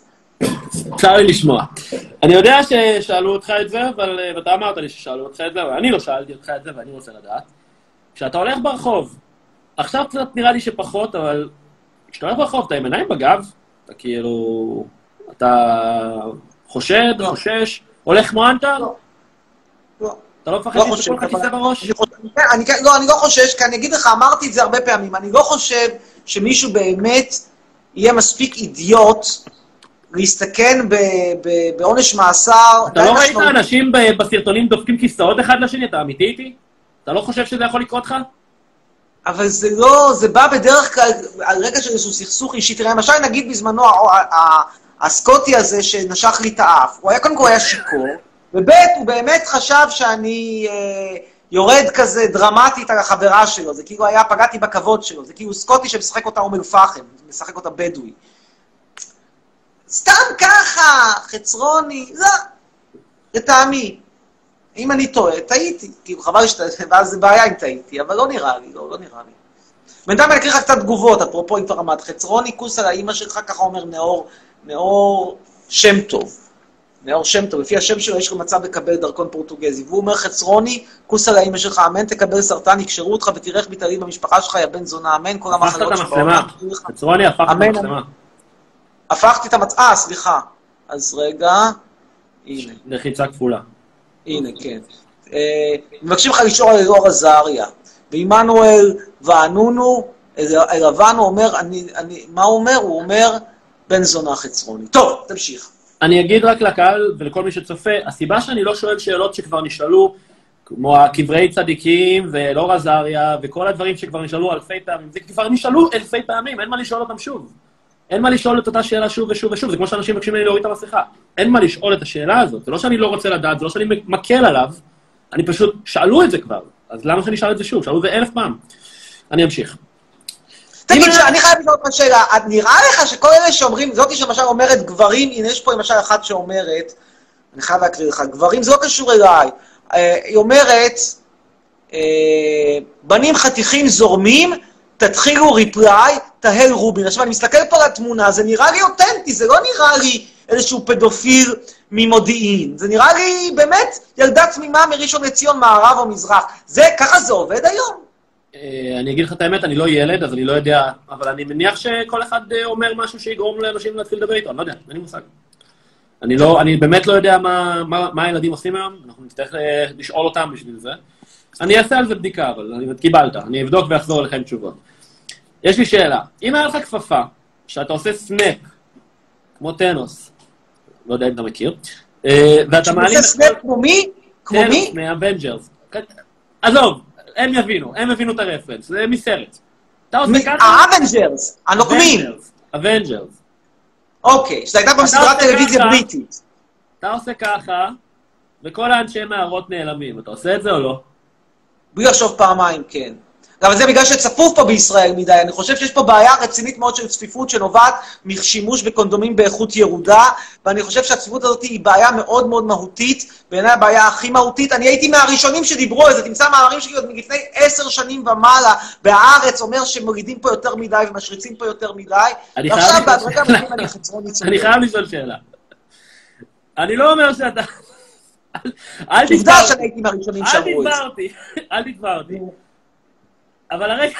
C: צר לי לשמוע. אני יודע ששאלו אותך את זה, אבל... אה, ואתה אמרת לי ששאלו אותך את זה, אבל אני לא שאלתי אותך את זה, ואני רוצה לדעת. כשאתה הולך ברחוב, עכשיו קצת נראה לי שפחות, אבל כשאתה הולך ברחוב, אתה עם עיניים בגב, אתה כאילו... אתה חושד,
A: לא.
C: חושש, הולך כמו אנטר? אתה לא מפחד שיסתכלו לך כיסא בראש?
A: אני חושב- כן, כן- לא, אני לא חושש, כי אני אגיד לך, אמרתי את זה הרבה פעמים, אני לא חושב שמישהו באמת יהיה מספיק אידיוט להסתכן בעונש מאסר.
C: אתה לא ראית. אנשים ב- בסרטונים דופקים כיסאות אחד לשני? אתה אמיתי איתי? אתה לא חושב שזה יכול לקרות לך?
A: אבל זה לא, זה בא בדרך כלל על רקע של איזשהו סכסוך אישי. תראה, למשל, נגיד בזמנו, הסקוטי הזה שנשך לי את האף, הוא היה, קודם כל היה שיכור, וב' הוא באמת חשב שאני אה, יורד כזה דרמטית על החברה שלו, זה כאילו היה, פגעתי בכבוד שלו, זה כאילו סקוטי שמשחק אותה אום אל-פחם, משחק אותה בדואי. סתם ככה, חצרוני, לא, לטעמי. אם אני טועה, טעיתי. כאילו, חבל שאתה... ואז זה בעיה אם טעיתי, אבל לא נראה לי, לא, לא נראה לי. בינתיים אני אקריא לך קצת תגובות, אפרופו אם כבר עמד חצרוני, כוס על האימא שלך, ככה אומר נאור, נאור שם טוב. נאור שם טוב, לפי השם שלו יש לו מצב לקבל דרכון פורטוגזי. והוא אומר, חצרוני, כוס על האימא שלך, אמן, תקבל סרטן, יקשרו אותך ותראה איך מתעלים במשפחה שלך, יא בן זונה, אמן, כל
C: הפכת את
A: המחלות
C: המצלמה. חצרוני הפך את המצלמה.
A: הפכתי את המצ... אה, סליחה. אז רגע, הנה.
C: לחיצה כפולה.
A: הנה, כן. אה, מבקשים לך לשאול על אלאור עזריה. ועמנואל וענונו, אלבנו אומר, אני, אני, מה הוא אומר? הוא אומר, בן זונה חצרוני. טוב, תמשיך.
C: אני אגיד רק לקהל ולכל מי שצופה, הסיבה שאני לא שואל שאלות שכבר נשאלו, כמו הקברי צדיקים ואלאור עזריה וכל הדברים שכבר נשאלו אלפי פעמים, זה כבר נשאלו אלפי פעמים, אין מה לשאול אותם שוב. אין מה לשאול את אותה שאלה שוב ושוב ושוב, זה כמו שאנשים מבקשים ממני להוריד את המסכה. אין מה לשאול את השאלה הזאת, זה לא שאני לא רוצה לדעת, זה לא שאני מקל עליו, אני פשוט, שאלו את זה כבר, אז למה שאני אשאל את זה שוב? שאלו את זה אלף פעם. אני אמשיך.
A: תגיד, אני חייב לשאול אותך שאלה, נראה לך שכל אלה שאומרים, זאתי שלמשל אומרת גברים, הנה יש פה למשל אחת שאומרת, אני חייב להקריא לך, גברים זה לא קשור אליי, אה, היא אומרת, אה, בנים חתיכים זורמים, תתחילו ריפליי, תהל רובין. עכשיו, אני מסתכל פה על התמונה, זה נראה לי אותנטי, זה לא נראה לי איזשהו פדופיל ממודיעין. זה נראה לי באמת ילדה תמימה מראשון לציון, מערב או מזרח. זה, ככה זה עובד היום?
C: אה, אני אגיד לך את האמת, אני לא ילד, אז אני לא יודע, אבל אני מניח שכל אחד אה, אומר משהו שיגרום לאנשים להתחיל לדבר איתו, אני לא יודע, אין לי מושג. אני לא, אני באמת לא יודע מה, מה, מה הילדים עושים היום, אנחנו נצטרך אה, לשאול אותם בשביל זה. אני אעשה על זה בדיקה, אבל אני, קיבלת, אני אבדוק ואחזור אליכם תשובות. יש לי שאלה, אם היה לך כפפה, שאתה עושה snap, כמו ת'אנוס, לא יודע אם אתה מכיר, ואתה מעלים...
A: שעושה snap כמו מי? כמו מי?
C: מהאבנג'רס. עזוב, הם יבינו, הם הבינו את ה reference, זה מסרט. אתה עושה ככה?
A: האבנג'רס, הנוקמים.
C: אבנג'רס.
A: אוקיי, שזה הייתה פעם סדרת טלוויזיה. בריטית.
C: אתה עושה ככה, וכל האנשי מערות נעלמים. אתה עושה את זה או לא?
A: בלי לחשוב פעמיים, כן. אבל זה בגלל שצפוף פה בישראל מדי. אני חושב שיש פה בעיה רצינית מאוד של צפיפות שנובעת משימוש בקונדומים באיכות ירודה, ואני חושב שהצפיפות הזאת היא בעיה מאוד מאוד מהותית, בעיניי הבעיה הכי מהותית. אני הייתי מהראשונים שדיברו על זה, תמצא מאמרים שלי עוד מלפני עשר שנים ומעלה, בהארץ אומר שמורידים פה יותר מדי ומשריצים פה יותר מדי,
C: אני
A: ועכשיו בהדרגה מבינים אני חצרוני
C: אני. חייב לשאול שאלה. אני לא אומר שאתה... אל- אל
A: עובדה
C: תתבע
A: שאני הייתי מהראשונים
C: אל
A: שאמרו את
C: תתבע
A: זה.
C: אותי, אל תתבע אותי. אבל הרגע...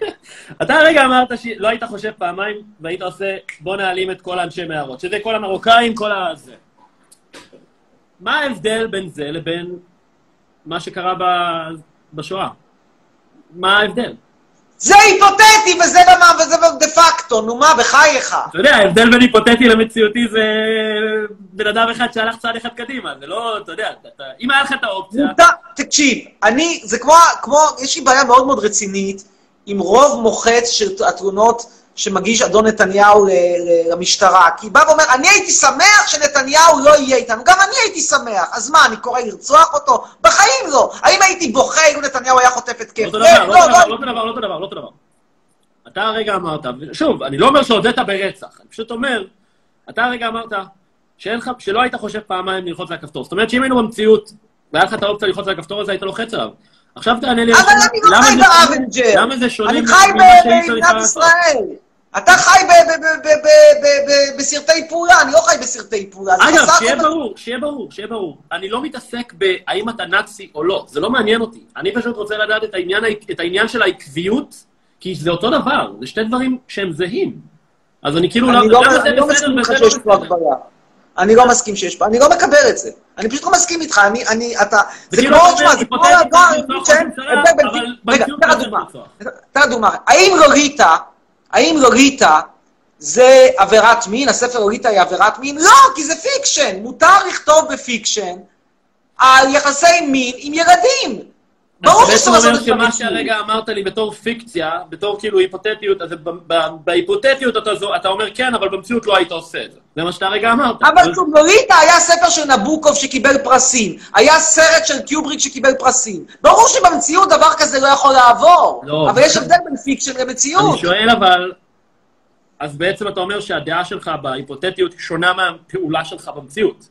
C: אתה הרגע אמרת שלא היית חושב פעמיים, והיית עושה, בוא נעלים את כל האנשי מערות, שזה כל המרוקאים, כל ה... זה. מה ההבדל בין זה לבין מה שקרה ב- בשואה? מה ההבדל?
A: זה היפותטי וזה למה, וזה דה פקטו, נו מה, בחייך.
C: אתה יודע, ההבדל בין היפותטי למציאותי זה בן אדם אחד שהלך צעד אחד קדימה, זה לא, אתה יודע, אתה, אם היה לך את האופציה...
A: תקשיב, אני, זה כמו, כמו, יש לי בעיה מאוד מאוד רצינית עם רוב מוחץ של התלונות שמגיש אדון נתניהו למשטרה, כי בא ואומר, אני הייתי שמח שנתניהו לא יהיה איתנו, גם אני הייתי שמח, אז מה, אני קורא לרצוח אותו? בחיים לא. האם הייתי בוכה אילו נתניהו היה חוטף התקף? כן,
C: דבר, לא אותו דבר,
A: לא,
C: לא אותו דבר, לא אותו דבר, לא אותו דבר. אתה הרגע אמרת, שוב, אני לא אומר שהודית ברצח, אני פשוט אומר, אתה הרגע אמרת שלא היית חושב פעמיים ללחוץ על הכפתור. זאת אומרת שאם היינו במציאות, והיה לך את האופציה ללחוץ על הכפתור הזה, היית לוחץ עליו. עכשיו תענה לי...
A: אבל אני לא חי באבנג'רס.
C: למה זה שונה
A: אני
C: ממה
A: חי ב-
C: צריך
A: במדינת
C: לעשות?
A: ישראל. אתה חי ב- ב- ב- ב- ב- ב- ב- בסרטי פעולה, אני לא חי בסרטי פעולה.
C: אגב, שיהיה ברור, שיהיה ברור, שיהיה ברור. אני לא מתעסק בהאם אתה נאצי או לא, זה לא מעניין אותי. אני פשוט רוצה לדעת את העניין, של העקביות, כי זה אותו דבר, זה שתי דברים שהם זהים. אז אני כאילו,
A: אני לא אני לא
C: בסדר
A: מסכים שיש
C: לא
A: פה? הגבלה. אני לא מסכים שיש פה, אני לא מקבל את זה. אני פשוט לא מסכים איתך, אני, אני, אתה, זה כמו, תשמע, זה כמו בין,
C: אבל
A: רגע, תן דוגמה. תן דוגמה, האם לוליטה, האם לוליטה זה עבירת מין, הספר לוליטה היא עבירת מין? לא, כי זה fiction, מותר לכתוב ב fiction על יחסי מין עם ילדים. ברור
C: אתה בעצם
A: לעשות
C: אומר
A: את
C: שמה
A: זה.
C: שהרגע אמרת לי בתור פיקציה, בתור כאילו היפותטיות, אז בהיפותטיות אתה אתה אומר כן, אבל במציאות לא היית עושה את זה. זה מה שאתה הרגע אמרת.
A: אבל לוליטה היה ספר של נבוקוב שקיבל פרסים, היה סרט של קיובריק שקיבל פרסים. ברור שבמציאות דבר כזה לא יכול לעבור,
C: לא.
A: אבל יש הבדל בין fiction למציאות.
C: אני שואל אבל, אז בעצם אתה אומר שהדעה שלך בהיפותטיות שונה מהפעולה שלך במציאות.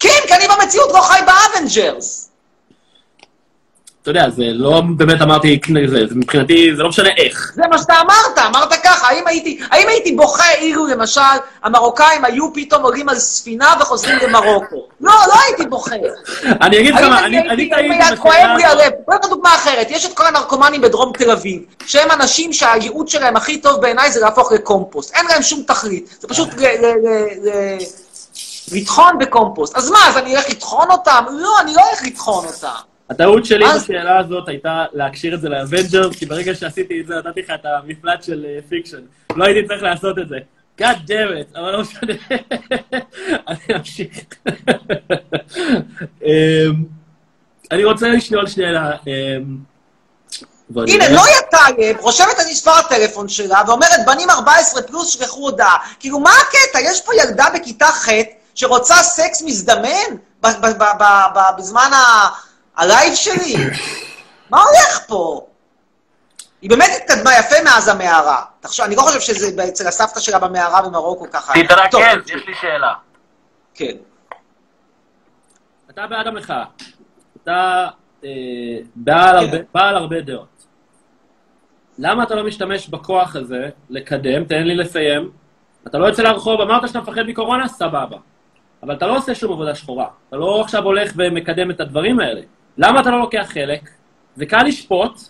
A: כן, כי אני במציאות לא חי באבנג'רס.
C: אתה יודע, זה לא באמת אמרתי, זה, זה מבחינתי, זה לא משנה איך.
A: זה מה שאתה אמרת, אמרת ככה, האם הייתי, האם הייתי בוכה אילו למשל המרוקאים היו פתאום עולים על ספינה וחוזרים למרוקו? לא, לא הייתי בוכה.
C: אני אגיד לך מה,
A: אני הייתי, האם כואב לי. הלב? בוא נתן דוגמה אחרת, יש את כל הנרקומנים בדרום תל אביב, שהם אנשים שהייעוד שלהם הכי טוב בעיניי זה להפוך לקומפוסט. אין להם שום תכלית, זה פשוט ל- ל- ל- ל- לטחון בקומפוסט. אז מה, אז אני אלך לטחון אותם? לא, אני לא הולך לטחון אותם.
C: הטעות שלי בשאלה הזאת הייתה להקשיר את זה לאבנג'רס, כי ברגע שעשיתי את זה נתתי לך את המפלט של אה, fiction. לא הייתי צריך לעשות את זה. God damn it, אבל לא משנה. אני אמשיך. אמ, אני רוצה לשאול שאלה. אמ,
A: הנה, נויה טייב רושמת את מספר הטלפון שלה ואומרת, בנים 14 פלוס, שלחו הודעה. כאילו, מה הקטע? יש פה ילדה בכיתה ח' שרוצה סקס מזדמן בזמן ה- הלייב שלי? מה הולך פה? היא באמת התקדמה יפה מאז המערה. תחשוב, אני לא חושב שזה אצל הסבתא שלה במערה במרוקו ככה. טוב,
D: יש לי שאלה.
A: כן.
C: אתה בעד המחאה. אתה אה, בעל הרבה-
A: כן.
C: בעל הרבה דעות. למה אתה לא משתמש בכוח הזה לקדם? תן לי לסיים. אתה לא יוצא לרחוב, אמרת שאתה מפחד מקורונה? סבבה. אבל אתה לא עושה שום עבודה שחורה. אתה לא עכשיו הולך ומקדם את הדברים האלה. למה אתה לא לוקח חלק? זה קל לשפוט,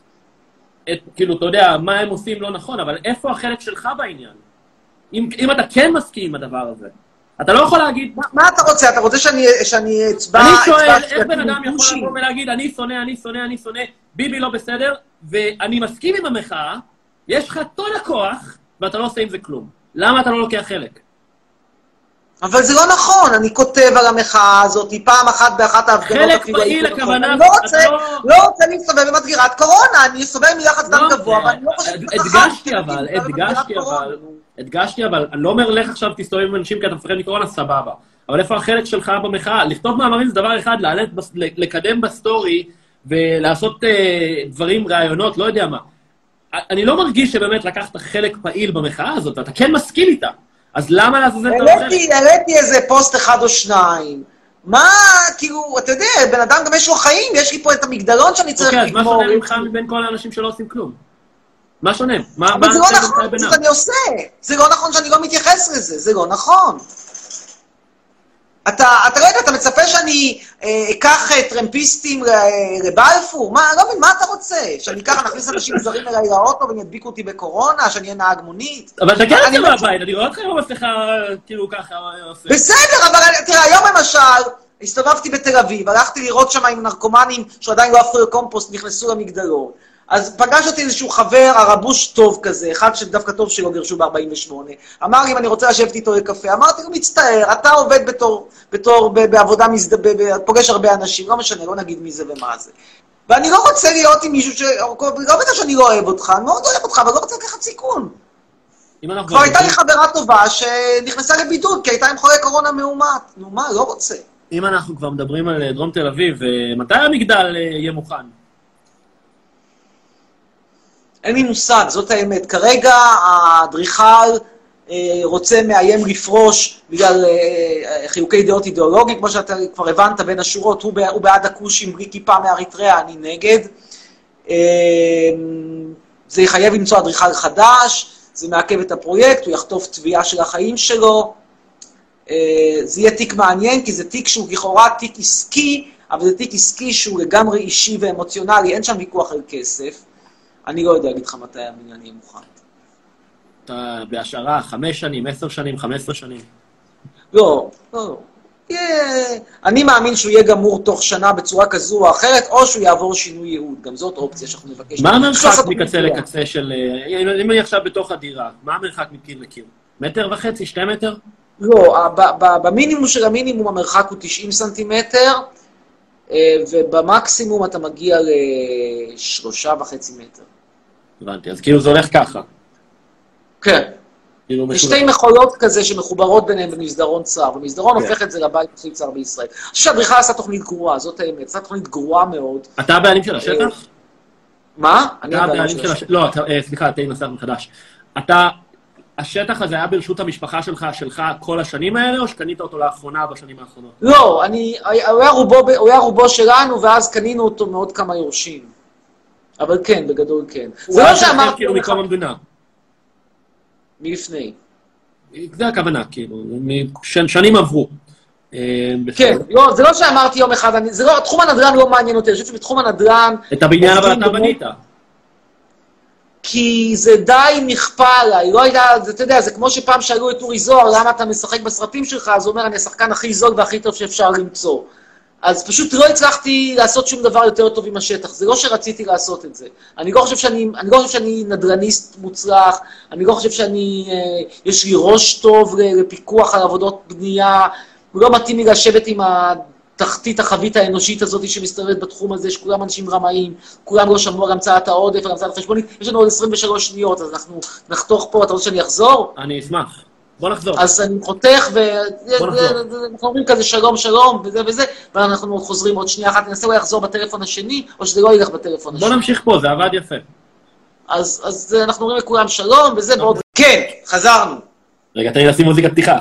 C: את, כאילו, אתה יודע, מה הם עושים לא נכון, אבל איפה החלק שלך בעניין? אם, אם אתה כן מסכים עם הדבר הזה. אתה לא יכול להגיד,
A: מה- מה אתה רוצה? אתה רוצה שאני שאני אצבע...
C: אני שואל, איך בן אדם יכול? לבוא ולהגיד, אני שונא, אני שונא, אני שונא, ביבי לא בסדר, ואני מסכים עם המחאה, יש לך טון הכוח, ואתה לא עושה עם זה כלום. למה אתה לא לוקח חלק?
A: אבל זה לא נכון, אני כותב על המחאה הזאת, פעם אחת באחת ההפגנות אפילו הייתי.
C: הכוונה,
A: אני לא רוצה,
C: לא-
A: לא רוצה להסתובב במדגרת קורונה, אני סובל מלחץ דם
C: לא,
A: גבוה, ואני לא חושבת שזה
C: הדגשתי אבל, הדגשתי אבל. הדגשתי אבל, אני לא אומר לך עכשיו תסתובב עם אנשים כי אתה מפחד מקורונה, סבבה. אבל איפה החלק שלך במחאה? לכתוב מאמרים זה דבר אחד, לקדם בסטורי ולעשות אה, דברים, רעיונות, לא יודע מה. אני לא מרגיש שבאמת לקחת חלק פעיל במחאה הזאת, ואתה כן מסכים איתה. אז למה לעזאזל אתה חלק?
A: העליתי, איזה פוסט אחד או שניים. מה, כאילו, אתה יודע, בן אדם גם יש לו חיים, יש לי פה את המגדלון שאני צריך
C: אוקיי, אז מה
A: לגמור.
C: שונה ממך מבין כל האנשים שלא עושים כלום? מה שונה? מה מה
A: זה לא נכון,
C: לבינם?
A: אני עושה. זה לא נכון שאני לא מתייחס לזה, זה לא נכון. אתה, אתה יודע, אתה מצפה שאני אה, אקח אה, טרמפיסטים ל- לבלפור? מה, לא מבין, מה אתה רוצה? שאני אקח, נכניס אנשים זרים אליי לאוטו והם ידביקו אותי בקורונה? שאני אהיה נהג מונית?
C: אבל אתה כן יוצא מהבית, אני רואה אותך עם המסכה, כאילו ככה, עושה.
A: בסדר, אבל תראה, היום למשל, הסתובבתי בתל אביב, הלכתי לראות שם עם נרקומנים שעדיין לא הפכו לקומפוסט, נכנסו למגדלון. אז פגש אותי איזשהו חבר, הרבוש טוב כזה, אחד שדווקא טוב שלא גירשו ב-48. אמר לי אם אני רוצה לשבת איתו לקפה. אמרתי לו, מצטער, אתה עובד בתור, בתור, ב- בעבודה, מזד... ב- ב- פוגש הרבה אנשים, לא משנה, לא נגיד מי זה ומה זה. ואני לא רוצה להיות עם מישהו ש... לא בגלל שאני לא אוהב אותך, אני מאוד אוהב אותך, אבל לא רוצה לקחת סיכון. כבר הייתה לי חברה טובה שנכנסה לבידוד, כי הייתה עם חולה קורונה מאומת. נו מה, לא רוצה.
C: אם אנחנו כבר מדברים על אה, דרום תל אביב, אה, מתי המגדל אה, יהיה מוכן?
A: אין לי מושג, זאת האמת. כרגע האדריכל אה, רוצה, מאיים לפרוש בגלל אה, חילוקי דעות אידיאולוגיים, כמו שאתה כבר הבנת בין השורות, הוא, בע- הוא בעד הכושים בלי כיפה מאריתריאה, אני נגד. אה, זה יחייב למצוא אדריכל חדש, זה מעכב את הפרויקט, הוא יחטוף תביעה של החיים שלו. אה, זה יהיה תיק מעניין, כי זה תיק שהוא לכאורה תיק עסקי, אבל זה תיק עסקי שהוא לגמרי אישי ואמוציונלי, אין שם ויכוח על כסף. אני לא יודע להגיד לך מתי הבניין יהיה מוכן.
C: אתה בהשערה, חמש שנים, עשר שנים, חמש עשרה שנים.
A: לא, לא. יהיה... אני מאמין שהוא יהיה גמור תוך שנה בצורה כזו או אחרת, או שהוא יעבור שינוי ייעוד. גם זאת אופציה שאנחנו נבקש.
C: מה המרחק מקצה לקצה של... אה, אם אני עכשיו בתוך הדירה, מה המרחק מקיר לקיר? מטר וחצי, שתי מטר?
A: לא, במינימום של המינימום המרחק הוא 90 סנטימטר, ובמקסימום אתה מגיע לשלושה וחצי מטר.
C: הבנתי, אז כאילו זה הולך ככה.
A: כן.
C: כאילו
A: יש
C: משולש.
A: שתי מכולות כזה שמחוברות ביניהן במסדרון צר, ומסדרון
C: כן.
A: הופך את זה לבית הכי צר בישראל. אני חושב שהאדריכל עשה תוכנית גרועה, זאת האמת, עשה תוכנית גרועה מאוד.
C: אתה הבעלים של השטח?
A: מה? אני הבעלים של השטח.
C: לא, אה, סליחה, תהי נסח מחדש. אתה... השטח הזה היה ברשות המשפחה שלך, שלך כל השנים האלה, או שקנית אותו לאחרונה בשנים האחרונות?
A: לא, אני, הוא היה רובו, הוא היה רובו שלנו, ואז קנינו אותו מעוד כמה יורשים. אבל כן, בגדול כן. זה לא שאמרתי
C: כאילו מקום המדינה.
A: מלפני.
C: זה הכוונה, כאילו, שנים עברו. אה,
A: כן. לא, זה לא שאמרתי יום אחד, זה לא, תחום הנדל"ן לא מעניין אותי, אני חושב שבתחום הנדל"ן,
C: את הבניין אבל אתה בנית.
A: כי זה די נכפה עליי, לא זה, אתה יודע, זה כמו שפעם שאלו את אורי זוהר, למה אתה משחק בסרטים שלך, אז הוא אומר, אני השחקן הכי זול והכי טוב שאפשר למצוא. אז פשוט לא הצלחתי לעשות שום דבר יותר טוב עם השטח, זה לא שרציתי לעשות את זה. אני לא חושב שאני, אני לא חושב שאני נדל"ניסט מוצלח, אני לא חושב שאני, אה, יש לי ראש טוב לפיקוח על עבודות בנייה, הוא לא מתאים לי לשבת עם התחתית החבית האנושית הזאת שמסתובבת בתחום הזה, שכולם אנשים רמאים, כולם לא שמעו על המצאת העודף, על המצאת החשבונית, יש לנו עוד 23 שניות, אז אנחנו נחתוך פה, אתה רוצה שאני אחזור?
C: אני אשמח. בוא נחזור.
A: אז אני חותך,
C: בוא.
A: ואנחנו אומרים כזה שלום, שלום, וזה וזה, ואנחנו חוזרים עוד שנייה אחת, ננסה אולי לחזור בטלפון השני, או שזה לא ילך בטלפון
C: בוא
A: השני.
C: נמשיך פה, זה עבד יפה.
A: אז אז אנחנו אומרים לכולם שלום, וזה ועוד... כן, חזרנו.
C: רגע, תן לי לשים מוזיקת פתיחה.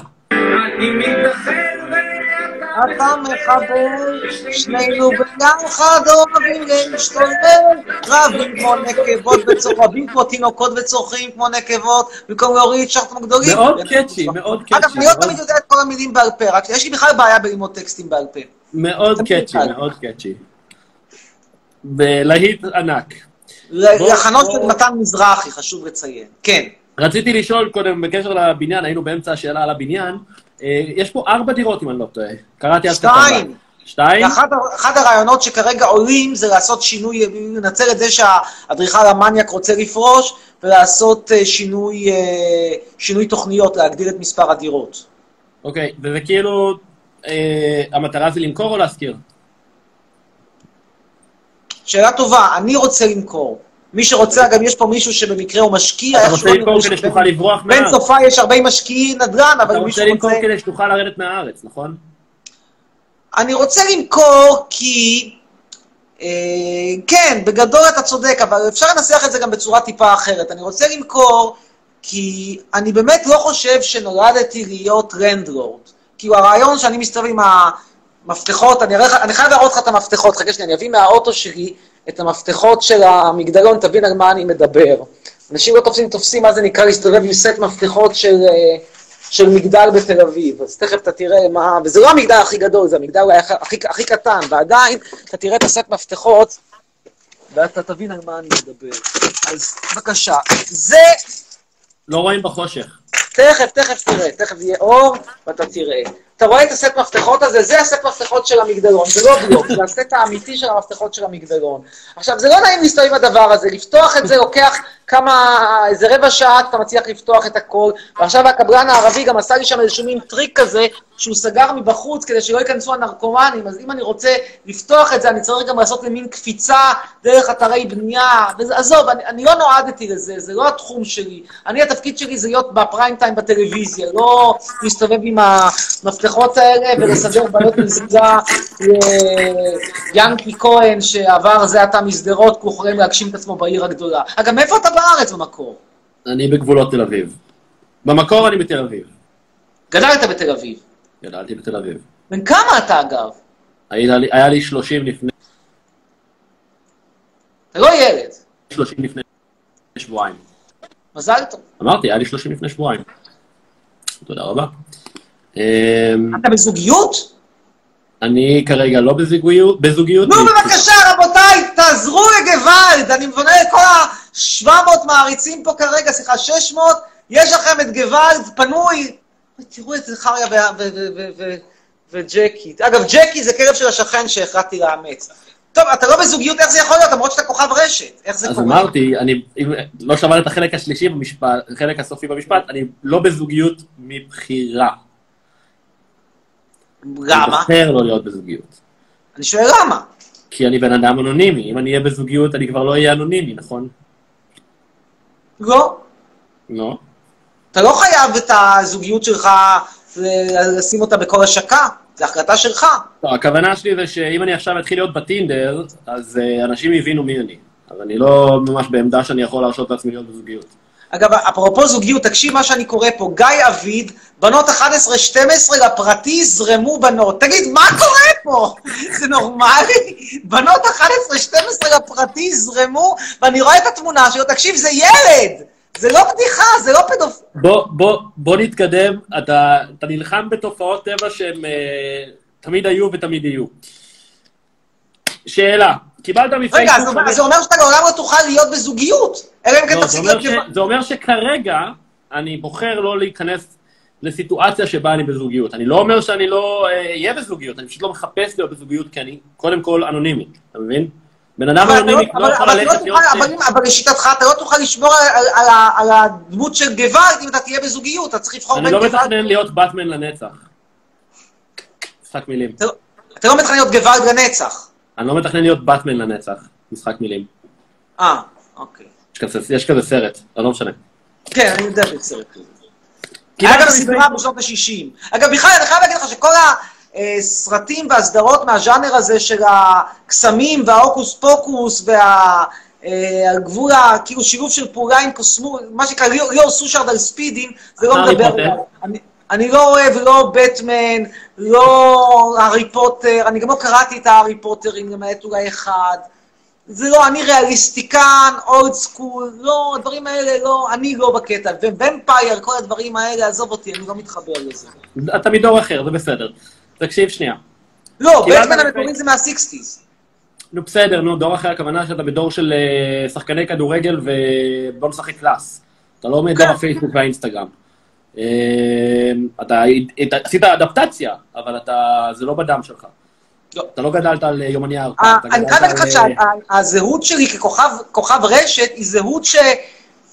A: אתה מחבל, שנינו ביחד אוהבים להשתולל, רבים כמו נקבות וצורכים כמו תינוקות וצורכים כמו נקבות, במקום להוריד שרתם הגדולים.
C: מאוד קאצ'י, מאוד קאצ'י.
A: אגב, אני לא תמיד יודע את כל המילים בעל פה, רק יש לי בכלל בעיה בללמוד טקסטים בעל פה.
C: מאוד קאצ'י. מאוד קאצ'י. בלהיט ענק.
A: לחנות של מתן מזרחי, חשוב לציין. כן.
C: רציתי לשאול קודם, בקשר לבניין, היינו באמצע השאלה על הבניין. אה, יש פה ארבע דירות, אם אני לא טועה. קראתי אז כתבה.
A: שתיים.
C: שתיים?
A: אחד הרעיונות שכרגע עולים זה לעשות שינוי, לנצל את זה שהאדריכל המניאק רוצה לפרוש, ולעשות אה, שינוי, אה, שינוי תוכניות, להגדיל את מספר הדירות.
C: אוקיי, וזה כאילו, אה, המטרה זה למכור או להשכיר?
A: שאלה טובה, אני רוצה למכור. מי שרוצה, גם יש פה מישהו שבמקרה הוא משקיע.
C: אתה רוצה למכור כדי שתוכל לברוח
A: בן
C: מהארץ.
A: צופה יש הרבה משקיעי נדל"ן, אבל
C: אתה
A: אם
C: רוצה
A: מישהו
C: למכור
A: רוצה...
C: כדי שתוכל לרדת מהארץ, נכון?
A: אני רוצה למכור כי... אה, כן, בגדול אתה צודק, אבל אפשר לנסח את זה גם בצורה טיפה אחרת. אני רוצה למכור כי אני באמת לא חושב שנולדתי להיות רנדלורד. כאילו הרעיון שאני מסתובב עם המפתחות, אני, אני חייב להראות לך את המפתחות, חכה שנייה, אני אביא מהאוטו שלי את המפתחות של המגדלון, תבין על מה אני מדבר. אנשים לא תופסים, תופסים מה זה נקרא להסתובב עם סט מפתחות של, אה, של מגדל בתל אביב. אז תכף אתה תראה מה, וזה לא המגדל הכי גדול, זה המגדל אולי הכי, הכי, הכי קטן, ועדיין אתה תראה את הסט מפתחות, ואתה תבין על מה אני מדבר. אז בבקשה, זה
C: לא רואים בחושך.
A: תכף, תכף תראה, תכף יהיה אור, ואתה תראה. אתה רואה את הסט מפתחות הזה? זה הסט מפתחות של המגדלון, זה לא בלוק, זה הסט האמיתי של המפתחות של המגדלון. עכשיו, זה לא נעים להסתובב עם הדבר הזה, לפתוח את זה לוקח כמה, איזה רבע שעה אתה מצליח לפתוח את הכל, ועכשיו הקבלן הערבי גם עשה לי שם איזשהו מין טריק כזה, שהוא סגר מבחוץ כדי שלא ייכנסו הנרקומנים, אז אם אני רוצה לפתוח את זה, אני צריך גם לעשות למין קפיצה דרך אתרי בנייה, וזה, עזוב, אני, אני לא נועדתי לזה, זה לא התחום שלי. אני, התפקיד שלי זה להיות בפריים טיים בטלוויזיה, לא להסתובב עם המפתחות האלה ולסדר בעיות מזיגה ליאנקי כהן, שעבר זה עתה משדרות, כי הוא חולם להגשים את עצמו בעיר הגדולה. אגב, מאיפה אתה בארץ במקור?
C: אני בגבולות תל אביב. במקור אני בתל אביב.
A: גדלת בתל אביב.
C: גדלתי בתל אביב.
A: בן כמה אתה, אגב?
C: היה לי- היה לי 30 לפני,
A: אתה לא ילד.
C: 30 לפני שבועיים.
A: מזל טוב.
C: אמרתי, היה לי 30 לפני שבועיים. תודה רבה. אמ,
A: אתה בזוגיות?
C: אני כרגע לא בזוגיות, בזוגיות.
A: נו, בבקשה, רבותיי, תעזרו לגוואלד. אני מפנה לכל ה-700 מעריצים פה כרגע, סליחה, 600, יש לכם את גוואלד פנוי. תראו את זכריה וג'קי. אגב, ג'קי זה כלב של השכן שהחלטתי לאמץ. טוב, אתה לא בזוגיות, איך זה יכול להיות? למרות שאתה כוכב רשת. איך זה
C: אז
A: קורה?
C: אמרתי, אני, אם לא שמעת את החלק השלישי במשפט, החלק הסופי במשפט, אני לא בזוגיות מבחירה. אני
A: למה?
C: בוחר לא להיות בזוגיות.
A: אני שואל למה.
C: כי אני בן אדם אנונימי. אם אני אהיה בזוגיות, אני כבר לא אהיה אנונימי, נכון?
A: לא.
C: לא.
A: אתה לא חייב את הזוגיות שלך ל- לשים אותה בכל השקה. זו החלטה שלך.
C: לא, הכוונה שלי זה שאם אני עכשיו אתחיל להיות בטינדר, אז uh, אנשים יבינו מי אני. אז אני לא ממש בעמדה שאני יכול להרשות לעצמי להיות בזוגיות.
A: אגב, אפרופו זוגיות, תקשיב מה שאני קורא פה, גיא אביד, בנות 11-12 לפרטי, זרמו בנות. תגיד, מה קורה פה? זה נורמלי? בנות 11-12 לפרטי, זרמו, ואני רואה את התמונה שלו, תקשיב, זה ילד! זה לא בדיחה, זה לא פדופ...
C: בוא, בוא, בוא נתקדם, אתה, אתה נלחם בתופעות טבע שהן אה, תמיד היו ותמיד יהיו. שאלה, קיבלת מפייסבוק...
A: רגע, זה אומר- זה אומר שאתה לעולם לא תוכל להיות בזוגיות. אלא אם כן
C: לא, זה,
A: תפסיק להיות...
C: זה אומר שכרגע אני בוחר לא להיכנס לסיטואציה שבה אני בזוגיות. אני לא אומר שאני לא אהיה בזוגיות, אני פשוט לא מחפש להיות בזוגיות, כי אני קודם כל אנונימי, אתה מבין? בן אדם אנונימי
A: לא-
C: לא יכול
A: אתה לא
C: ללכת להיות...
A: אבל לשיטתך אתה לא תוכל לשמור על- הדמות של גוואלד אם אתה תהיה בזוגיות, אתה צריך לבחור
C: אני
A: בין
C: לא
A: גוואלד...
C: מתכנן להיות באטמן לנצח. משחק מילים.
A: לא- אתה לא מתכנן להיות גוואלד לנצח.
C: אני לא מתכנן להיות באטמן לנצח. משחק מילים.
A: אה, אוקיי.
C: יש כזה, יש כזה סרט, לא משנה.
A: כן, אני יודע בסרט כזה.
C: קיבלת
A: היה גם סדרה בשנות ה-60. אגב, בכלל, אני חייב להגיד לך שכל הסרטים והסדרות מהז'אנר הזה של הקסמים וההוקוס פוקוס וה... אה, הגבול, כאילו שילוב של פעולה עם קוסמו, מה שנקרא ליאור סושארד על ספידים, זה לא מדבר. אני- לא אוהב לא בטמן, לא הארי פוטר, אני גם לא קראתי את הארי פוטרים, למעט אולי אחד. זה לא, אני ריאליסטיקן, old school, לא, הדברים האלה לא, אני לא בקטע. Vampire, כל הדברים האלה, עזוב אותי, אני לא מתחבר לזה.
C: אתה מדור אחר, זה בסדר. תקשיב שנייה.
A: לא, בטמן המקורי זה מה sixties.
C: נו בסדר, נו, דור אחר הכוונה שאתה בדור של אה, שחקני כדורגל ובוא נשחק קלאס. אתה לא מדור
A: כן.
C: הפייסבוק והאינסטגרם. אה, אתה עשית אדפטציה, אבל אתה, זה לא בדם שלך.
A: לא.
C: אתה לא גדלת על יומני הארכה.
A: אה, אני חייב להגיד לך
C: אה,
A: שהזהות שלי ככוכב כוכב רשת היא זהות ש...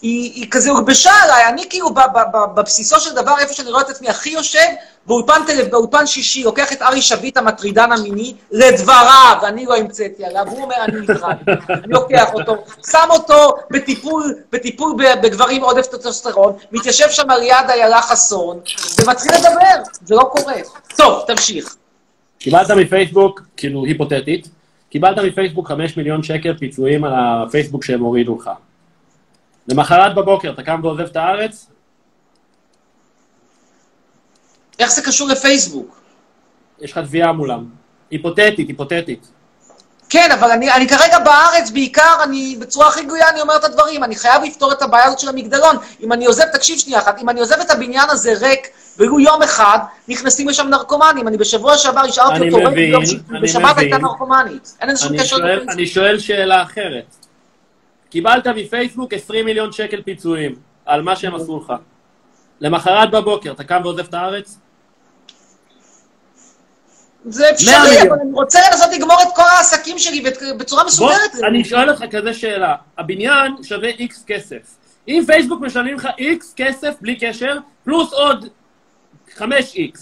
A: היא, היא כזה הוגבשה עליי, אני כאילו ב- ב- ב- בבסיסו של דבר, איפה שאני רואה את עצמי הכי יושב, באולפן טלב, באולפן שישי, לוקח את ארי שביט המטרידן המיני, לדבריו, אני לא המצאתי עליו, הוא אומר, אני נטרד. אני לוקח אותו, שם אותו בטיפול, בטיפול בגברים עודף טסטוסטרון, מתיישב שם על יד איילה חסון, ומתחיל לדבר, זה לא קורה. טוב, תמשיך.
C: קיבלת מפייסבוק, כאילו היפותטית, קיבלת מפייסבוק 5 מיליון שקל פיצויים על הפייסבוק שהם הורידו לך. למחרת בבוקר אתה קם ועוזב את הארץ,
A: איך זה קשור לפייסבוק?
C: יש לך תביעה מולם. היפותטית, היפותטית.
A: כן, אבל אני, אני כרגע בארץ, בעיקר, אני, בצורה הכי גלויה אני אומר את הדברים, אני חייב לפתור את הבעיה הזאת של המגדלון. אם אני עוזב, תקשיב שנייה אחת, אם אני עוזב את הבניין הזה ריק, ולו יום אחד, נכנסים לשם נרקומנים. אני בשבוע שעבר השארתי אותו ריק,
C: אני
A: בשבת הייתה. נרקומנית. אין לזה שום קשר לפייסבוק.
C: אני שואל שאלה אחרת. קיבלת מפייסבוק 20 מיליון שקל פיצויים על מה שהם עשו לך. למחרת בבוקר אתה קם ועוזב את הארץ?
A: זה אפשרי. אבל אני רוצה לנסות לגמור את כל העסקים שלי בצורה מסודרת.
C: אני שואל אותך כזה שאלה. הבניין שווה איקס כסף. אם פייסבוק משלמים לך איקס כסף בלי קשר, פלוס עוד 5x,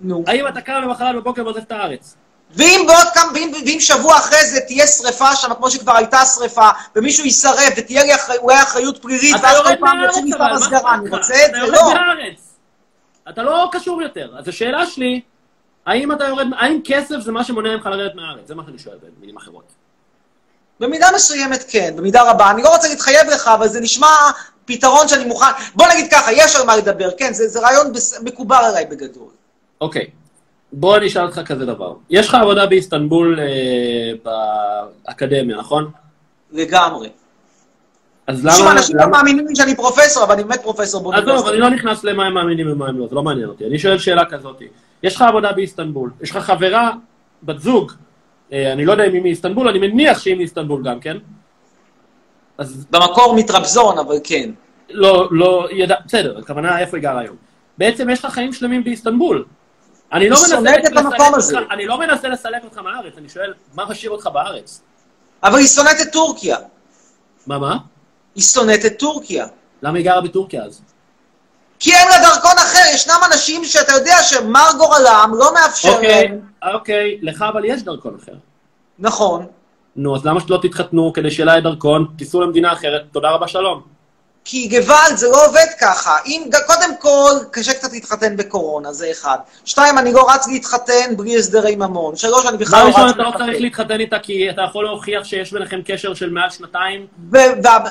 A: נו.
C: האם אתה קם למחרת בבוקר ועוזב את הארץ?
A: ואם בעוד כמה, ואם, ואם שבוע אחרי זה תהיה שריפה שם, כמו שכבר הייתה שריפה, ומישהו יישרף ותהיה לי אחרי, אולי אחריות פלילית,
C: אתה
A: ואז
C: יורד
A: כל פעם יוצאים מכתב הסגרה, אני? רוצה את
C: אתה
A: זה,
C: יורד
A: לא.
C: מהארץ. אתה לא קשור יותר. אז השאלה שלי, האם אתה יורד, האם כסף זה מה שמונע ממך לרדת מהארץ? זה מה שאני שואל במילים אחרות.
A: במידה מסוימת כן, במידה רבה. אני לא רוצה להתחייב לך, אבל זה נשמע פתרון שאני מוכן... בוא נגיד ככה, יש על מה לדבר, כן, זה, זה רעיון בס... מקובל עליי בגדול.
C: אוקיי, בוא אני אשאל אותך כזה דבר. יש לך עבודה באיסטנבול אה, באקדמיה, נכון?
A: לגמרי.
C: אז למה...
A: אנשים לא
C: למה...
A: מאמינים לי שאני פרופסור, אבל אני באמת פרופסור
C: עזוב,
A: באוניברסיטה.
C: אני לא נכנס למה הם מאמינים ומה הם לא, זה לא מעניין אותי. אני שואל שאלה כזאת. יש לך עבודה באיסטנבול, יש לך חברה, בת זוג, אה, אני לא יודע אם היא מאיסטנבול, אני מניח שהיא מאיסטנבול גם, כן? אז
A: במקור מטרבזון, אבל כן.
C: לא, לא, ידע, בסדר, הכוונה איפה היא גרה היום. בעצם יש לך חיים שלמים באיסטנבול. אני לא
A: שונאת את
C: אותך-. אני לא מנסה לסלק אותך מהארץ, אני שואל, מה משאיר אותך בארץ?
A: אבל היא שונאת את טורקיה.
C: מה, מה?
A: היא שונאת את טורקיה.
C: למה היא גרה בטורקיה אז?
A: כי אין לה דרכון אחר, ישנם אנשים שאתה יודע שמר גורלם לא מאפשר
C: אוקיי,
A: להם.
C: אוקיי, לך אבל יש דרכון אחר.
A: נכון.
C: נו, אז למה שלא תתחתנו כדי שיהיה לה דרכון, תיסעו למדינה אחרת, תודה רבה, שלום.
A: כי גוואלד, זה לא עובד ככה. אם, קודם כל, קשה קצת להתחתן בקורונה, זה אחד. שתיים, אני לא רץ להתחתן בלי הסדרי ממון. שלוש, אני בכלל לא
C: ראשון,
A: רץ
C: אתה לא
A: להתחתן.
C: צריך להתחתן איתה, כי אתה יכול להוכיח שיש ביניכם קשר של מעל שנתיים.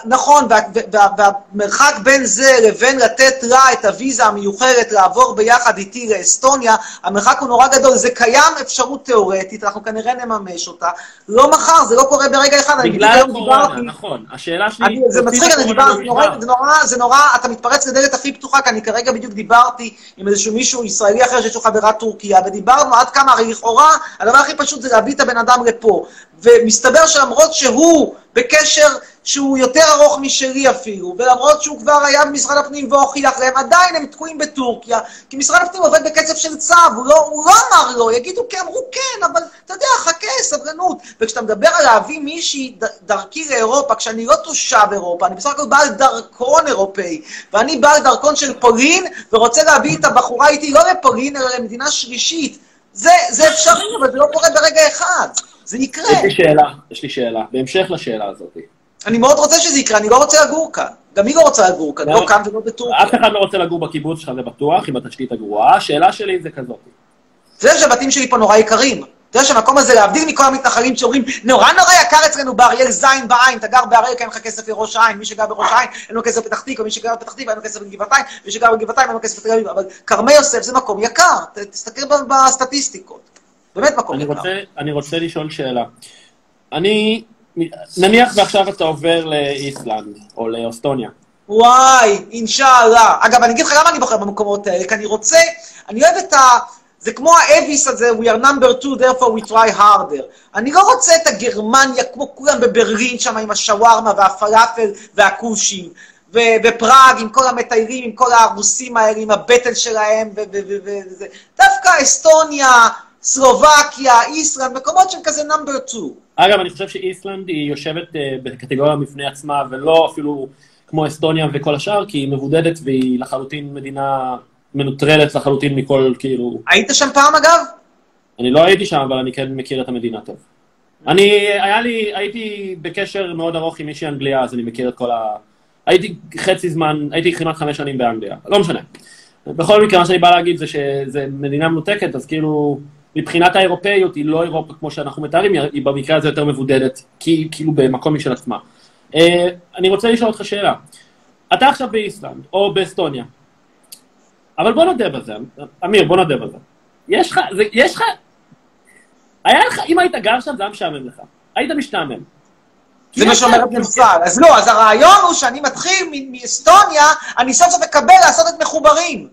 A: נכון, וה- וה- והמרחק בין זה לבין לתת לה את הוויזה המיוחדת לעבור ביחד איתי לאסטוניה, המרחק הוא נורא גדול. זה קיים אפשרות תיאורטית, אנחנו כנראה נממש אותה. לא מחר, זה לא קורה ברגע אחד.
C: בגלל הקורונה, נכון. השאלה שלי...
A: זה מצחיק, אני דיברתי, זה נורא, זה נורא, אתה מתפרץ לדלת הכי פתוחה, כי אני כרגע בדיוק דיברתי עם איזשהו מישהו ישראלי אחר שיש לו חברה טורקיה, ודיברנו עד כמה, הרי לכאורה, הדבר הכי פשוט זה להביא את הבן אדם לפה. ומסתבר שלמרות שהוא בקשר שהוא יותר ארוך משלי אפילו, ולמרות שהוא כבר היה במשרד הפנים והוכיח להם, עדיין הם תקועים בטורקיה, כי משרד הפנים עובד בקצב של צו, הוא לא, הוא לא אמר לא, יגידו כן, אמרו כן, אבל אתה יודע, חכה, סבלנות. וכשאתה מדבר על להביא מישהי דרכי לאירופה, כשאני לא תושב אירופה, אני בסך הכל בעל דרכון אירופאי, ואני בעל דרכון של פולין, ורוצה להביא את הבחורה איתי לא לפולין, אלא למדינה שלישית. זה, זה אפשרי, אבל זה לא קורה ברגע אחד. זה יקרה.
C: יש לי שאלה, יש לי שאלה. בהמשך לשאלה הזאת.
A: אני מאוד רוצה שזה יקרה, אני לא רוצה לגור כאן. גם היא לא רוצה לגור כאן,
C: לא.
A: לא כאן ולא בטורקיה.
C: אף אחד לא רוצה לגור בקיבוץ שלך, זה בטוח, עם התשתית הגרועה. השאלה שלי זה כזאת.
A: אתה יודע שהבתים שלי פה נורא יקרים. אתה יודע שהמקום הזה, להבדיל מכל המתנחלים שאומרים, נורא נורא יקר אצלנו באריאל זין בעין, אתה גר באריאל כי אין לך כסף לראש העין, מי שגר בראש העין אין לו כסף בפתח תקווה, מי שגר בפתח תקווה אין לו כסף בגבעתיים, מי שגר בגבעתיים אין לו כסף בתל אביב, אבל כרמי יוסף זה מקום יקר, תסתכל בסטטיסטיקות. באמת מקום
C: אני
A: יקר.
C: רוצה, אני רוצה לשאול שאלה. אני, נניח ועכשיו אתה עובר לאיסלנד, או לאוסטוניה.
A: וואי, אינשאללה. אגב, אני אגיד לך למה אני בוחר במקומות האלה, כי אני רוצה, אני אוהב את ה... זה כמו האביס הזה, we are number two, therefore we try harder. אני לא רוצה את הגרמניה כמו כולם בברלין שם עם השווארמה והפלאפל והכושים. ופראג עם כל המטיילים, עם כל הרוסים האלה, עם הבטן שלהם, וזה. דווקא אסטוניה, סלובקיה, איסלנד, מקומות שהם כזה number two.
C: אגב, אני חושב שאיסלנד היא יושבת אה, בקטגוריה בפני עצמה, ולא אפילו כמו אסטוניה וכל השאר, כי היא מבודדת והיא לחלוטין מדינה מנוטרלת לחלוטין מכל, כאילו...
A: היית שם פעם, אגב?
C: אני לא הייתי שם, אבל אני כן מכיר את המדינה טוב. אני, היה לי, הייתי בקשר מאוד ארוך עם מישהי אנגליה, אז אני מכיר את כל ה... הייתי חצי זמן, הייתי כמעט חמש שנים באנגליה, לא משנה. בכל מקרה, מה שאני בא להגיד זה שזו מדינה מנותקת, אז כאילו, מבחינת האירופאיות היא לא אירופה כמו שאנחנו מתארים, היא במקרה הזה יותר מבודדת, כי כאילו במקום משל עצמה. אה, אני רוצה לשאול אותך שאלה. אתה עכשיו באיסלנד, או באסטוניה, אבל בוא נודה בזה, אמיר, בוא נודה בזה. יש לך, זה, יש לך, היה לך, אם היית גר שם, זה היה משעמם לך. היית משתעמם.
A: זה מה שאומרת נמסר. אז לא, אז הרעיון הוא שאני מתחיל מאסטוניה, אני סוף סוף אקבל לעשות את מחוברים.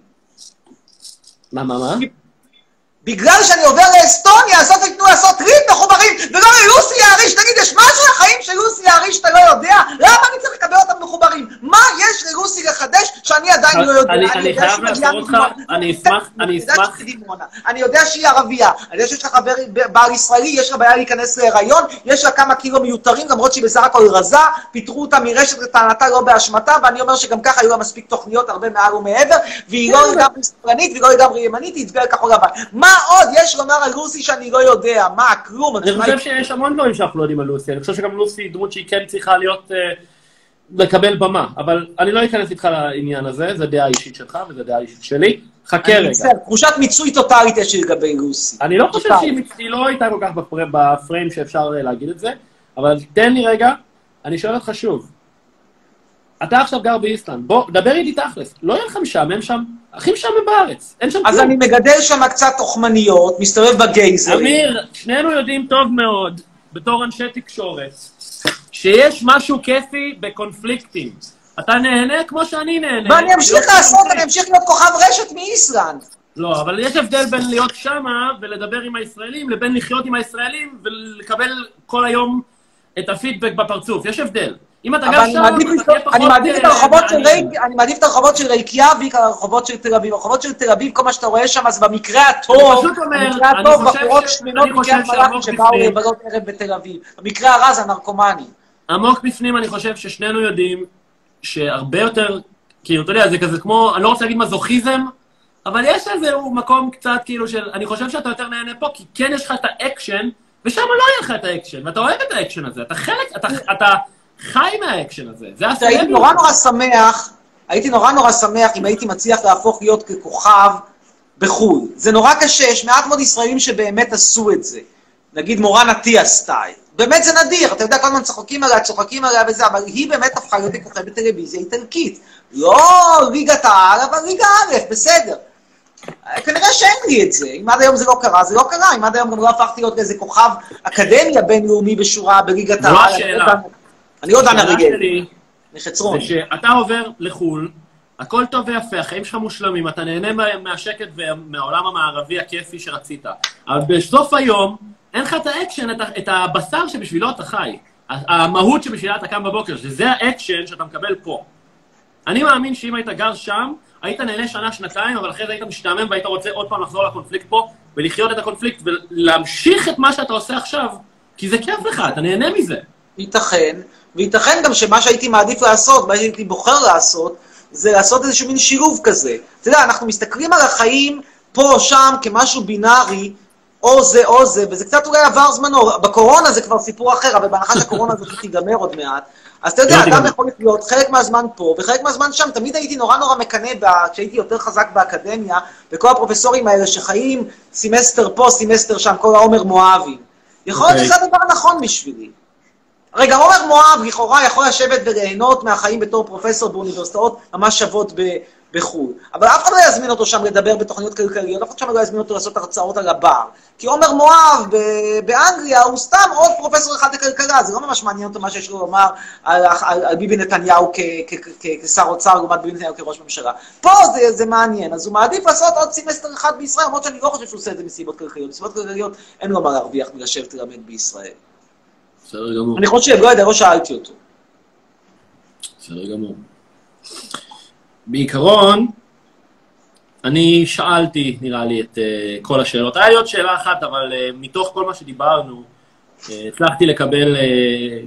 C: מה, מה, מה?
A: בגלל שאני עובר לאסטוניה, סוף ייתנו לעשות ריב מחוברים, ולא ללוסי יעריש, תגיד, יש משהו לחיים של לוסי יעריש שאתה לא יודע? למה אני צריך לקבל אותם מחוברים? מה יש ללוסי לחדש שאני עדיין לא יודע?
C: אני- חייב לעצור אותך. אני אשמח- אני
A: יודע
C: אשמח-.
A: אני יודע שהיא ערבייה, אני יודע שיש לך חבר בעל ישראלי, יש לה בעיה להיכנס להיריון, יש לה כמה קילו מיותרים, למרות שהיא בסך הכל רזה, פיטרו אותה מרשת לטענתה לא באשמתה, ואני אומר שגם ככה היו לה מספיק תוכניות הרבה מעל ומעבר, והיא לא לגמרי שמאלנית והיא לא לגמרי ימנית, היא הצביעה לכחול לבן. מה עוד יש לומר על לוסי שאני לא יודע? מה, כלום?
C: אני חושב שיש המון דברים שאנחנו לא יודעים על לוסי, אני חושב שגם לוסי היא דמות שהיא כן צריכה להיות, אה, לקבל במה, אבל אני לא אכנס איתך לעניין הזה, זה דעה אישית שלך וזה דעה אישית שלי. חכה
A: אני
C: רגע.
A: מצטער, תחושת מיצוי טוטאלית יש לי לגבי לוסי.
C: אני לא חושב. שהיא לא הייתה כל כך בפר- בפריים שאפשר אה, להגיד את זה, אבל תן לי רגע, אני שואל אותך שוב. אתה עכשיו גר באיסלנד, בוא, דבר איתי תכלס. לא יהיה לך משעמם שם? הכי משעמם בארץ, אין שם
A: אז
C: כלום.
A: אני מגדל שם קצת תוכמניות, מסתובב בגייזרים.
C: אמיר, שנינו יודעים טוב מאוד, בתור אנשי תקשורת, שיש משהו כיפי בקונפליקטים. אתה נהנה כמו שאני נהנה.
A: ואני אמשיך
C: להיות
A: לעשות. אני אמשיך להיות כוכב רשת מאיסלנד.
C: לא, אבל יש הבדל בין להיות שמה ולדבר עם הישראלים, לבין לחיות עם הישראלים ולקבל כל היום את הפידבק בפרצוף. יש הבדל. אם אתה גר
A: מעדיף
C: אתה תהיה פחות...
A: אני מעדיף את
C: אה,
A: הרחובות של
C: מעניין.
A: רייק, אני מעדיף את הרחובות של רייקיאוויק על הרחובות של תל אביב. הרחובות של תל אביב, כל מה שאתה רואה שם, אז במקרה הטוב, במקרה הטוב, בחורות
C: ש-
A: שמנות
C: אני חושב
A: מקריית מלאכי שבאו לבלות ערב בתל אביב. במקרה הרע זה הנרקומנים.
C: עמוק בפנים אני חושב ששנינו יודעים שהרבה יותר, כאילו, אתה יודע, זה כזה כמו, אני לא רוצה להגיד מזוכיזם, אבל יש איזשהו מקום קצת כאילו של, אני חושב שאתה יותר נהנה פה, כי כן יש לך את האקשן, ושם לא יהיה לך את האקשן, ואתה אוהב את האקשן הזה, אתה חלק, אתה, אתה חי מהאקשן הזה, זה הסלביות.
A: הייתי נורא נורא שמח, הייתי נורא נורא שמח אם הייתי מצליח להפוך להיות ככוכב בחו"ל. זה נורא קשה, יש מעט מאוד ישראלים שבאמת עשו את זה. נגיד מורן אטיאס סטייל. באמת זה נדיר, אתה יודע, כל הזמן צוחקים עליה, צוחקים עליה וזה, אבל היא באמת הפכה להיות כוכבת טלוויזיה איטלקית. לא ליגת העל, אבל ליגה א', בסדר. כנראה שאין לי את זה. אם עד היום זה לא קרה, זה לא קרה. אם עד היום גם לא הפכתי להיות איזה כוכב אקדמיה בינלאומי בשורה בליגת
C: זו
A: העל. אני
C: השאלה.
A: אני דן
C: השאלה
A: אריאל,
C: שלי
A: מחצרון.
C: זה שאתה עובר לחו"ל, הכל טוב ויפה, החיים שלך מושלמים, אתה נהנה מה- מהשקט ומהעולם המערבי הכיפי שרצית. אבל בסוף היום, אין לך את האקשן, את את הבשר שבשבילו אתה חי. המהות שבשבילה אתה קם בבוקר, שזה האקשן שאתה מקבל פה. אני מאמין שאם היית גר שם, היית נהנה שנה, שנתיים, אבל אחרי זה היית משתעמם והיית רוצה עוד פעם לחזור לקונפליקט פה, ולחיות את הקונפליקט, ולהמשיך את מה שאתה עושה עכשיו, כי זה כיף לך, אתה נהנה מזה.
A: ייתכן, וייתכן גם שמה שהייתי מעדיף לעשות, מה שהייתי בוחר לעשות, זה לעשות איזשהו מין שילוב כזה. אתה יודע, אנחנו מסתכלים על החיים פה או שם כמשהו בינארי, או זה או זה, וזה קצת אולי עבר זמנו. בקורונה זה כבר סיפור אחר, אבל בהנחה שהקורונה הזאת תיגמר עוד מעט, אז אתה יודע,
C: לא
A: אדם. יכול להיות חלק מהזמן פה וחלק מהזמן שם. תמיד הייתי נורא נורא מקנא, ב- כשהייתי יותר חזק באקדמיה, בכל הפרופסורים האלה שחיים סמסטר פה, סמסטר שם, כל העומר מואבים. יכול להיות
C: אוקיי.
A: שזה הדבר הנכון בשבילי. גם עומר מואב לכאורה יכול לשבת וליהנות מהחיים בתור פרופסור באוניברסיטאות ממש שוות ב- בחו"ל. אבל אף אחד לא יזמין אותו שם לדבר בתוכניות כלכליות, אף אחד שם לא יזמין אותו לעשות הרצאות על הבר. כי עומר מואב ב- באנגליה הוא סתם עוד פרופסור אחד לכלכלה, זה לא ממש מעניין אותו מה שיש לו לומר על, על, על ביבי נתניהו כשר אוצר לעומת ביבי נתניהו כראש ממשלה. פה זה, זה מעניין, אז הוא מעדיף לעשות עוד סמסטר אחד בישראל, למרות שאני לא חושב שהוא עושה את זה מסיבות כלכליות. מסיבות כלכליות אין לו מה להרוויח מלשבת ללמד בישראל.
C: בסדר גמור.
A: אני חושב, לא יודע, לא שאלתי אותו.
C: בסדר גמור. בעיקרון, אני שאלתי, נראה לי, את אה, כל השאלות. היה לי עוד שאלה אחת, אבל אה, מתוך כל מה שדיברנו, uh, הצלחתי לקבל, uh,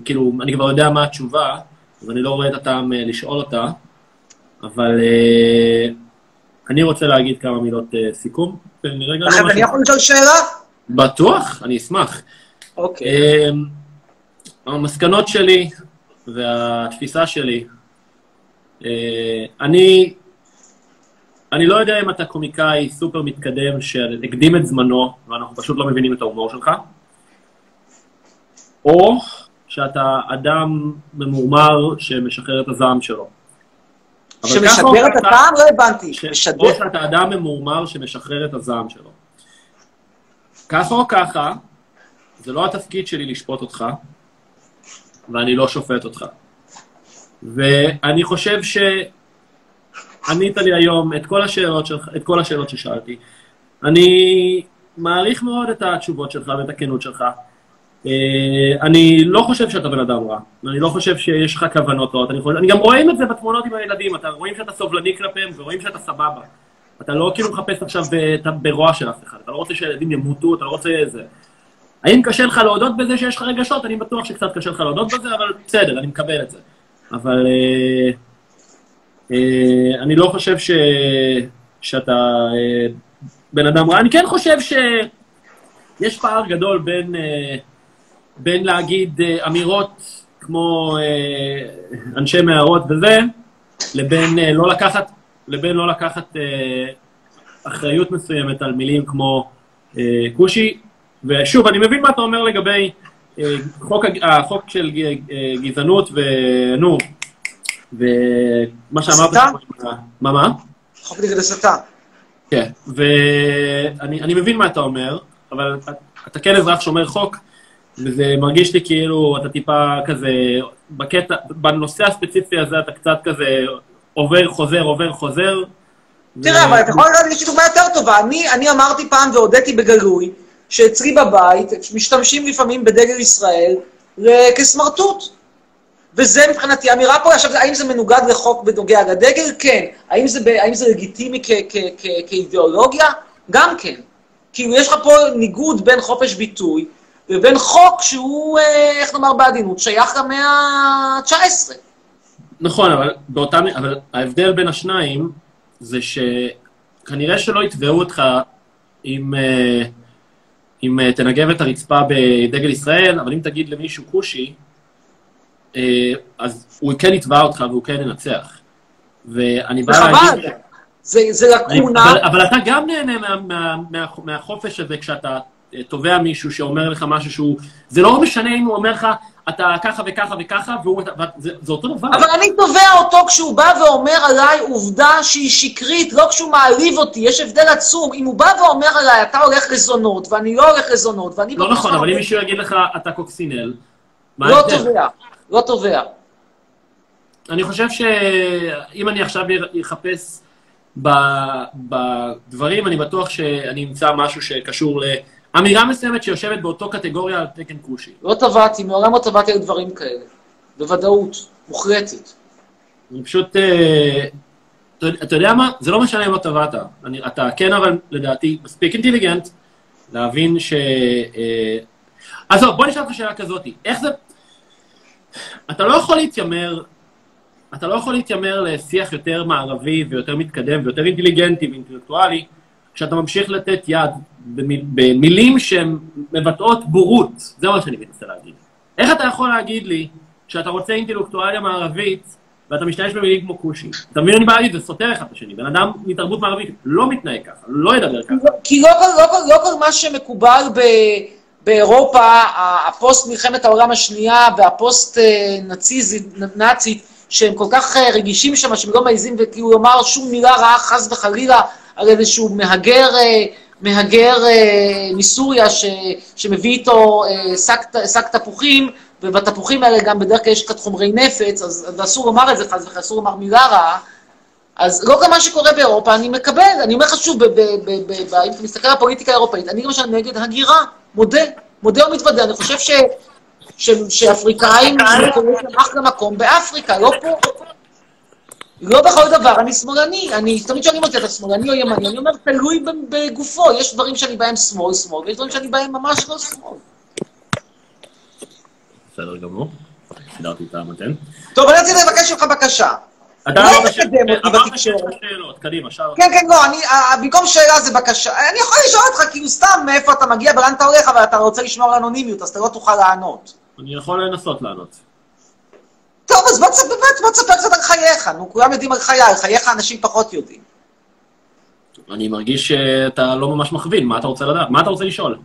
C: כאילו, אני כבר יודע מה התשובה, אז אני לא רואה את הטעם אה, לשאול אותה, אבל אה, אני רוצה להגיד כמה מילות אה, סיכום.
A: לכן אני יכול לשאול שאלה?
C: בטוח, אני אשמח.
A: אוקיי.
C: אמ, המסקנות שלי והתפיסה שלי, אה, אני, אני לא יודע אם אתה קומיקאי סופר מתקדם שהקדים את זמנו, ואנחנו פשוט לא מבינים את ההומור שלך, או שאתה אדם ממורמר שמשחרר את הזעם שלו.
A: שמשדר את הטעם? לא הבנתי.
C: ש-
A: משדר?
C: או שאתה אדם ממורמר שמשחרר את הזעם שלו. ככה או ככה, זה לא התפקיד שלי לשפוט אותך, ואני לא שופט אותך. ואני חושב שענית לי היום את כל השאלות שלך, את כל השאלות ששאלתי. אני מעריך מאוד את התשובות שלך ואת הכנות שלך. אה, אני לא חושב שאתה בן אדם רע, אני לא חושב שיש לך כוונות רעות, אני, חושב, אני גם רואים את זה בתמונות עם הילדים, אתה רואים שאתה סובלני כלפיהם ורואים שאתה סבבה. אתה לא כאילו מחפש עכשיו את ברוע של אף אחד, אתה לא רוצה שהילדים ימותו, אתה לא רוצה איזה... האם קשה לך להודות בזה שיש לך רגשות? אני בטוח שקצת קשה לך להודות בזה, אבל בסדר, אני מקבל את זה. אבל אה, אה, אני לא חושב ש, שאתה אה, בן אדם רע. אני כן חושב שיש פער גדול בין, אה, בין להגיד אה, אמירות כמו אה, אנשי מערות וזה, לבין אה, לא לקחת, לבין לא לקחת אה, אחריות מסוימת על מילים כמו אה, כושי. ושוב, אני מבין מה אתה אומר לגבי אה, חוק, החוק של ג- אה, גזענות ונו, ומה שאמרת...
A: הסתה?
C: מה, מה?
A: חוק נגד הסתה.
C: כן, ואני אני מבין מה אתה אומר, אבל אתה- אתה כן אזרח שומר חוק, וזה מרגיש לי כאילו אתה טיפה כזה, בקטע, בנושא הספציפי הזה אתה קצת כזה עובר, חוזר, עובר, חוזר.
A: תראה, אבל אתה יכול להגיד לי דוגמה יותר טובה. אני, אני אמרתי פעם והודיתי בגלוי, שאצלי בבית משתמשים לפעמים בדגל ישראל ל- כסמרטוט. וזה מבחינתי אמירה פה, עכשיו, האם זה מנוגד לחוק בנוגע לדגל? כן. האם זה, האם זה לגיטימי כ- כ- כ- כאידיאולוגיה? גם כן. כאילו, יש לך פה ניגוד בין חופש ביטוי לבין חוק שהוא, אה, איך נאמר בעדינות, שייך למאה ה-19.
C: נכון, אבל באותם, אבל ההבדל בין השניים זה שכנראה שלא יתבעו אותך אם, אה, אם אה, תנגב את הרצפה בדגל ישראל, אבל אם תגיד למישהו כושי, אה, אז הוא כן יתבע אותך והוא כן ינצח. ואני בא
A: וחבל.
C: להגיד...
A: זה, זה
C: אני,
A: לקונה.
C: אבל, אבל אתה גם נהנה מה, מה, מה, מהחופש הזה כשאתה אה, תובע מישהו שאומר לך משהו שהוא... זה לא משנה אם הוא אומר לך, אתה ככה וככה וככה, והוא... זה, זה אותו דבר.
A: אבל אני תובע אותו כשהוא בא ואומר עליי עובדה שהיא שקרית, לא כשהוא מעליב אותי, יש הבדל עצום. אם הוא בא ואומר עליי, אתה הולך לזונות, ואני לא הולך לזונות, ואני...
C: לא נכון, אבל אם מישהו יגיד לך, אתה קוקסינל,
A: לא? תובע, לא תובע.
C: אני חושב שאם אני עכשיו אחפש בדברים, אני בטוח שאני אמצא משהו שקשור לאמירה מסוימת שיושבת באותו קטגוריה על תקן כושי.
A: לא תבעתי, מעולם לא תבעתי על דברים כאלה. בוודאות, מוחלטת.
C: אני פשוט... אה, אתה אתה יודע מה? זה לא משנה אם לא טבעת. אני- אתה כן, אבל לדעתי, מספיק אינטליגנט להבין ש... אה, עזוב, בוא נשאל אותך שאלה כזאת. איך זה... אתה לא יכול להתיימר... אתה לא יכול להתיימר לשיח יותר מערבי ויותר מתקדם ויותר אינטליגנטי ואינטלקטואלי, כשאתה ממשיך לתת יד במיל, במילים שהן מבטאות בורות. זה מה שאני מנסה להגיד. איך אתה יכול להגיד לי שאתה רוצה אינטלקטואליה מערבית ואתה משתמש במילים כמו כושי? אתה מבין אני בא להגיד, זה סותר אחד את השני. בן אדם מתרבות מערבית לא מתנהג ככה, לא ידבר ככה.
A: כי לא כל, לא, לא כל מה שמקובל ב, באירופה, הפוסט מלחמת העולם השנייה והפוסט אה, נאצית, שהם כל כך אה, רגישים שם, שהם לא מעזים וכאילו לומר שום מילה רעה חס וחלילה על איזשהו מהגר, אה, מהגר אה, מסוריה ש, שמביא איתו אה, שק, שק תפוחים, ובתפוחים האלה גם בדרך כלל יש קצת חומרי נפץ, אז, אז אסור לומר את זה חס וחלילה, אסור לומר מילה רעה. אז לא גם מה שקורה באירופה, אני מקבל, אני אומר לך שוב, אם אתה מסתכל על הפוליטיקה האירופאית, אני למשל נגד הגירה, מודה, מודה ומתוודה, אני חושב ש, ש, שאפריקאים יכולים אחלה מקום באפריקה, לא פה. לא בכל דבר, אני שמאלני, אני, תמיד שואלים אותי, אתה שמאלני או ימני, אני אומר, תלוי בגופו, יש דברים שאני בהם שמאל, שמאל, ויש דברים שאני בהם ממש לא שמאל.
C: בסדר גמור. סידרתי את המתן.
A: טוב, אני רציתי לבקש ממך בקשה.
C: אתה אמרת שיש. לך שאלות, קדימה, שאל.
A: כן, כן, לא, אני, אה, במקום שאלה זה בקשה. אני יכול לשאול אותך, כאילו, סתם, מאיפה אתה מגיע, ולאן אתה הולך, אבל אתה רוצה לשמור על אנונימיות, אז אתה לא תוכל לענות.
C: אני יכול לנסות לענות.
A: טוב, אז בוא תספר, בוא תספר קצת על חייך. נו, כולם יודעים על חיי, על חייך אנשים פחות יודעים.
C: אני מרגיש שאתה לא ממש מכווין, מה אתה רוצה לדעת? מה אתה רוצה לשאול?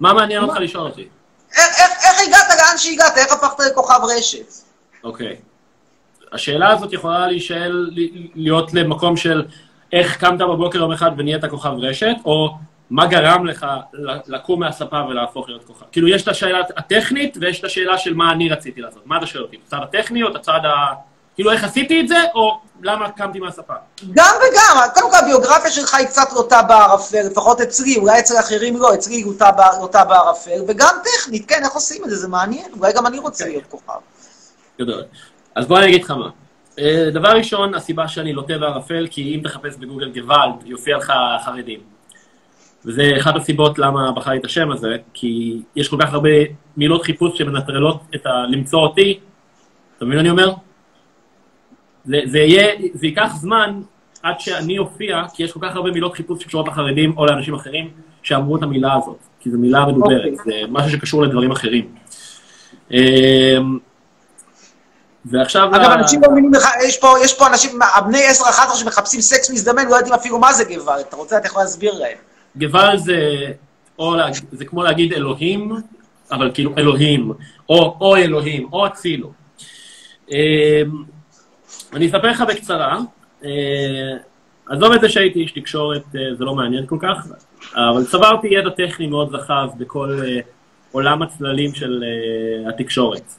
C: מה מעניין אותך לשאול אותי?
A: איך הגעת לאן שהגעת? איך הפכת לכוכב רשת?
C: אוקיי. השאלה הזאת יכולה להישאל, להיות למקום של איך קמת בבוקר יום אחד ונהיית כוכב רשת, או מה גרם לך לקום מהספה ולהפוך להיות כוכב. כאילו, יש את השאלה הטכנית ויש את השאלה של מה אני רציתי לעשות. מה אתה שואל אותי? הצד הטכני או את הצד ה... כאילו, איך עשיתי את זה, או למה קמתי מהספה?
A: גם וגם, קודם כל הביוגרפיה שלך היא קצת לוטה בערפל, לפחות אצלי, אולי אצל אחרים לא, אצלי היא לוטה בערפל, וגם טכנית, כן, איך עושים את זה, זה מעניין, אולי גם אני רוצה להיות כוכב.
C: גדול. אז בוא אני אגיד לך מה. אה, דבר ראשון, הסיבה שאני לוטה בערפל, כי אם תחפש בגוגל גוואלד, יופיע לך חרדים. וזה אחת הסיבות למה בחרתי את השם הזה, כי יש כל כך הרבה מילות חיפוש שמנטרלות את ה... למצוא אותי. אתה מבין מה אני אומר? זה, זה יהיה, זה ייקח זמן עד שאני אופיע, כי יש כל כך הרבה מילות חיפוש שקשורות לחרדים או לאנשים אחרים שאמרו את המילה הזאת, כי זו מילה מדוברת,
A: אוקיי.
C: זה משהו שקשור לדברים אחרים. אמ, ועכשיו...
A: אגב,
C: ה-
A: אנשים לא מבינים, לך- יש פה- יש פה אנשים, בני 10-11 שמחפשים סקס מזדמן, לא יודעים אפילו מה זה גוואלד, אתה רוצה, אתה יכול להסביר להם.
C: גוואל זה, או, זה כמו להגיד אלוהים, אבל כאילו אלוהים, או, או אלוהים, או אצילו. אמ, אני אספר לך בקצרה, אה, עזוב את זה שהייתי איש תקשורת, אה, זה לא מעניין כל כך, אבל צברתי ידע טכני מאוד רחב בכל אה, עולם הצללים של התקשורת.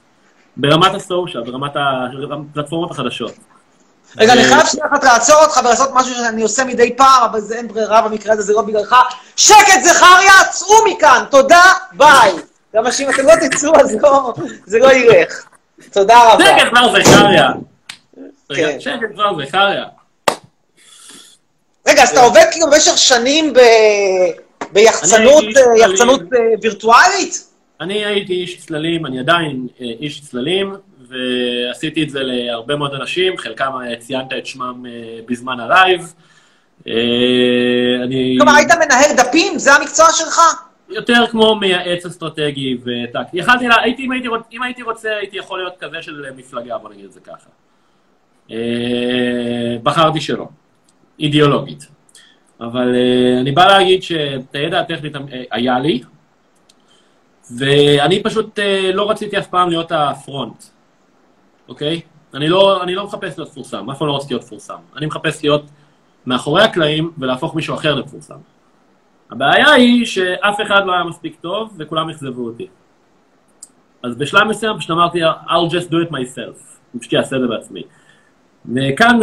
C: ברמת הסושיאל, ברמת הפלטפורמות החדשות.
A: רגע, אני חייב שנייה אחת לעצור אותך ולעשות משהו שאני עושה מדי פעם, אבל זה אין ברירה במקרה הזה, זה לא בגללך. שקט, זכריה, צאו מכאן, תודה, ביי. למה שאם אתם לא תצאו, אז לא, זה לא ילך. תודה רבה.
C: שקט כבר זכריה.
A: כן.
C: שקט כבר זכריה.
A: רגע, אז אתה עובד כאילו במשך שנים. ביחצנות. אה, וירטואלית?
C: אני הייתי איש צללים, אני עדיין אה, איש צללים, ועשיתי את זה להרבה מאוד אנשים, חלקם אה, ציינת את שמם אה, בזמן הלייב. אה, אני
A: כלומר, היית מנהל דפים? זה המקצוע שלך?
C: יותר כמו יועץ אסטרטגי וטקטי. יכלתי, לה- הייתי, אם, הייתי, אם הייתי רוצה, הייתי יכול להיות כזה של מפלגה, בוא נגיד את זה ככה. בחרתי שלא, אידיאולוגית. אבל אני בא להגיד שאת הידע הטכנית היה לי, ואני פשוט לא רציתי אף פעם להיות הפרונט, אוקיי? אני לא, אני לא מחפש להיות מפורסם, אף פעם לא רציתי להיות מפורסם. אני מחפש להיות מאחורי הקלעים ולהפוך מישהו אחר למפורסם. הבעיה היא שאף אחד לא היה מספיק טוב וכולם אכזבו אותי. אז בשלב מסוים פשוט אמרתי, I'll just do it myself. אני פשוט אעשה את זה בעצמי. וכאן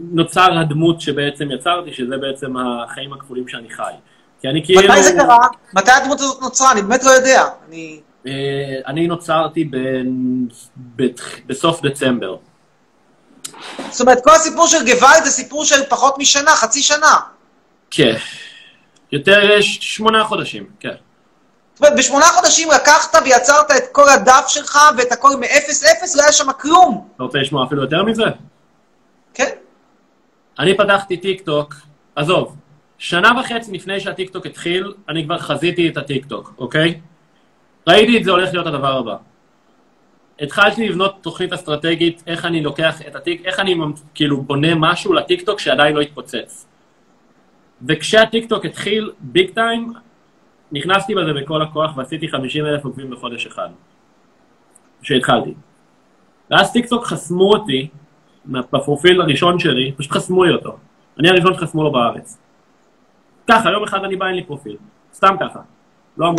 C: נוצר הדמות שבעצם יצרתי, שזה בעצם החיים הכפולים שאני חי. כי אני כאילו...
A: מתי זה קרה? מתי הדמות הזאת נוצרה? אני באמת לא יודע. אני...
C: אה, אני נוצרתי ב... ב... בסוף דצמבר.
A: זאת אומרת, כל הסיפור של גוואלד זה סיפור של פחות משנה, חצי שנה.
C: כן. יותר יש שמונה חודשים, כן.
A: זאת אומרת, בשמונה חודשים לקחת ויצרת את כל הדף שלך ואת הכל מאפס-אפס, לא היה שם כלום.
C: אתה רוצה לשמוע אפילו יותר מזה?
A: כן?
C: אני פתחתי טיק טוק, עזוב, שנה וחצי לפני שהטיק טוק התחיל, אני כבר חזיתי את הטיק טוק, אוקיי? ראיתי את זה הולך להיות הדבר הבא. התחלתי לבנות תוכנית אסטרטגית, איך אני לוקח את הטיק, איך אני כאילו בונה משהו לטיק טוק שעדיין לא התפוצץ. וכשהטיק טוק התחיל big time, נכנסתי בזה בכל הכוח ועשיתי 50 אלף עוקבים בחודש אחד. כשהתחלתי. ואז טיק טוק חסמו אותי, בפרופיל הראשון שלי, פשוט חסמו לי אותו. אני הראשון שחסמו לו בארץ. ככה, יום אחד אני בא, אין לי פרופיל. סתם ככה. לא.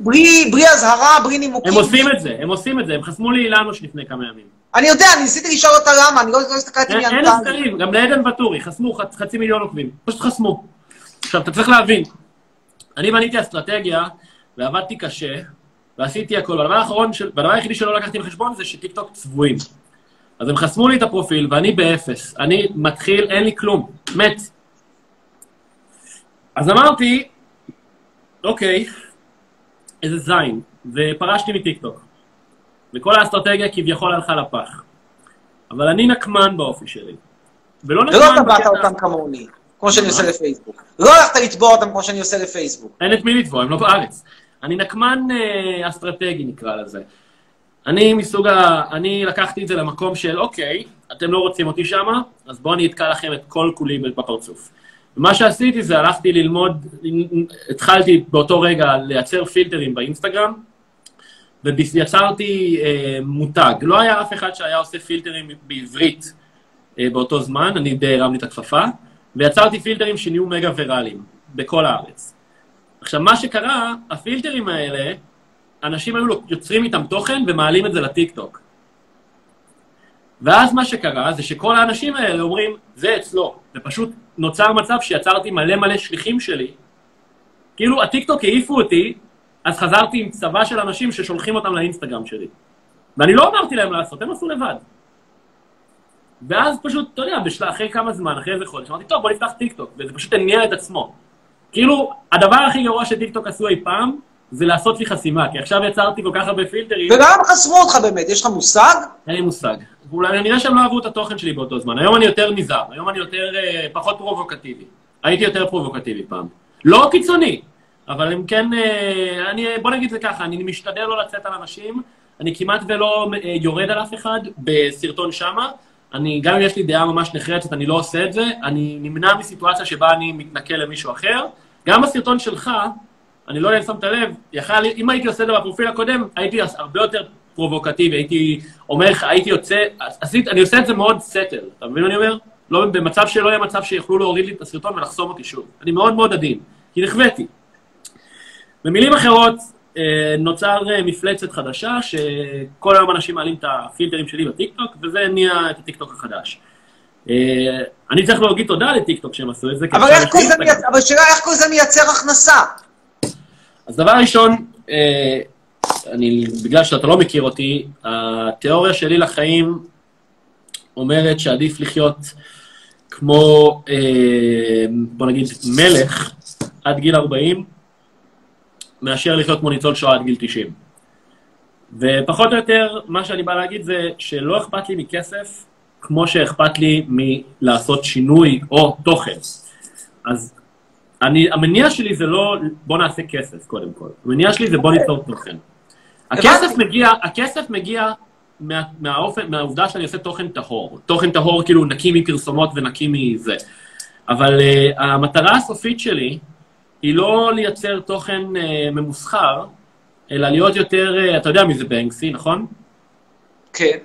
A: בלי, אזהרה, בלי נימוקים.
C: הם עושים את זה, הם עושים את זה, הם חסמו לי אילנוש לפני כמה ימים.
A: אני יודע, אני ניסיתי לשאול אותה למה, אני לא לא הסתכלתי מי
C: אין. הסברים, גם לעדן ואטורי, חסמו ח- חצי מיליון עוקבים. פשוט חסמו. עכשיו, אתה צריך להבין, אני בניתי אסטרטגיה, ועבדתי קשה, ועשיתי הכל, והדבר האחרון, של- והדבר היחידי שלא לקחתי בחשבון זה שטיקטוק צבועים. אז הם חסמו לי את הפרופיל, ואני באפס. אני מתחיל, אין לי כלום. מת. אז אמרתי, אוקיי, איזה זין, ופרשתי מטיקטוק. וכל האסטרטגיה כביכול הלכה לפח. אבל אני נקמן באופי שלי. ולא נקמן...
A: ולא טבעת אותם כמוני, כמו שאני עושה לפייסבוק. לא הלכת לתבוע אותם כמו שאני עושה לפייסבוק.
C: אין את מי לתבוע, הם לא בארץ. אני נקמן אה, אסטרטגי, נקרא לזה. אני מסוג ה... אני לקחתי את זה למקום של, אוקיי, אתם לא רוצים אותי שמה, אז בואו אני אתקע לכם את כל כולי בפרצוף. ומה שעשיתי זה הלכתי ללמוד, התחלתי באותו רגע לייצר פילטרים באינסטגרם, ויצרתי אה, מותג. לא היה אף אחד שהיה עושה פילטרים בעברית אה, באותו זמן, אני די הרמתי את הכפפה, ויצרתי פילטרים שנהיו מגה ויראליים בכל הארץ. עכשיו, מה שקרה, הפילטרים האלה, אנשים היו יוצרים איתם תוכן ומעלים את זה לטיקטוק. ואז מה שקרה זה שכל האנשים האלה אומרים, זה אצלו. ופשוט נוצר מצב שיצרתי מלא מלא שליחים שלי. כאילו, הטיקטוק העיפו אותי, אז חזרתי עם צבא של אנשים ששולחים אותם לאינסטגרם שלי. ואני לא אמרתי להם לעשות, הם עשו לבד. ואז פשוט, אתה יודע, בשל... אחרי כמה זמן, אחרי איזה חודש, אמרתי, טוב, בוא נפתח טיקטוק, וזה פשוט הניע את עצמו. כאילו, הדבר הכי גרוע שטיקטוק עשו אי פעם, זה לעשות לי חסימה, כי עכשיו יצרתי כל כך הרבה פילטרים,
A: ולמה הם חסמו אותך באמת? יש לך מושג?
C: אין לי מושג. אולי נראה שהם לא אהבו את התוכן שלי באותו זמן. היום אני יותר נזהר, היום אני יותר, אה, פחות פרובוקטיבי. הייתי יותר פרובוקטיבי פעם. לא קיצוני, אבל הם כן, אה, אני, בוא נגיד זה ככה, אני משתדל לא לצאת על אנשים, אני כמעט ולא אה, יורד על אף אחד בסרטון שמה. אני, גם אם יש לי דעה ממש נחרצת, אני לא עושה את זה, אני נמנע מסיטואציה שבה אני מתנכל למישהו אחר. גם בסרטון שלך, אני לא יודע אם שמת לב, יכל, אם הייתי עושה את זה בפרופיל הקודם, הייתי הרבה יותר פרובוקטיבי, הייתי אומר לך, הייתי יוצא, עשית, אני עושה את זה מאוד סתר, אתה מבין מה אני אומר? לא, במצב שלא יהיה מצב שיוכלו להוריד לי את הסרטון ולחסום אותי שוב. אני מאוד מאוד עדין, כי נכוויתי. במילים אחרות, אה, נוצר אה, מפלצת חדשה, שכל היום אנשים מעלים את הפילטרים שלי בטיקטוק, וזה הניע את הטיקטוק החדש. אה, אני צריך להגיד תודה לטיקטוק שהם עשו את זה.
A: אבל איך כל זה. מייצר, הכנסה?
C: אז דבר ראשון, אני, בגלל שאתה לא מכיר אותי, התיאוריה שלי לחיים אומרת שעדיף לחיות כמו, אה, בוא נגיד, מלך עד גיל 40, מאשר לחיות כמו ניצול שואה עד גיל 90. ופחות או יותר, מה שאני בא להגיד זה שלא אכפת לי מכסף, כמו שאכפת לי מלעשות שינוי או תוכן. אז אני, המניע שלי זה לא בוא נעשה כסף, קודם כל. המניע שלי זה בוא ניצור תוכן. הכסף מגיע, הכסף מגיע מה, מהאופן, מהעובדה שאני עושה תוכן טהור. תוכן טהור כאילו נקי מפרסומות ונקי מזה. אבל uh, המטרה הסופית שלי היא לא לייצר תוכן uh, ממוסחר, אלא להיות יותר, uh, אתה יודע מי זה בנקסי, נכון?
A: כן.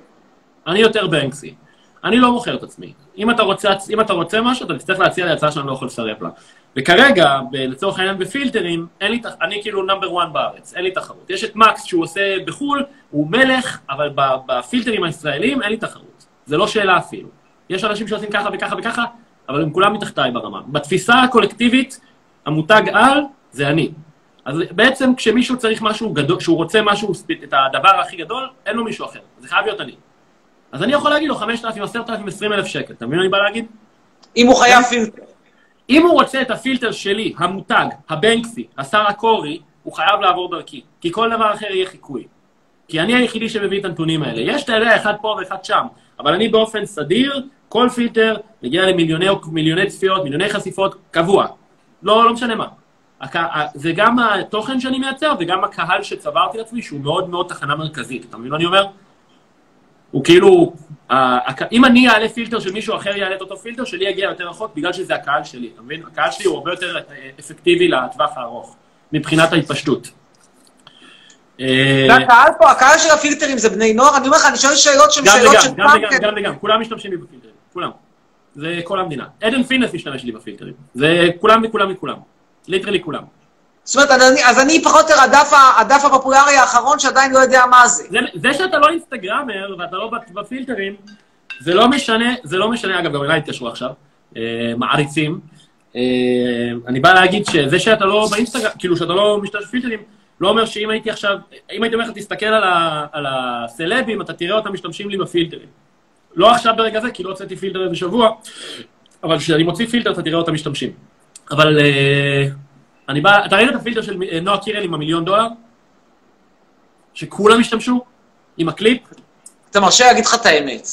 C: אני יותר בנקסי. אני לא מוכר את עצמי. אם אתה רוצה, אם אתה רוצה משהו, אתה תצטרך להציע לי הצעה שאני לא יכול לסרב לה. וכרגע, ב- לצורך העניין בפילטרים, אין לי, אני כאילו נאמבר 1 בארץ, אין לי תחרות. יש את מקס שהוא עושה בחו"ל, הוא מלך, אבל בפילטרים הישראלים אין לי תחרות. זה לא שאלה אפילו. יש אנשים שעושים ככה וככה וככה, אבל הם כולם מתחתיי ברמה. בתפיסה הקולקטיבית, המותג על זה אני. אז בעצם כשמישהו צריך משהו גדול, כשהוא רוצה משהו, את הדבר הכי גדול, אין לו מישהו אחר. זה חייב להיות אני. אז אני יכול להגיד לו 5,000, 10,000, 20,000 שקל. אתה מבין מה אני בא להגיד?
A: אם הוא חייב פילטר.
C: אם הוא רוצה את הפילטר שלי, המותג, הבנקסי, השר הקורי, הוא חייב לעבור דרכי. כי כל דבר אחר יהיה חיקוי. כי אני היחידי שמביא את הנתונים האלה. יש, אתה יודע, אחד פה ואחד שם, אבל אני באופן סדיר, כל פילטר מגיע למיליוני מיליוני צפיות, מיליוני חשיפות, קבוע. לא, לא משנה מה. זה גם התוכן שאני מייצר וגם הקהל שצברתי לעצמי, שהוא מאוד מאוד תחנה מרכזית. אתה מבין מה אני אומר? הוא כאילו, אם אני אעלה פילטר של מישהו אחר יעלה את אותו פילטר, שלי יגיע יותר רחוק בגלל שזה הקהל שלי, אתה מבין? הקהל שלי הוא הרבה יותר אה, אפקטיבי לטווח הארוך, מבחינת ההתפשטות. אה,
A: והקהל פה, הקהל של הפילטרים זה בני נוער? אני אומר לך, אני שואל שאלות שהן שאלות של
C: גם וגם,
A: כן.
C: גם וגם, כולם משתמשים לי בפילטרים, כולם. זה כל המדינה. עדן פינס משתמש לי בפילטרים. זה כולם וכולם וכולם. literally כולם.
A: זאת אומרת, אז אני פחות או יותר הדף הפופולרי האחרון שעדיין לא יודע מה זה.
C: זה, זה שאתה לא אינסטגרמר ואתה לא בפילטרים, זה לא משנה, זה לא משנה, אגב, גם אליי התקשרו עכשיו, אה, מעריצים. אה, אני בא להגיד שזה שאתה לא באינסטגרם, כאילו שאתה לא משתמש בפילטרים, לא אומר שאם הייתי עכשיו, אם הייתי אומר לך, תסתכל על, ה, על הסלבים, אתה תראה אותם משתמשים לי בפילטרים. לא עכשיו ברגע זה, כי לא הוצאתי פילטר איזה שבוע, אבל כשאני מוציא פילטר, אתה תראה אותם משתמשים. אבל אה, אני בא, אתה ראית את הפילטר של אה, נועה קירל עם המיליון דולר? שכולם השתמשו? עם הקליפ,
A: אתה מרשה להגיד לך את האמת.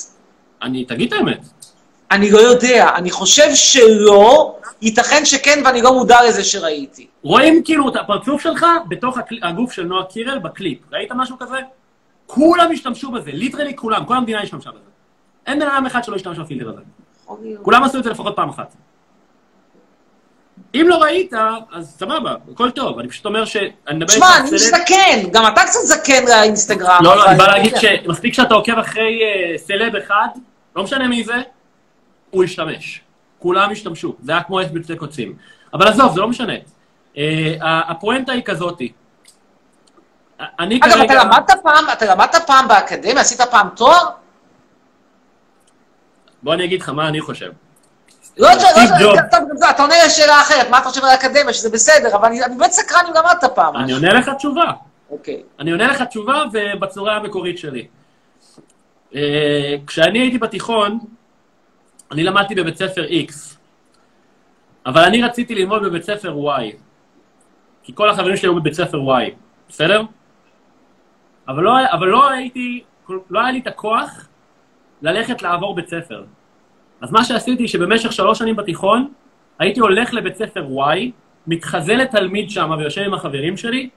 C: אני, תגיד את האמת.
A: אני לא יודע, אני חושב שלא, ייתכן שכן ואני לא מודע לזה שראיתי.
C: רואים כאילו את הפרצוף שלך בתוך הקל... הגוף של נועה קירל בקליפ. ראית משהו כזה? כולם השתמשו בזה, literally כולם, כל המדינה השתמשה בזה. אין בן אדם אחד שלא השתמש בפילטר הזה. כולם עשו את זה לפחות פעם אחת. אם לא ראית, אז סבבה, הכל טוב. אני פשוט אומר ש... מדבר
A: תשמע, אני זקן, גם אתה קצת זקן לאינסטגרם.
C: לא, לא, אני בא להגיד שמספיק שאתה עוקב אחרי אה, סלב אחד, לא משנה מי זה, הוא ישתמש. כולם ישתמשו. זה היה כמו אש בצדי קוצים. אבל עזוב, זה לא משנה. אה, הפואנטה היא כזאתי. אני
A: אגב, אתה
C: כרגע...
A: למדת פעם, אתה למדת פעם באקדמיה? עשית פעם תואר?
C: בוא אני אגיד לך מה אני חושב.
A: לא, לא, לא, טוב, אתה עונה לשאלה אחרת, מה אתה חושב על האקדמיה, שזה בסדר, אבל אני באמת סקרן אם למדת פעם
C: אני. עונה לך תשובה.
A: אוקיי.
C: אני עונה לך תשובה ובצורה המקורית שלי. אה, כשאני הייתי בתיכון, אני למדתי בבית ספר X, אבל אני רציתי ללמוד בבית ספר Y, כי כל החברים שלי היו בבית ספר Y, בסדר? אבל לא, אבל לא הייתי, לא היה לי את הכוח ללכת לעבור בית ספר. אז מה שעשיתי, שבמשך שלוש שנים בתיכון, הייתי הולך לבית ספר Y, מתחזה לתלמיד שם ויושב עם החברים שלי,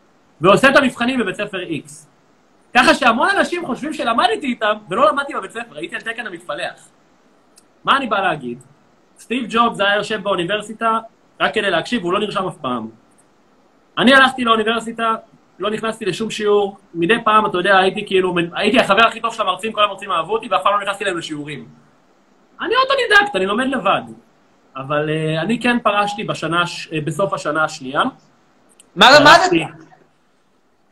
C: ועושה את המבחנים בבית ספר X. ככה שהמון אנשים חושבים שלמדתי איתם, ולא למדתי בבית ספר, הייתי על תקן המתפלח. מה אני בא להגיד? סטיב ג'ובס היה יושב באוניברסיטה רק כדי להקשיב, והוא לא נרשם אף פעם. אני הלכתי לאוניברסיטה, לא נכנסתי לשום שיעור, מדי פעם, אתה יודע, הייתי כאילו, הייתי החבר הכי טוב של המרצים, כל המרצים אהבו אותי, ואף פעם לא נכנסתי להם לשיעורים. אני אוטודידקט, אני לומד לבד. אבל uh, אני כן פרשתי בשנה, אה, בסוף השנה השנייה.
A: מה למדת?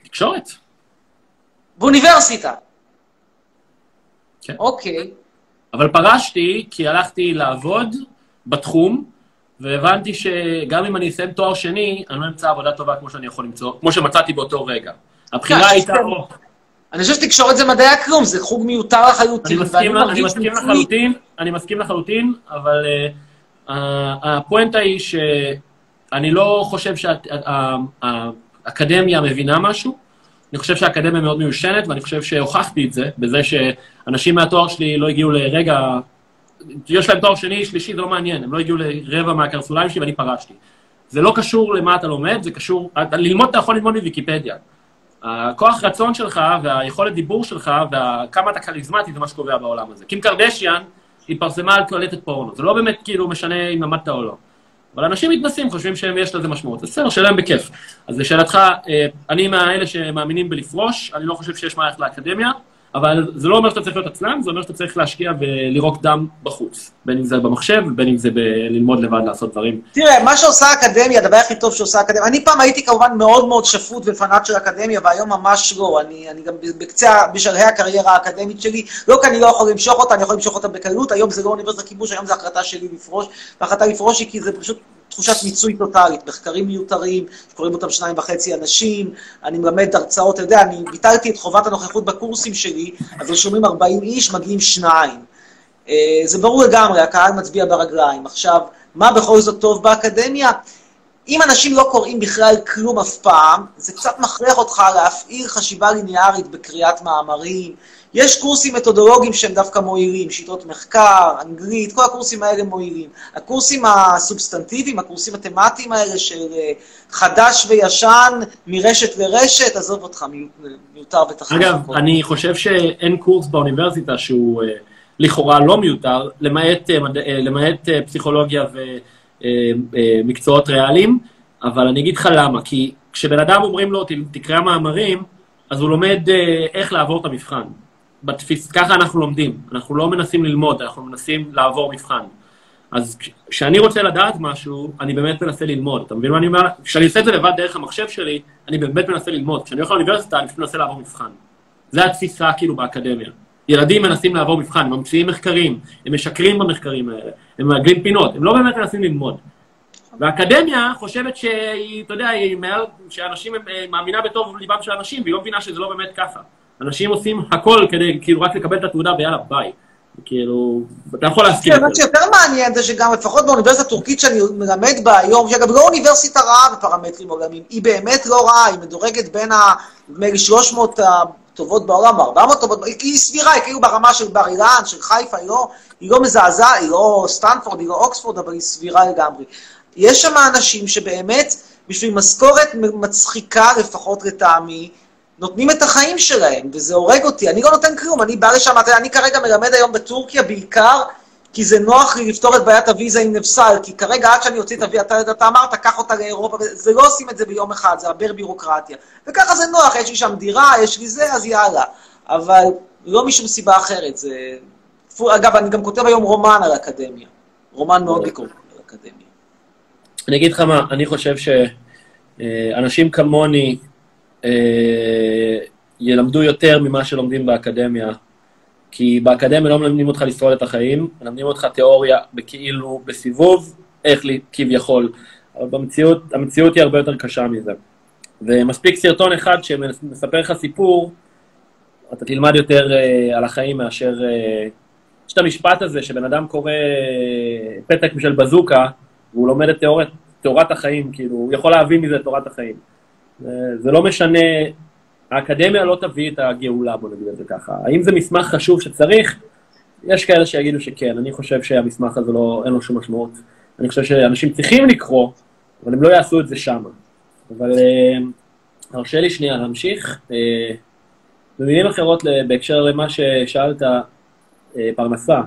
C: תקשורת.
A: באוניברסיטה.
C: כן.
A: אוקיי.
C: אבל פרשתי כי הלכתי לעבוד בתחום, והבנתי שגם אם אני אסיים תואר שני, אני לא אמצא עבודה טובה כמו שאני יכול למצוא, כמו שמצאתי באותו רגע. הבחירה
A: כן,
C: הייתה... או,
A: אני חושב שתקשורת זה מדעי הכלום, זה חוג מיותר
C: אני
A: לחלוטין.
C: מסכים,
A: ואני
C: אני מסכים לחלוטין, אני מסכים לחלוטין, אבל uh, הפואנטה היא שאני לא חושב שהאקדמיה מבינה משהו. אני חושב שהאקדמיה מאוד מיושנת, ואני חושב שהוכחתי את זה בזה שאנשים מהתואר שלי לא הגיעו לרגע... יש להם תואר שני, שלישי, זה לא מעניין, הם לא הגיעו לרבע מהקרסוליים שלי ואני פרשתי. זה לא קשור למה אתה לומד, זה קשור... ללמוד אתה יכול ללמוד מוויקיפדיה. הכוח רצון שלך והיכולת דיבור שלך וכמה אתה כריזמטי זה מה שקובע בעולם הזה. קים קרדשיאן התפרסמה על קלטת פורנו, זה לא באמת כאילו משנה אם למדת או לא. אבל אנשים מתנסים, חושבים שיש לזה משמעות. בסדר, שאלה בכיף. אז לשאלתך, אה, אני מהאלה שמאמינים בלפרוש, אני לא חושב שיש מה ללכת לאקדמיה, אבל זה לא אומר שאתה צריך להיות עצלן, זה אומר שאתה צריך להשקיע ולירוק דם בחוץ. בין אם זה במחשב, בין אם זה בללמוד לבד לעשות דברים.
A: תראה, מה שעושה האקדמיה, הדבר הכי טוב שעושה האקדמיה, אני פעם הייתי כמובן מאוד מאוד שפוט ופנאט של אקדמיה, והיום ממש לא. אני, אני גם בקצה, בשלהי הקריירה האקדמית שלי, לא כי אני לא יכול למשוך אותה, אני יכול למשוך אותה בקלות, היום זה לא אוניברסיטת כיבוש, היום זו החלטה שלי לפרוש, וההחלטה לפרוש היא כי זה פשוט תחושת מיצוי טוטאלית, מחקרים מיותרים, שקוראים אותם שניים וחצי אנשים, אני מלמד הרצאות, אתה יודע, אני ביטלתי את חובת הנוכחות בקורסים שלי, אז רשומים 40 איש, מגיעים שניים. אה, זה ברור לגמרי, הקהל מצביע ברגליים. עכשיו, מה בכל זאת טוב באקדמיה? אם אנשים לא קוראים בכלל כלום אף פעם, זה קצת מכריח אותך להפעיל חשיבה ליניארית בקריאת מאמרים. יש קורסים מתודולוגיים שהם דווקא מועילים, שיטות מחקר, אנגלית, כל הקורסים האלה מועילים. הקורסים הסובסטנטיביים, הקורסים התמטיים האלה של אה, חדש וישן, מרשת לרשת, עזוב אותך, מיו- מיותר ותחליף.
C: אגב, אני חושב שאין קורס באוניברסיטה שהוא אה, לכאורה לא מיותר, למעט, אה, למעט פסיכולוגיה ומקצועות ריאליים, אבל אני אגיד לך למה, כי כשבן אדם אומרים לו, "ת- תקרא מאמרים, אז הוא לומד אה, איך לעבור את המבחן. בתפיס, ככה אנחנו לומדים, אנחנו לא מנסים ללמוד, אנחנו מנסים לעבור מבחן. אז כש- כשאני רוצה לדעת משהו, אני באמת מנסה ללמוד. אתה מבין מה אני אומר? כשאני עושה את זה לבד דרך המחשב שלי, אני באמת מנסה ללמוד. כשאני הולך לאוניברסיטה, אני פשוט מנסה לעבור מבחן. זה התפיסה כאילו באקדמיה. ילדים מנסים לעבור מבחן, הם ממציאים מחקרים, הם משקרים במחקרים האלה, הם מעגלים פינות, הם לא באמת מנסים ללמוד. והאקדמיה חושבת שהיא, אתה יודע, היא מעל, שאנשים, אה, מאמינה בטוב ליבם של אנשים, והיא לא מבינה שזה לא באמת ככה. אנשים עושים הכל כדי, כאילו, רק לקבל את התעודה ויאללה, ביי. כאילו, אתה יכול להסכים.
A: כן, מה שיותר מעניין זה שגם לפחות באוניברסיטה הטורקית שאני מלמד בה היום, שאגב לא אוניברסיטה רעה בפרמטרים עולמיים, היא באמת לא רעה, היא מדורגת בין ה... נדמה לי 300 טובות בעולם, 400 טובות, היא סבירה, היא כאילו ברמה של בר אילן, של חיפה, היא לא, לא מזעזעת, היא לא סטנפורד, היא לא אוקספורד, אבל היא סבירה לגמרי. יש שם אנשים שבאמת, בשביל משכורת מצחיקה, לפחות לטעמי, נותנים את החיים שלהם, וזה הורג אותי. אני לא נותן כלום, אני בא לשם, אני כרגע מלמד היום בטורקיה בעיקר כי זה נוח לי לפתור את בעיית הוויזה עם נפסל, כי כרגע עד שאני אוציא את הוויזה, אתה, אתה אמרת, קח אותה לאירופה, זה לא עושים את זה ביום אחד, זה הרבה בירוקרטיה. וככה זה נוח, יש לי שם דירה, יש לי זה, אז יאללה. אבל לא משום סיבה אחרת, זה... אגב, אני גם כותב היום רומן על אקדמיה. רומן מאוד ביקורתי על אקדמיה.
C: אני אגיד לך מה, אני חושב שאנשים כמוני אה, ילמדו יותר ממה שלומדים באקדמיה. כי באקדמיה לא מלמדים אותך לשרוד את החיים, מלמדים אותך תיאוריה בכאילו, בסיבוב, איך לי, כביכול. אבל במציאות, המציאות היא הרבה יותר קשה מזה. ומספיק סרטון אחד שמספר לך סיפור, אתה תלמד יותר uh, על החיים מאשר... Uh, יש את המשפט הזה שבן אדם קורא uh, פתק של בזוקה, והוא לומד את תיאורת, תיאורת החיים, כאילו, הוא יכול להבין מזה תורת החיים. זה לא משנה האקדמיה לא תביא את הגאולה, בוא נגיד את זה ככה. האם זה מסמך חשוב שצריך? יש כאלה שיגידו שכן, אני חושב שהמסמך הזה לא, אין לו שום משמעות. אני חושב שאנשים צריכים לקרוא, אבל הם לא יעשו את זה שם. אבל אה, הרשה לי שנייה להמשיך. אה, במילים אחרות, בהקשר למה ששאלת, אה, פרנסה.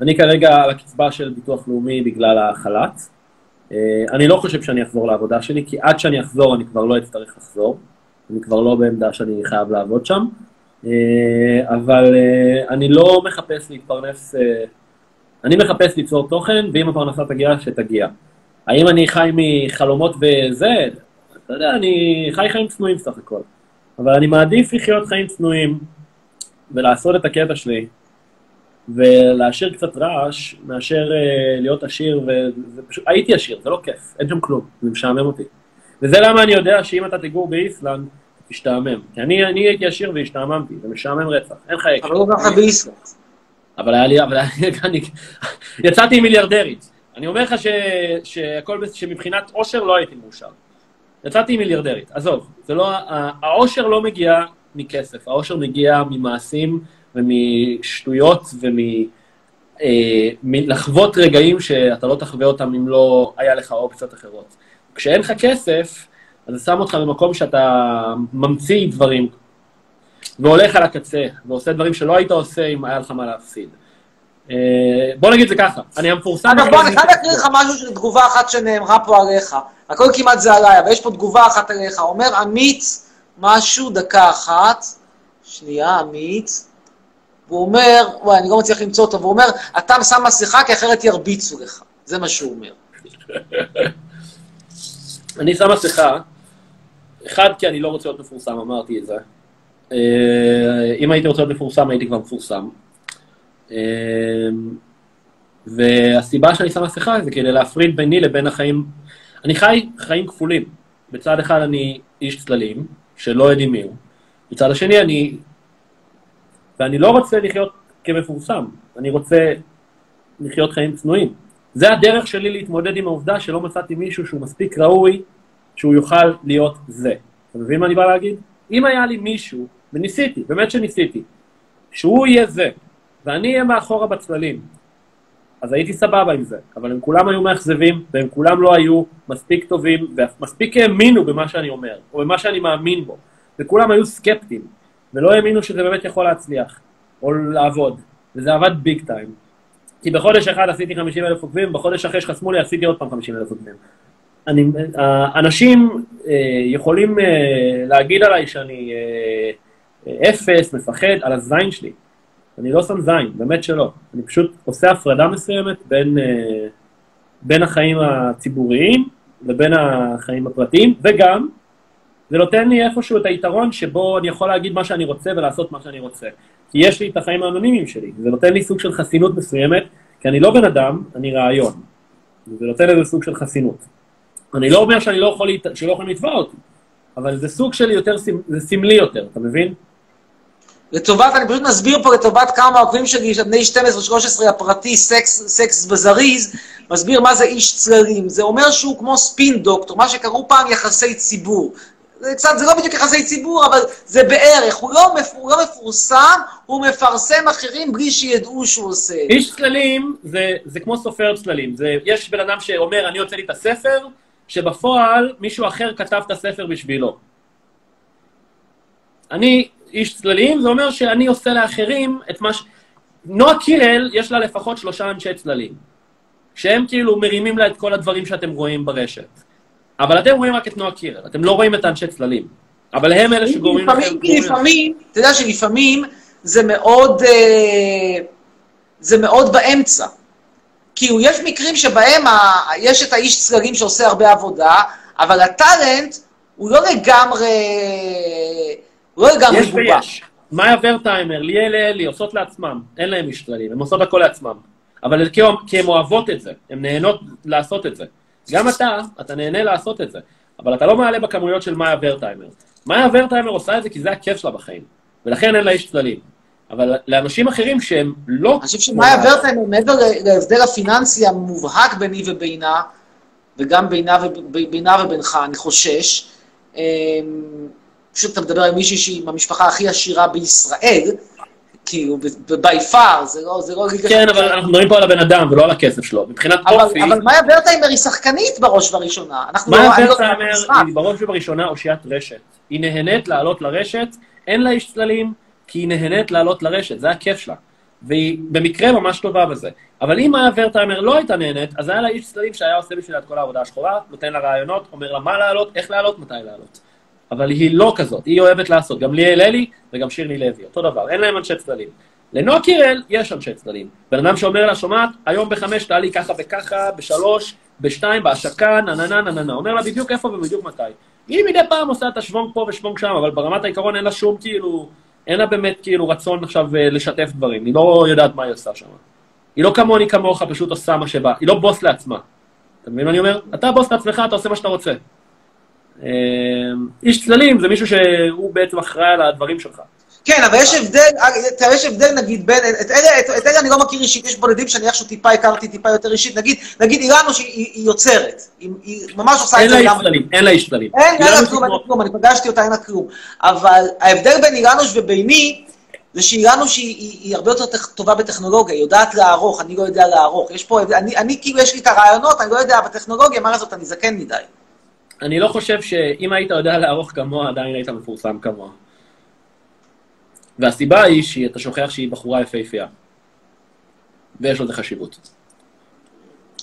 C: אני כרגע על הקצבה של ביטוח לאומי בגלל החל"ת. אני לא חושב שאני אחזור לעבודה שלי, כי עד שאני אחזור אני כבר לא אצטרך לחזור. אני כבר לא בעמדה שאני חייב לעבוד שם, אה, אבל אה, אני לא מחפש להתפרנס, אה, אני מחפש ליצור תוכן, ואם הפרנסה תגיע, שתגיע. האם אני חי מחלומות וזה? אתה יודע, אני חי חיים צנועים סך הכל. אבל אני מעדיף לחיות חיים צנועים ולעשות את הקטע שלי, ולהשאיר קצת רעש, מאשר להיות עשיר, ופשוט, הייתי עשיר, זה לא כיף, אין שם כלום, זה משעמם אותי. וזה למה אני יודע שאם אתה תגור באיסלנד, תשתעמם. כי אני, אני הייתי עשיר והשתעממתי, זה משעמם רצח, אין לך
A: אקשן. אבל לא ככה באיסלנד.
C: אבל היה לי, אבל אני, יצאתי מיליארדרית. אני אומר לך ש, שהכל, שמבחינת עושר לא הייתי מאושר. יצאתי מיליארדרית, עזוב, זה לא, העושר לא מגיע מכסף, העושר מגיע ממעשים ומשטויות ומלחוות אה, רגעים שאתה לא תחווה אותם אם לא היה לך אופציות אחרות. כשאין לך כסף, אז זה שם אותך במקום שאתה ממציא דברים, והולך על הקצה, ועושה דברים שלא היית עושה אם היה לך מה להפסיד. אה, בוא נגיד זה ככה, אני המפורסם...
A: אגב, בוא, אני חייב להקריא לך משהו של תגובה אחת שנאמרה פה עליך. הכל כמעט זה עליי, אבל יש פה תגובה אחת עליך. אומר עמית משהו, דקה אחת. שנייה, עמית. והוא אומר, וואי, אני לא מצליח למצוא אותו, והוא אומר, אתה שם מסכה כי אחרת ירביצו לך. זה מה שהוא אומר.
C: אני שם מסכה, אחד, כי אני לא רוצה להיות מפורסם, אמרתי את זה. אה, אם הייתי רוצה להיות מפורסם, הייתי כבר מפורסם. אה, והסיבה שאני שם מסכה זה כדי להפריד ביני לבין החיים... אני חי חיים כפולים. בצד אחד אני איש צללים, שלא יודעים מי הוא. בצד השני אני... ואני לא רוצה לחיות כמפורסם, אני רוצה לחיות חיים צנועים. זה הדרך שלי להתמודד עם העובדה שלא מצאתי מישהו שהוא מספיק ראוי, שהוא יוכל להיות זה. אתה מבין מה אני בא להגיד? אם היה לי מישהו, וניסיתי, באמת שניסיתי, שהוא יהיה זה, ואני אהיה מאחורה בצללים, אז הייתי סבבה עם זה, אבל הם כולם היו מאכזבים, והם כולם לא היו מספיק טובים, ומספיק האמינו במה שאני אומר, או במה שאני מאמין בו, וכולם היו סקפטיים, ולא האמינו שזה באמת יכול להצליח, או לעבוד, וזה עבד ביג טיים. כי בחודש אחד עשיתי 50 אלף עוקבים, בחודש אחרי שחסמו לי עשיתי עוד פעם 50 אלף עוקבים. אני, אה, אנשים אה, יכולים אה, להגיד עליי שאני אפס, מפחד, על הזין שלי. אני לא שם זין, באמת שלא. אני פשוט עושה הפרדה מסוימת בין, בין החיים הציבוריים לבין החיים הפרטיים, וגם זה נותן לי איפשהו את היתרון שבו אני יכול להגיד מה שאני רוצה ולעשות מה שאני רוצה. כי יש לי את החיים האנונימיים שלי, זה נותן לי סוג של חסינות מסוימת, כי אני לא בן אדם, אני רעיון. זה נותן איזה סוג של חסינות. אני לא אומר שאני לא יכול, שלא יכולים לתבוע אותי, אבל זה סוג של יותר, זה סמלי יותר, אתה מבין?
A: לטובת, אני פשוט מסביר פה לטובת כמה עוקבים שלי, בני 12-13 הפרטי, סקס, סקס בזריז, מסביר מה זה איש צללים. זה אומר שהוא כמו ספין דוקטור, מה שקראו פעם יחסי ציבור. זה קצת, זה לא בדיוק יחסי ציבור, אבל זה בערך. הוא לא, הוא לא מפורסם, הוא מפרסם אחרים בלי שידעו שהוא עושה.
C: איש צללים זה, זה כמו סופר צללים. זה, יש בן אדם שאומר, אני הוצאתי את הספר, שבפועל מישהו אחר כתב את הספר בשבילו. אני איש צללים, זה אומר שאני עושה לאחרים את מה ש... נועה קירל, יש לה לפחות שלושה אנשי צללים, שהם כאילו מרימים לה את כל הדברים שאתם רואים ברשת. אבל אתם רואים רק את נועה קירל, אתם לא רואים את האנשי צללים. אבל הם אלה שגורמים לכם...
A: לפעמים, כי לפעמים, אתה יודע שלפעמים זה מאוד, אה, זה מאוד באמצע. כאילו, יש מקרים שבהם ה, יש את האיש צללים שעושה הרבה עבודה, אבל הטאלנט הוא לא לגמרי, הוא לא לגמרי
C: יש
A: בובה.
C: ויש. מאיה ורטהיימר, ליאל אלי, עושות לעצמם. אין להם איש צללים, הן עושות הכל לעצמם. אבל כי, כי הן אוהבות את זה, הן נהנות לעשות את זה. גם אתה, אתה נהנה לעשות את זה. אבל אתה לא מעלה בכמויות של מאיה ורטהיימר. מאיה ורטהיימר עושה את זה כי זה הכיף שלה בחיים. ולכן אין לה איש צללים. אבל לאנשים אחרים שהם לא...
A: אני חושב שמאיה ורטהיימר, מעבר להבדל הפיננסי המובהק ביני ובינה, וגם בינה, וב, בינה ובינך, אני חושש, אמ, פשוט אתה מדבר על מישהי שהיא עם המשפחה הכי עשירה בישראל, כאילו, בי פאר, זה לא, זה לא ליגה...
C: כן, אבל אנחנו מדברים פה על הבן אדם ולא על הכסף שלו. מבחינת
A: אבל,
C: אופי,
A: אבל מאיה ורטהיימר היא שחקנית בראש ובראשונה. אנחנו
C: מאיה ורטהיימר. היא בראש ובראשונה אושיית רשת. היא נהנית לעלות לרשת, אין לה איש צללים, כי היא נהנית לעלות לרשת, זה הכיף שלה. והיא במקרה ממש טובה בזה. אבל אם מאיה ורטהיימר לא הייתה נהנית, אז היה לה איש צללים שהיה עושה בשבילה את כל העבודה השחורה, נותן לה רעיונות, אומר לה מה לעלות, איך לעלות, מתי לעלות. אבל היא לא כזאת, היא אוהבת לעשות. גם ליאל אלי וגם שירלי לוי, אותו דבר, אין להם אנשי צללים. לנועה קירל יש אנשי צדדים. בן אדם שאומר לה, שומעת, היום בחמש תעלי ככה וככה, בשלוש, בשתיים, בהשקה, נה נה נה נה נה נה. אומר לה בדיוק איפה ובדיוק מתי. היא מדי פעם עושה את השוונג פה ושוונג שם, אבל ברמת העיקרון אין לה שום כאילו, אין לה באמת כאילו רצון עכשיו אה, לשתף דברים. היא לא יודעת מה היא עושה שם. היא לא כמוני כמוך, פשוט עושה מה שבא. היא לא בוס לעצמה. אתה מבין מה אני אומר? אתה בוס לעצמך, אתה עושה מה שאתה רוצה. אה, איש צללים זה מישהו שהוא בעצם אחראי על הדברים שלך.
A: כן, אבל יש הבדל, תראה, יש הבדל נגיד בין, את אלה, את, את אלה אני לא מכיר אישית, יש בודדים שאני איכשהו טיפה הכרתי טיפה יותר אישית, נגיד, נגיד אילנו שהיא היא יוצרת, היא, היא ממש עושה
C: אין
A: את
C: לה
A: זה
C: איש
A: גם...
C: צללים, אין לה איש צללים.
A: אין, אין לה כלום, אין לה כלום, אני פגשתי אותה, אין לה כלום. אבל ההבדל בין אילנוש וביני, זה שאילנוש היא, היא, היא הרבה יותר טובה בטכנולוגיה, היא יודעת לערוך, אני לא יודע לערוך. יש פה, אני, אני כאילו, יש לי את הרעיונות, אני לא יודע בטכנולוגיה, מה לעשות, אני זקן מדי.
C: אני לא חושב שאם היית יודע לערוך כמוה, עדיין היית מפורסם כמוה. והסיבה היא שאתה שוכח שהיא בחורה יפהפייה. ויש לזה חשיבות.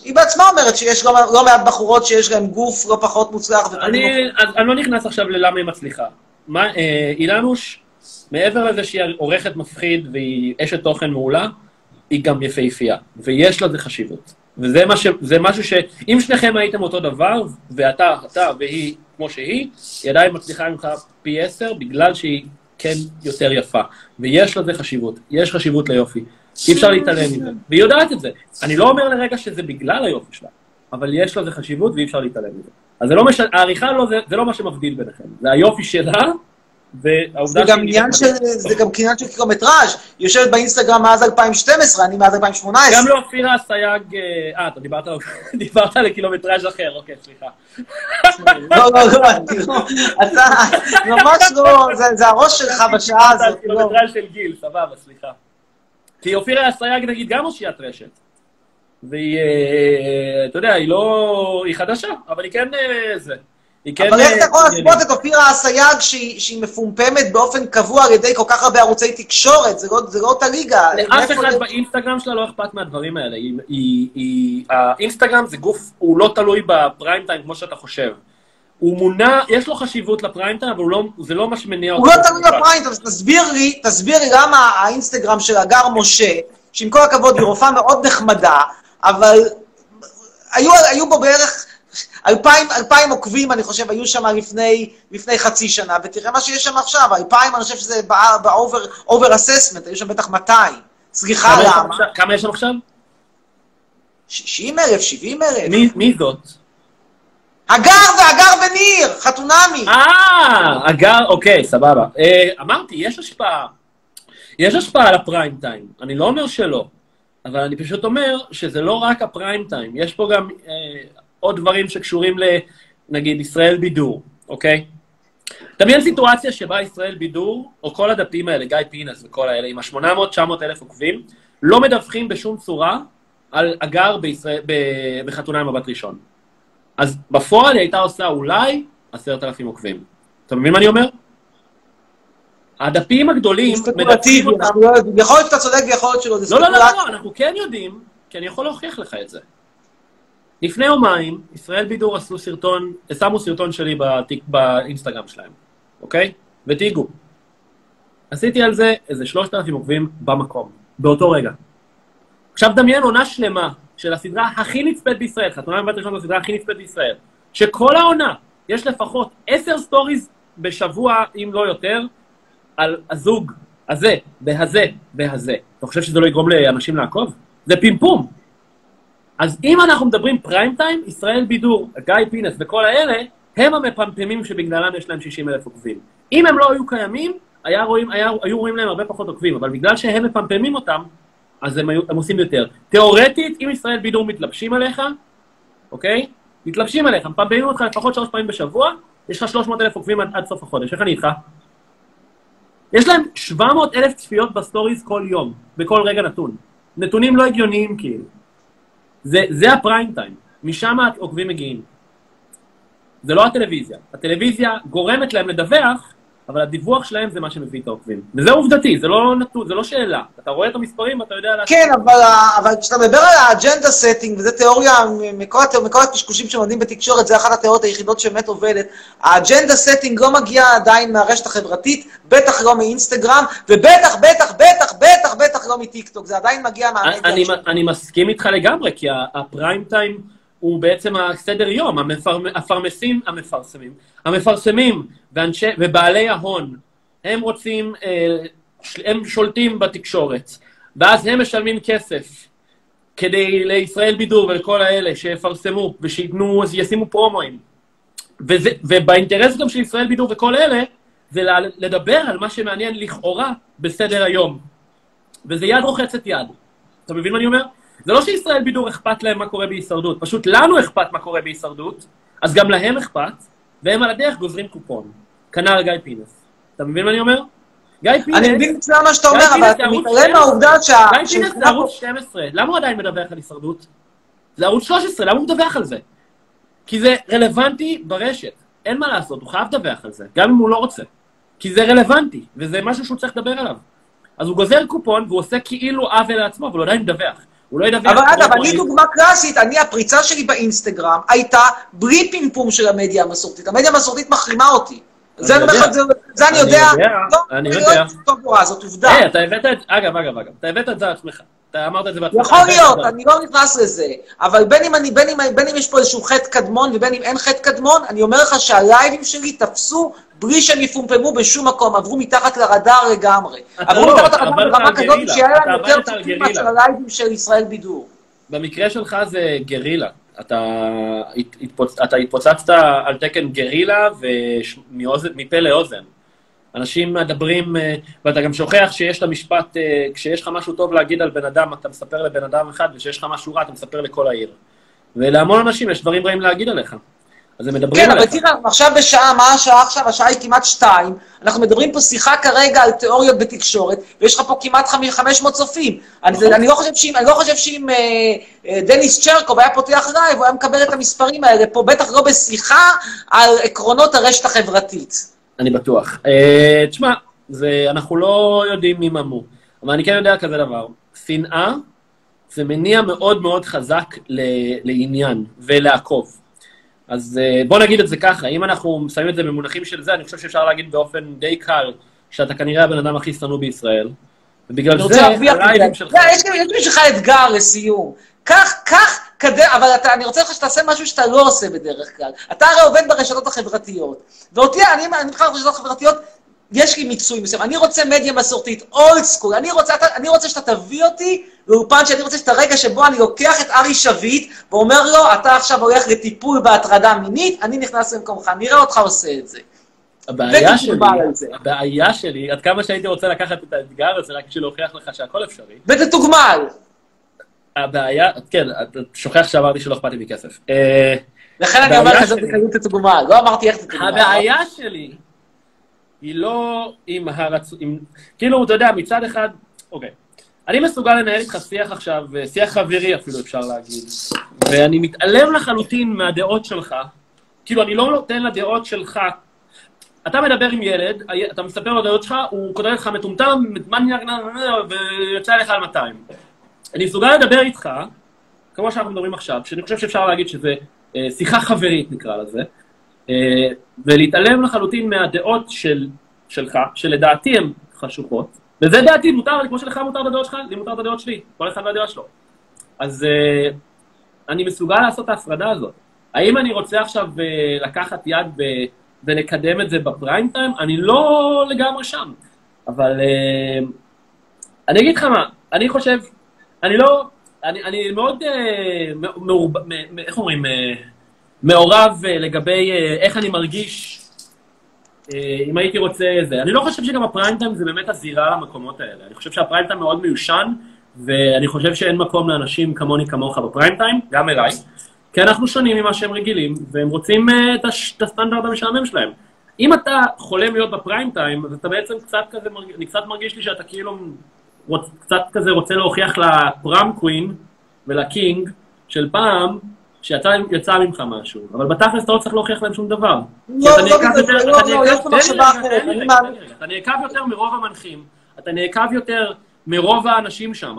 A: היא בעצמה אומרת שיש לא, לא מעט בחורות שיש להן גוף לא פחות מוצלח.
C: אני, אז, אני לא נכנס עכשיו ללמה היא מצליחה. מה, אה, אילנוש, מעבר לזה שהיא עורכת מפחיד והיא אשת תוכן מעולה, היא גם יפהפייה, ויש לזה חשיבות. וזה מה ש, זה משהו שאם שניכם הייתם אותו דבר, ואתה, אתה והיא כמו שהיא, היא עדיין מצליחה ממך פי עשר, בגלל שהיא כן יותר יפה. ויש לזה חשיבות, יש חשיבות ליופי. אי אפשר להתעלם מזה. והיא יודעת את זה. אני לא אומר לרגע שזה בגלל היופי שלה, אבל יש לזה חשיבות ואי אפשר להתעלם מזה. אז זה לא משנה, העריכה לא, זה, זה לא מה שמבדיל ביניכם. זה היופי שלה, והעובדה
A: זה גם עניין של, זה גם עניין של קילומטראז', היא יושבת באינסטגרם מאז 2012, אני מאז 2018.
C: גם לאופירה אסייג, אה, אתה דיברת, דיברת לקילומטראז' אחר, אוקיי, סליחה.
A: לא, לא, לא, אני לא, אתה ממש לא, זה- הראש שלך בשעה
C: על
A: הזאת, לא.
C: קילומטראז' של גיל, סבבה, סליחה. כי אופירה אסייג, נגיד, גם אושיית רשת. והיא, אה, אתה יודע, היא לא... היא חדשה, אבל היא כן... אה, זה. כן...
A: אבל איך אתה יכול
C: אה,
A: להספות את אופירה אסייג שהיא שהיא מפומפמת באופן קבוע על ידי כל כך הרבה ערוצי תקשורת? זה לא- זה לא אותה ליגה.
C: לאף אחד באינסטגרם שלה לא אכפת מהדברים האלה. היא, היא, היא, האינסטגרם זה גוף, הוא לא תלוי בפריים טיים כמו שאתה חושב. הוא מונע, יש לו חשיבות לפריים טיים, אבל לא, זה לא מה שמניע
A: הוא לא תלוי בפריים, אז תסביר לי, תסביר לי למה האינסטגרם של הגר משה, שעם כל הכבוד היא רופאה מאוד נחמדה, אבל היו, היו בו בערך אלפיים, אלפיים עוקבים, אני חושב, היו שם לפני, לפני חצי שנה, ותראה מה שיש שם עכשיו, אלפיים, אני חושב שזה באובר אססמנט, היו שם בטח 200. סליחה,
C: יש
A: למה?
C: עכשיו? כמה יש שם עכשיו?
A: 60 אלף, 70 אלף.
C: מי, מי זאת?
A: הגר והגר וניר, חתונמי.
C: אה, אגר, אוקיי, סבבה. אה, אמרתי, יש השפעה. יש השפעה על הפריים טיים. אני לא אומר שלא, אבל אני פשוט אומר שזה לא רק הפריים טיים. יש פה גם אה, עוד דברים שקשורים ל, נגיד, ישראל בידור, אוקיי? דמיין סיטואציה שבה ישראל בידור, או כל הדפים האלה, גיא פינס וכל האלה, עם ה-800-900 אלף עוקבים, לא מדווחים בשום צורה על הגר בישראל, ב- בחתונה עם מבט ראשון. אז בפועל היא הייתה עושה אולי עשרת אלפים עוקבים. אתה מבין מה אני אומר? הדפים הגדולים מדווחים אותם...
A: לא. יכול להיות שאתה צודק ויכול להיות שלא, זה
C: לא, לא, לא,
A: ספקולציה.
C: לא, אנחנו כן יודעים, כי אני יכול להוכיח לך את זה. לפני יומיים, ישראל בידור עשו סרטון, שמו סרטון שלי בטיק, באינסטגרם שלהם, אוקיי? ותיגו. עשיתי על זה איזה 3,000 עוקבים במקום, באותו רגע. עכשיו דמיין עונה שלמה של הסדרה הכי נצפית בישראל, חתונה ממבט ראשון בסדרה הכי נצפית בישראל, שכל העונה, יש לפחות 10 סטוריז בשבוע, אם לא יותר, על הזוג הזה, והזה, והזה. אתה חושב שזה לא יגרום לאנשים לעקוב? זה פימפום. אז אם אנחנו מדברים פריים טיים, ישראל בידור, גיא פינס וכל האלה, הם המפמפמים שבגללם יש להם 60 אלף עוקבים. אם הם לא היו קיימים, היה רואים, היה, היו רואים להם הרבה פחות עוקבים, אבל בגלל שהם מפמפמים אותם, אז הם, היו, הם עושים יותר. תיאורטית, אם ישראל בידור מתלבשים עליך, אוקיי? מתלבשים עליך, מפמפמים אותך לפחות שלוש פעמים בשבוע, יש לך 300 אלף עוקבים עד, עד סוף החודש. איך אני איתך? יש להם 700 אלף צפיות בסטוריז כל יום, בכל רגע נתון. נתונים לא הגיוניים כאילו. זה, זה הפריים טיים, משם העוקבים מגיעים. זה לא הטלוויזיה. הטלוויזיה גורמת להם לדווח, אבל הדיווח שלהם זה מה שמביא את העוקבים. וזה עובדתי, זה לא נתון, זה לא שאלה. אתה רואה את המספרים ואתה יודע...
A: כן, אבל, אבל כשאתה מדבר על ה agenda setting, וזו תיאוריה מכל, מכל הקשקושים שלומדים בתקשורת, זה אחת התיאוריות היחידות שבאמת עובדת. ה agenda setting לא מגיעה עדיין מהרשת החברתית, בטח לא מאינסטגרם, ובטח, בטח, בטח, בטח, בטח לא מטיקטוק, זה עדיין מגיע מהמדיה.
C: אני, אני מסכים איתך לגמרי, כי הפריים טיים הוא בעצם הסדר יום, המפרמ, הפרמסים, המפרסמים, המפרסמים ואנשי, ובעלי ההון, הם רוצים, אה, הם שולטים בתקשורת, ואז הם משלמים כסף כדי לישראל בידור ולכל האלה שיפרסמו ושייתנו, ישימו פרומואים. וזה, ובאינטרס גם של ישראל בידור וכל אלה, זה לדבר על מה שמעניין לכאורה בסדר היום. וזה יד רוחצת יד. אתה מבין מה אני אומר? זה לא שישראל בידור אכפת להם מה קורה בהישרדות, פשוט לנו אכפת מה קורה בהישרדות, אז גם להם אכפת, והם על הדרך גוזרים קופון. כנ"ל גיא פינס. אתה מבין מה אני אומר? גיא פינס...
A: אני מבין מצוין מה שאתה אומר, אבל אתה מתעלם
C: 12.
A: מהעובדה שה...
C: גיא פינס זה ערוץ 12, למה הוא עדיין מדווח על הישרדות? זה ערוץ 13, למה הוא מדווח על זה? כי זה רלוונטי ברשת, אין מה לעשות, הוא חייב לדווח על זה, גם אם הוא לא רוצה. כי זה רלוונטי, וזה משהו שהוא צריך לדבר עליו. אז הוא גוזר קופון והוא עושה כאילו עוול לעצמו, אבל הוא עדיין מדווח. הוא לא ידווח.
A: אבל אגב, אני. דוגמה קלאסית, אני, הפריצה שלי באינסטגרם הייתה בלי פימפום של המדיה המסורתית. המדיה המסורתית מחרימה אותי. זה אני אומר לך,
C: יודע.
A: זה- אני יודע. לא,
C: אני
A: לא
C: יודע.
A: טוב נורא, זאת עובדה.
C: היי, אתה הבאת את... אגב, אגב, אגב, אתה הבאת את זה על עצמך. אתה אמרת את זה בעצמך.
A: יכול להיות. אני לא נכנס לזה. אבל בין אם, אני, בין, אם, בין אם יש פה איזשהו חטא קדמון ובין אם אין חטא קדמון, אני אומר לך שהלייבים שלי תפסו בלי שהם יפומפמו בשום מקום, עברו מתחת לרדאר לגמרי. עברו
C: לא,
A: מתחת לרדאר ברמה כזאת. שהיה להם יותר צופים. מאשר הלייבים של ישראל בידור.
C: במקרה שלך זה גרילה. אתה, הת- התפוצ... אתה התפוצצת על תקן גרילה ומאוזן, מפה לאוזן. אנשים מדברים, אה, ואתה גם שוכח שיש את המשפט, אה, כשיש לך משהו טוב להגיד על בן אדם, אתה מספר לבן אדם אחד, וכשיש לך משהו רע, אתה מספר לכל העיר. ולהמון אנשים יש דברים רעים להגיד עליך. אז הם מדברים
A: כן, אבל
C: עליך.
A: תראה, עכשיו בשעה, מה השעה עכשיו? השעה היא כמעט שתיים. אנחנו מדברים פה שיחה כרגע על תיאוריות בתקשורת, ויש לך פה כמעט חמ- 500 צופים. אני
C: נכון.
A: אני לא חושב שאם אני לא חושב שאם אה, אה, דניס צ'רקוב היה פותח לייב, הוא היה מקבל את המספרים האלה פה, בטח לא בשיחה על עקרונות הרשת החברתית.
C: אני בטוח. אה, תשמע, זה, אנחנו לא יודעים מי ממו, אבל אני כן יודע כזה דבר. שנאה זה מניע מאוד מאוד חזק ל, לעניין ולעקוב. אז אה, בוא נגיד את זה ככה, אם אנחנו שמים את זה במונחים של זה, אני חושב שאפשר להגיד באופן די קל שאתה כנראה הבן אדם הכי שנוא בישראל. ובגלל זה,
A: זה.
C: שלך...
A: לא, יש לי בשבילך אתגר לסיום. קח, קח, כדי, אבל אתה, אני רוצה לך שתעשה משהו שאתה לא עושה בדרך כלל. אתה הרי עובד ברשתות החברתיות. ואותי, אני, אני בכלל ברשתות החברתיות, יש לי מיצוי מסוים. אני רוצה מדיה מסורתית, אולד סקול. אני רוצה, אתה, אני רוצה שאתה תביא אותי לאולפן שאני רוצה שאת הרגע שבו אני לוקח את ארי שביט ואומר לו, אתה עכשיו הולך לטיפול בהטרדה מינית, אני נכנס למקומך. נראה אותך עושה את זה.
C: הבעיה שלי. הבעיה שלי, עד כמה שהייתי רוצה לקחת את האתגר הזה רק בשביל להוכיח לך שהכל אפשרי,
A: ותתוגמל.
C: הבעיה, כן, אתה שוכח שאמרתי שלא אכפת לי מכסף. אה,
A: לכן אני אומר לך שזאת בקלות תתוגמל. לא אמרתי איך תתוגמל.
C: הבעיה שלי היא לא עם הרצ... עם... כאילו, אתה יודע, מצד אחד, אוקיי. אני מסוגל לנהל איתך שיח עכשיו, אה, שיח חברי אפילו אפשר להגיד, ואני מתעלם לחלוטין מהדעות שלך. כאילו, אני לא נותן לדעות שלך... אתה מדבר עם ילד, אתה מספר לו דעות שלך, הוא כותב לך מטומטם, ויוצא עליך על 200. אני מסוגל לדבר איתך, כמו שאנחנו מדברים עכשיו, שאני חושב שאפשר להגיד שזה אה, שיחה חברית, נקרא לזה, אה, ולהתעלם לחלוטין מהדעות של, שלך, שלדעתי הן חשוכות, וזה דעתי, מותר, כמו שלך מותר את הדעות שלך, לי מותר את הדעות שלי, כל אחד והדעה שלו. אז אה, אני מסוגל לעשות את ההפרדה הזאת. האם אני רוצה עכשיו אה, לקחת יד ו, ולקדם את זה בפריים טיים? אני לא לגמרי שם. אבל אה, אני אגיד לך מה, אני חושב, אני לא, אני, אני מאוד, אה, מעורב, איך אומרים, אה, מעורב אה, לגבי איך אני מרגיש אם הייתי רוצה זה. אני לא חושב שגם הפריים טיים זה באמת הזירה למקומות האלה. אני חושב שהפריים טיים מאוד מיושן, ואני חושב שאין מקום לאנשים כמוני כמוך בפריים טיים, גם אליי, כי אנחנו שונים ממה שהם רגילים, והם רוצים את, הש, את הסטנדרט המשעמם שלהם. אם אתה חולם להיות בפריים טיים, אז אתה בעצם קצת כזה, אני קצת מרגיש לי שאתה כאילו רוצ, קצת כזה רוצה להוכיח לפרם קווין ולקינג של פעם, שיצא יצא ממך משהו, אבל בתכלס אתה לא צריך להוכיח להם שום דבר.
A: לא, לא לא, לא, יש פה מחשבה אחרת.
C: אתה נעקב יותר מרוב המנחים, אתה נעקב יותר מרוב האנשים שם,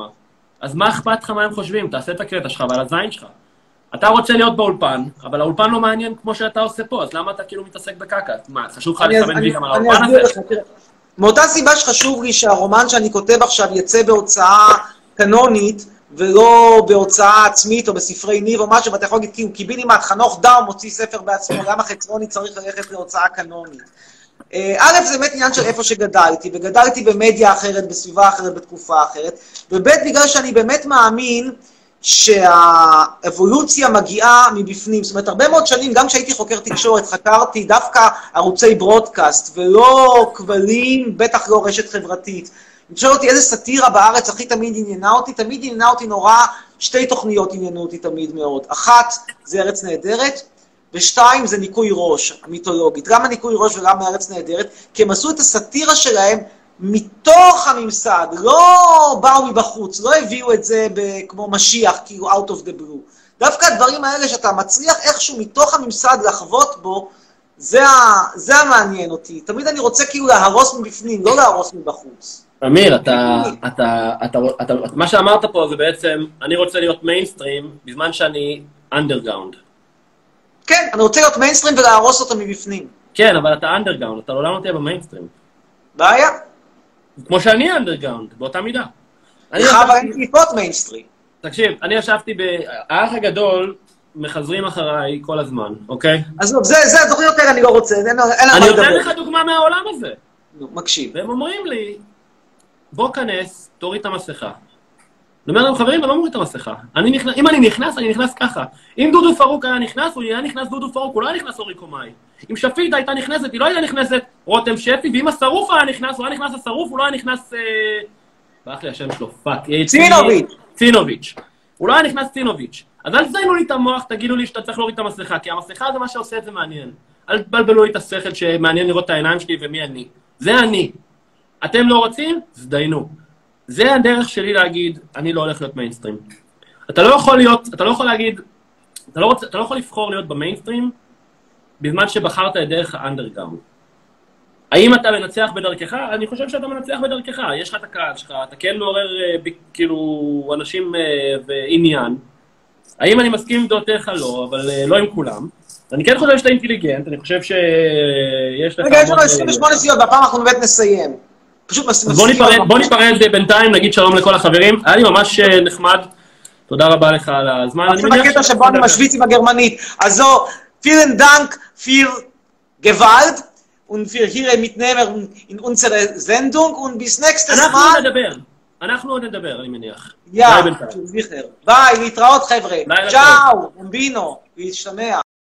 C: אז מה אכפת לך מה הם חושבים? תעשה את הקטע שלך ועל הזין שלך. אתה רוצה להיות באולפן, אבל האולפן לא מעניין כמו שאתה עושה פה, אז למה אתה כאילו מתעסק בקקה? מה, חשוב לך לסמן וי גם על האולפן הזה?
A: מאותה סיבה שחשוב לי שהרומן שאני כותב עכשיו יצא בהוצאה קנונית, ולא בהוצאה עצמית או בספרי ניב או משהו, ואתה יכול להגיד, כי הוא קיבינימט, חנוך דאום מוציא ספר בעצמו, למה חצרוני צריך ללכת להוצאה קנונית? אה, א', זה באמת עניין של איפה שגדלתי, וגדלתי במדיה אחרת, בסביבה אחרת, בתקופה אחרת, וב', בגלל שאני באמת מאמין שהאבולוציה מגיעה מבפנים. זאת אומרת, הרבה מאוד שנים, גם כשהייתי חוקר תקשורת, חקרתי דווקא ערוצי ברודקאסט, ולא כבלים, בטח לא רשת חברתית. אם תשאל אותי איזה סאטירה בארץ הכי תמיד עניינה אותי, תמיד עניינה אותי נורא, שתי תוכניות עניינו אותי תמיד מאוד. אחת, זה ארץ נהדרת, ושתיים, זה ניקוי ראש, המיתולוגית. גם הניקוי ראש וגם ארץ נהדרת, כי הם עשו את הסאטירה שלהם מתוך הממסד, לא באו מבחוץ, לא הביאו את זה כמו משיח, כאילו out of the blue. דווקא הדברים האלה שאתה מצליח איכשהו מתוך הממסד לחוות בו, זה, ה, זה המעניין אותי. תמיד אני רוצה כאילו להרוס מבפנים, לא להרוס מבחוץ.
C: אמיר, אתה, אתה, אתה, אתה, מה שאמרת פה זה בעצם, אני רוצה להיות מיינסטרים בזמן שאני אנדרגאונד.
A: כן, אני רוצה להיות מיינסטרים ולהרוס אותו מבפנים.
C: כן, אבל אתה אנדרגאונד, אתה לעולם לא תהיה במיינסטרים.
A: בעיה.
C: כמו שאני אנדרגאונד, באותה מידה. אני
A: אין טיפות מיינסטרים.
C: תקשיב, אני ישבתי ב... האח הגדול מחזרים אחריי כל הזמן, אוקיי?
A: עזוב, זה, זה, דברים יותר אני לא רוצה, אין לך
C: אני
A: מה
C: נותן
A: לדבר.
C: לך דוגמה מהעולם הזה.
A: מקשיב.
C: והם אומרים לי, בוא כנס, תוריד את המסכה. אני אומר להם, חברים, אני לא מוריד את המסכה. אני נכנס, אם אני נכנס, אני נכנס ככה. אם דודו פארוק היה נכנס, הוא היה נכנס דודו פארוק, הוא לא היה נכנס אורי קומאי. אם שפיטה הייתה נכנסת, היא לא הייתה נכנסת רותם שפי, ואם השרוף היה נכנס, הוא היה נכנס השרוף, הוא לא היה נכנס... אה... ברח לי השם שלו, fuck. אה,
A: צינוביץ'.
C: צינוביץ'. הוא לא היה נכנס צינוביץ'. אז אל תזיינו לי את המוח, תגידו לי שאתה צריך להוריד את המסכה, כי המסכה זה מה שעושה את זה מעניין. אל תבלבלו לי את השכל שמעניין לראות את העיניים שלי ומי אני. זה אני. אתם לא רוצים? תזדיינו. זה הדרך שלי להגיד, אני לא הולך להיות מיינסטרים. אתה לא יכול להיות, אתה לא יכול להגיד, אתה לא, רוצה, אתה לא יכול לבחור להיות במיינסטרים בזמן שבחרת את דרך האנדרגאונד. האם אתה מנצח בדרכך? אני חושב שאתה מנצח בדרכך. יש לך את הקהל שלך, אתה כן מעורר אה, כאילו אנשים אה, ועניין. האם אני מסכים עם דעותיך? לא, אבל אה, לא עם כולם. אני כן חושב שאתה אינטליגנט, אני חושב שיש לך...
A: רגע, יש לנו
C: המון, אה,
A: 28 שניות, והפעם אנחנו באמת נסיים. פשוט
C: אז
A: מפסיקים
C: בוא ניפרד בינתיים, נגיד שלום לכל החברים. היה לי ממש אה, נחמד. תודה רבה לך על הזמן. אני
A: עכשיו הקטע
C: שאתה
A: שבו אני. משוויץ עם הגרמנית. Also, vielen Dank für Gewalt und für Ihre Mitnehmer in unserer Sendung und bis nächstes
C: אנחנו
A: Mal.
C: נדבר. אנחנו עוד נדבר, אני מניח.
A: יא,
C: ביי
A: להתראות חבר'ה. צ'או, אמבינו, להשתמע.